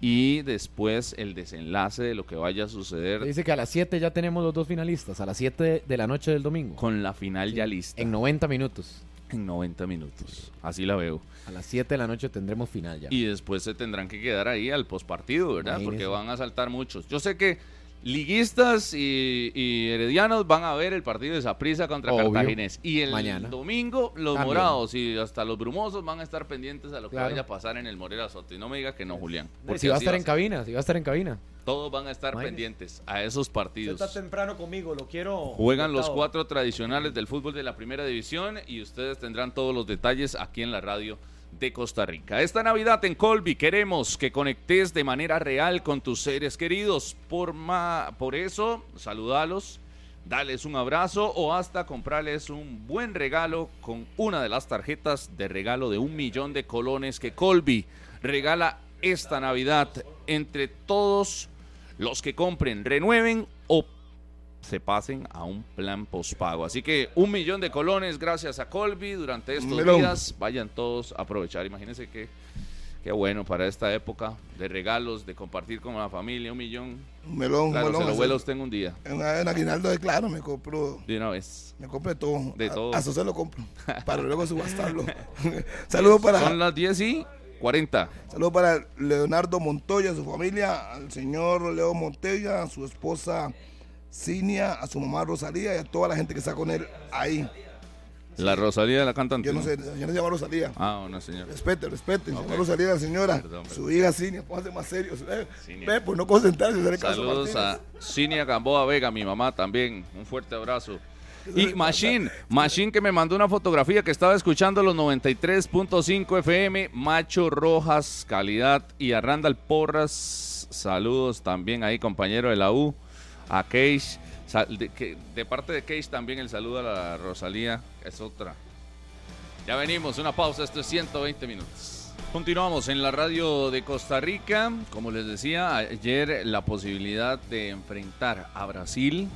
y después el desenlace de lo que vaya a suceder Dice que a las 7 ya tenemos los dos finalistas, a las 7 de la noche del domingo. con la final ya lista En 90 minutos. En 90 minutos. Así la veo. A las 7 de la noche tendremos final ya. Y después se tendrán que quedar ahí al pospartido, ¿verdad? Porque van a saltar muchos. Yo sé que liguistas y, y heredianos van a ver el partido de Saprissa contra Obvio. Cartaginés. Y el Mañana. domingo los También. morados y hasta los brumosos van a estar pendientes a lo Claro. que vaya a pasar en el Morera Soto. Y no me diga que no, Julián. Por porque si va a estar en cabina, si va a estar en cabina. Todos van a estar pendientes a esos partidos. Está temprano conmigo, lo quiero. Juegan los cuatro tradicionales del fútbol de la primera división y ustedes tendrán todos los detalles aquí en la radio de Costa Rica. Esta Navidad en Colby queremos que conectes de manera real con tus seres queridos. Por, ma- por eso, saludalos, dales un abrazo o hasta comprarles un buen regalo con una de las tarjetas de regalo de un millón de colones que Colby regala esta Navidad entre todos los que compren, renueven o se pasen a un plan pospago. Así que un millón de colones gracias a Colby durante estos Melón. días. Vayan todos a aprovechar. Imagínense que qué bueno para esta época de regalos, de compartir con la familia. Un millón. Un melón, un Claro, melón. se lo así. vuela usted en un día. En, en aguinaldo de claro me compro, De una vez. me compro todo. De A- todo. Hasta se lo compro. *laughs* Para luego subastarlo. *laughs* Saludos para, Son las 10 y 40. saludo para Leonardo Montoya, su familia, al señor Leo Montoya, a su esposa Cinia, a su mamá Rosalía y a toda la gente que está con él ahí. La Rosalía la cantante. Yo no sé, la señora se llama Rosalía. Ah, una señora. Respete, respete. Se Ok. llama Rosalía la señora. Perdón, perdón. Su hija Cinia, póngase más serios. Ve, por no concentrarse. hacerle caso Saludos a. Cinia Gamboa Vega, mi mamá también. Un fuerte abrazo. Y Machine, Machine que me mandó una fotografía que estaba escuchando los 93.5 FM, Macho Rojas, calidad y a Randall Porras. Saludos también ahí, compañero de la U, a. Sal- De, parte de Cage también el saludo a la Rosalía, es otra. Ya venimos, una pausa, esto es 120 minutos. Continuamos en la radio de Costa Rica. Como les decía, ayer la posibilidad de enfrentar a Brasil,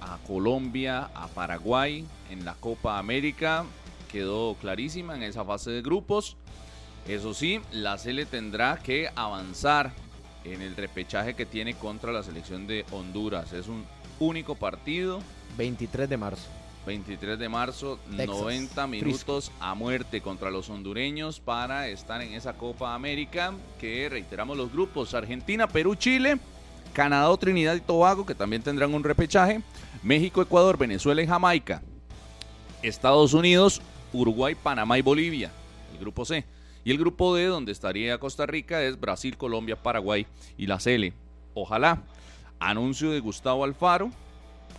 a Colombia, a Paraguay en la Copa América quedó clarísima en esa fase de grupos. Eso sí, la Sele tendrá que avanzar en el repechaje que tiene contra la selección de Honduras. Es un único partido 23 de marzo. 23 de marzo, Texas, 90 minutos a muerte contra los hondureños para estar en esa Copa América que reiteramos los grupos Argentina, Perú, Chile, Canadá Trinidad y Tobago que también tendrán un repechaje, México, Ecuador, Venezuela y Jamaica, Estados Unidos, Uruguay, Panamá y Bolivia, el grupo C. Y el grupo D donde estaría Costa Rica es Brasil, Colombia, Paraguay y la Cele. Ojalá. Anuncio de Gustavo Alfaro,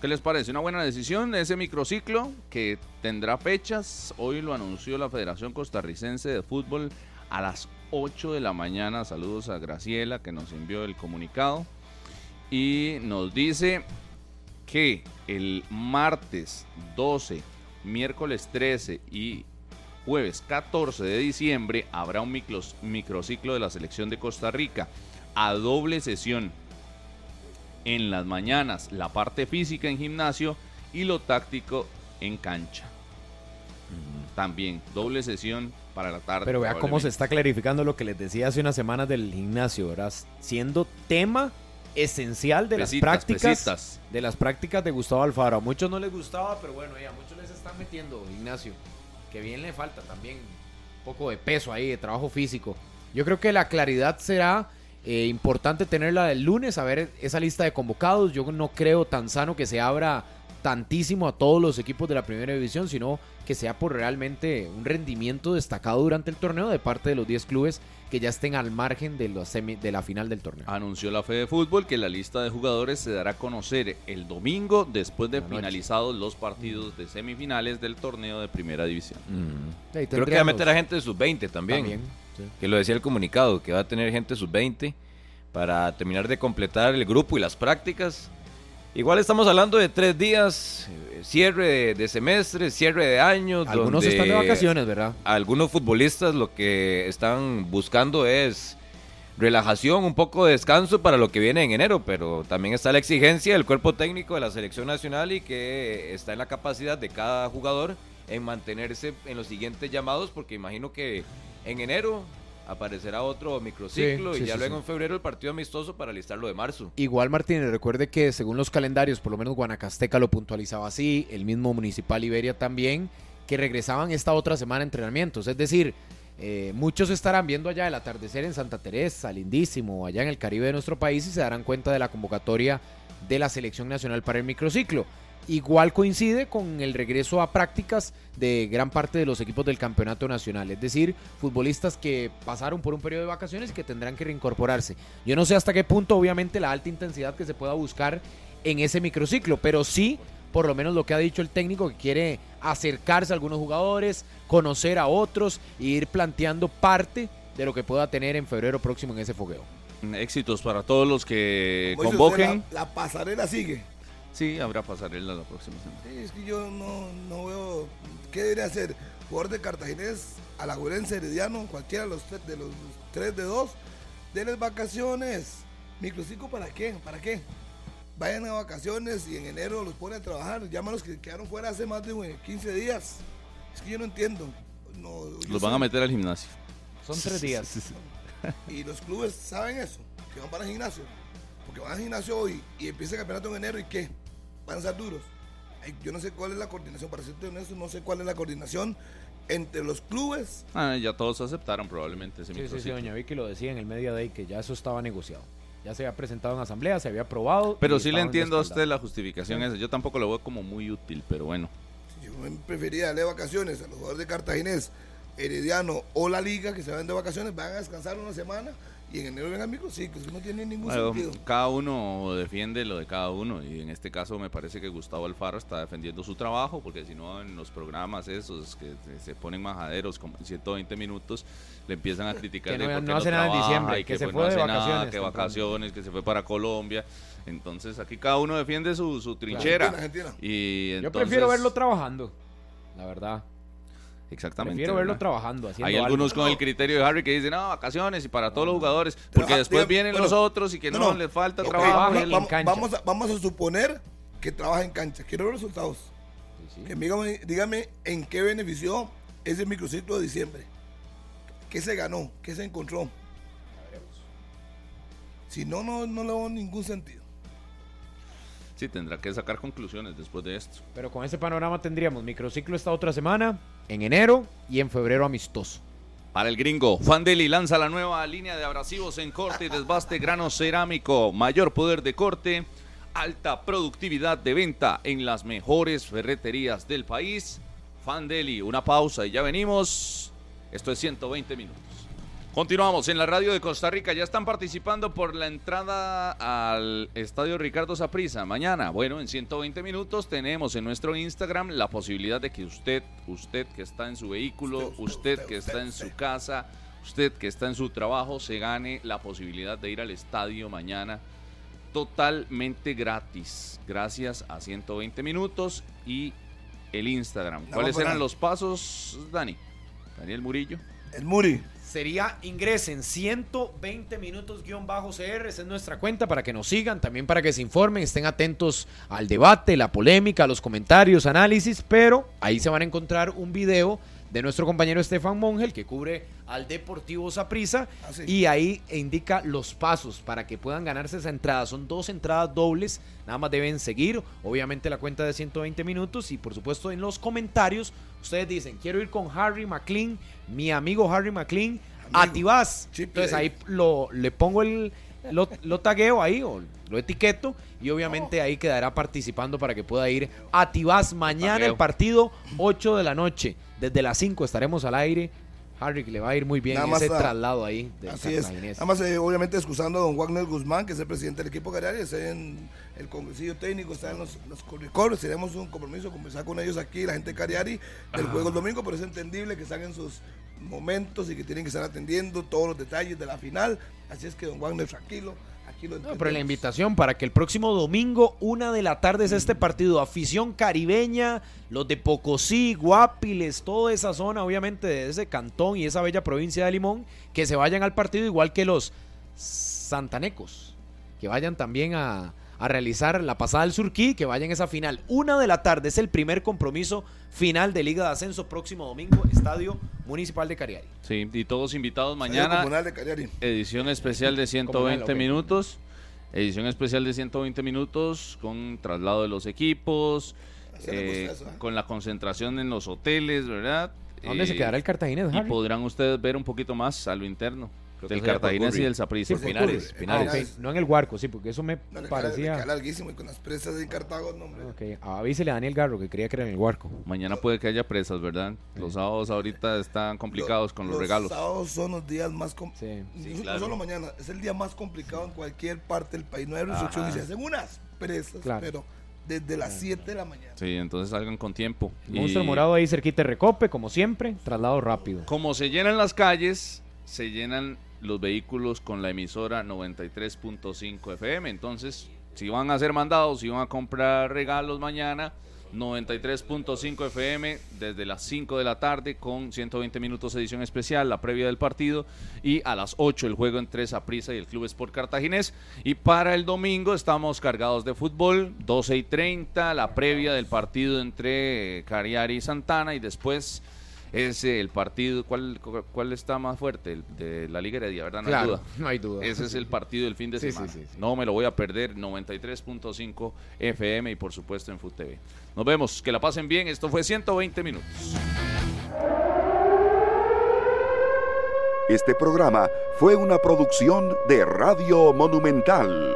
¿Qué les parece? Una buena decisión ese microciclo que tendrá fechas. Hoy lo anunció la Federación Costarricense de Fútbol a las 8 de la mañana. Saludos a Graciela que nos envió el comunicado. Y nos dice que el martes 12, miércoles 13 y jueves 14 de diciembre habrá un micros- microciclo de la selección de Costa Rica a doble sesión en las mañanas la parte física en gimnasio y lo táctico en cancha. También doble sesión para la tarde. Pero vea cómo se está clarificando lo que les decía hace unas semanas del gimnasio, ¿verdad? Siendo tema esencial de las prácticas pesitas. de las prácticas de Gustavo Alfaro. A muchos no les gustaba, pero bueno, ya a muchos les están metiendo gimnasio. Que bien le falta también un poco de peso ahí, de trabajo físico. Yo creo que la claridad será eh, importante tenerla el lunes, a ver esa lista de convocados. Yo no creo tan sano que se abra tantísimo a todos los equipos de la primera división, sino que sea por realmente un rendimiento destacado durante el torneo de parte de los 10 clubes que ya estén al margen de, los semi- de la final del torneo. Anunció la Fede Fútbol que la lista de jugadores se dará a conocer el domingo después de finalizados los partidos de semifinales del torneo de primera división. Ahí Creo que va a meter a gente de sub-20 también. También, sí. Que lo decía el comunicado, que va a tener gente sub-20 para terminar de completar el grupo y las prácticas. Igual estamos hablando de tres días, cierre de, de semestre, cierre de año. Algunos donde están de vacaciones, ¿verdad? Algunos futbolistas lo que están buscando es relajación, un poco de descanso para lo que viene en enero, pero también está la exigencia del cuerpo técnico de la selección nacional y que está en la capacidad de cada jugador en mantenerse en los siguientes llamados, porque imagino que en enero aparecerá otro microciclo Sí, y ya sí, luego en febrero el partido amistoso para listarlo de marzo. Igual Martínez, recuerde que según los calendarios, por lo menos Guanacasteca lo puntualizaba así, el mismo Municipal Iberia también, que regresaban esta otra semana entrenamientos. Es decir, eh, muchos estarán viendo allá el atardecer en Santa Teresa, lindísimo, allá en el Caribe de nuestro país y se darán cuenta de la convocatoria de la Selección Nacional para el microciclo. Igual coincide con el regreso a prácticas de gran parte de los equipos del campeonato nacional, es decir, futbolistas que pasaron por un periodo de vacaciones y que tendrán que reincorporarse. Yo no sé hasta qué punto, obviamente, la alta intensidad que se pueda buscar en ese microciclo, pero sí, por lo menos lo que ha dicho el técnico, que quiere acercarse a algunos jugadores, conocer a otros e ir planteando parte de lo que pueda tener en febrero próximo en ese fogueo. Éxitos para todos los que Como dice usted, convoquen. La, la pasarela sigue. Sí, habrá pasarela la próxima semana. Sí, es que yo no, no veo. ¿Qué debería hacer? Jugador de Cartaginés, Alajuelense, Herediano, cualquiera de los, tres, de los tres de dos, denles vacaciones. Microciclo, ¿para qué? ¿Para qué? Vayan a vacaciones y en enero los ponen a trabajar. Llaman a los que quedaron fuera hace más de güey, 15 días. Es que yo no entiendo. No, Los van a meter al gimnasio. Son tres días. Y los clubes saben eso, que van para el gimnasio. Porque van al gimnasio hoy y empieza el campeonato en enero y ¿qué? Van a ser duros. Yo no sé cuál es la coordinación, para serte honesto, no sé cuál es la coordinación entre los clubes. Ah, ya todos aceptaron probablemente ese Sí, sí, sí, doña Vicky lo decía en el Media Day que ya eso estaba negociado. Ya se había presentado en asamblea, se había aprobado. Pero sí le entiendo a usted la justificación esa. Yo tampoco lo veo como muy útil, pero bueno. Yo prefería darle vacaciones a los jugadores de Cartaginés, Herediano o la Liga que se van de vacaciones, van a descansar una semana y en enero vengan microciclos, que no tiene ningún Bueno, sentido. cada uno defiende lo de cada uno y en este caso me parece que Gustavo Alfaro está defendiendo su trabajo porque si no en los programas esos que se- ponen majaderos como en 120 minutos le empiezan a *laughs* criticar Que de no- por qué no hace nada en diciembre, y que que, se pues, fue no de nada, vacaciones que vacaciones, que se fue para Colombia. Entonces aquí cada uno defiende su, su trinchera. Argentina, Argentina. Y Yo entonces, prefiero verlo trabajando, la verdad. Exactamente. Prefiero verlo ¿verdad? trabajando. Haciendo Hay algunos algo. con el criterio de Harry que dicen, no, vacaciones y para todos los jugadores, porque ah, después vienen bueno, los otros y que no, no, no. les falta trabajo. y en vamos, cancha. vamos a, vamos a suponer que trabaja en cancha. Quiero ver resultados. Sí, sí. Que dígame, dígame en qué benefició ese microciclo de diciembre. ¿Qué se ganó? ¿Qué se encontró? Si no, no, no le veo ningún sentido. Sí, tendrá que sacar conclusiones después de esto. Pero con ese panorama tendríamos microciclo esta otra semana, en enero y en febrero amistoso. Para el gringo, Fandeli lanza la nueva línea de abrasivos en corte y desbaste grano cerámico, mayor poder de corte, alta productividad de venta en las mejores ferreterías del país. Fandeli, una pausa y ya venimos. Esto es 120 minutos. Continuamos en la radio de Costa Rica. Ya están participando por la entrada al estadio Ricardo Saprissa. Mañana, bueno, en 120 minutos tenemos en nuestro Instagram la posibilidad de que usted, usted que está en su vehículo, Usted, usted, usted, que está en su casa, usted que está en su trabajo, se gane la posibilidad de ir al estadio mañana totalmente gratis. Gracias a 120 minutos y el Instagram. ¿Cuáles eran los pasos, Dani? Daniel Murillo. El Muri. Sería ingresen 120 minutos guion bajo CR, esa es nuestra cuenta para que nos sigan, también para que se informen, estén atentos al debate, la polémica, los comentarios, análisis, pero ahí se van a encontrar un video de nuestro compañero Estefan Mongel que cubre al Deportivo Saprissa Ah, sí. y ahí indica los pasos para que puedan ganarse esa entrada. Son dos entradas dobles, nada más deben seguir, obviamente la cuenta de 120 minutos y por supuesto en los comentarios ustedes dicen, quiero ir con Harry McLean, mi amigo Harry McLean, a. Tibás. Entonces Day. ahí lo, le pongo el, lo, lo tagueo ahí o lo etiqueto y obviamente ahí quedará participando para que pueda ir a Tibás mañana Tagueo. el partido 8 de la noche. Desde las 5 estaremos al aire. Harry que le va a ir muy bien ese a- traslado ahí del Así es. Nada más, eh, obviamente, excusando a don Wagner Guzmán, que es el presidente del equipo canario, está en el congresillo técnico, está en los, los correcores. Tenemos un compromiso, conversar con ellos aquí, la gente de Cariari, del juego el domingo, pero es entendible que están en sus momentos y que tienen que estar atendiendo todos los detalles de la final. Así es que, don Wagner, tranquilo, aquí lo No, pero la invitación para que el próximo domingo, una de la tarde, es este partido. Afición caribeña, los de Pocosí, Guapiles, toda esa zona, obviamente, de ese cantón y esa bella provincia de Limón, que se vayan al partido, igual que los santanecos, que vayan también a, a realizar la pasada del Surquí, que vaya en esa final. Una de la tarde es el primer compromiso final de Liga de Ascenso próximo domingo, Estadio Municipal de Cariari. Sí, y todos invitados mañana. Comunal de Cariari. Edición especial de 120 Comunal, minutos. Edición especial de 120 minutos con traslado de los equipos, eh, eso, ¿eh? con la concentración en los hoteles, ¿verdad? ¿Dónde se Eh, quedará el Cartaginés, Y podrán ustedes ver un poquito más a lo interno del Cartaginés y del Saprissa. Sí, Pinares. Pinares. Ah. No en el Huarco, sí, porque eso me No, le queda- parecía... larguísimo y con las presas en Cartago, no, hombre. Ok, avísele a Daniel Garro que creía que era en el Huarco. Mañana puede que haya presas, ¿verdad? Los sábados ahorita están complicados con los, regalos. Los sábados son los días más com- Sí. no, claro. solo mañana, es el día más complicado en cualquier parte del país. No hay restricción y se hacen unas presas, Claro. pero desde las 7 de la mañana. Sí, entonces salgan con tiempo. El monstruo Y morado ahí cerquita de Recope, como siempre, traslado rápido. Como se llenan las calles, se llenan los vehículos con la emisora 93.5 FM. Entonces, si van a hacer mandados, si van a comprar regalos mañana, 93.5 FM desde las 5 de la tarde con 120 minutos edición especial, la previa del partido y a las 8 el juego entre Saprissa y el Club Sport Cartaginés y para el domingo estamos cargados de fútbol, 12 y 30 la previa del partido entre Cariari y Santana y después es el partido, ¿cuál, cuál está más fuerte? El de la Liga Heredia, ¿verdad? No hay duda. *laughs* no hay duda. Ese es el partido del fin de Sí, semana. sí, sí, sí. No me lo voy a perder. 93.5 FM y por supuesto en Food TV. Nos vemos. Que la pasen bien. Esto fue 120 minutos. Este programa fue una producción de Radio Monumental.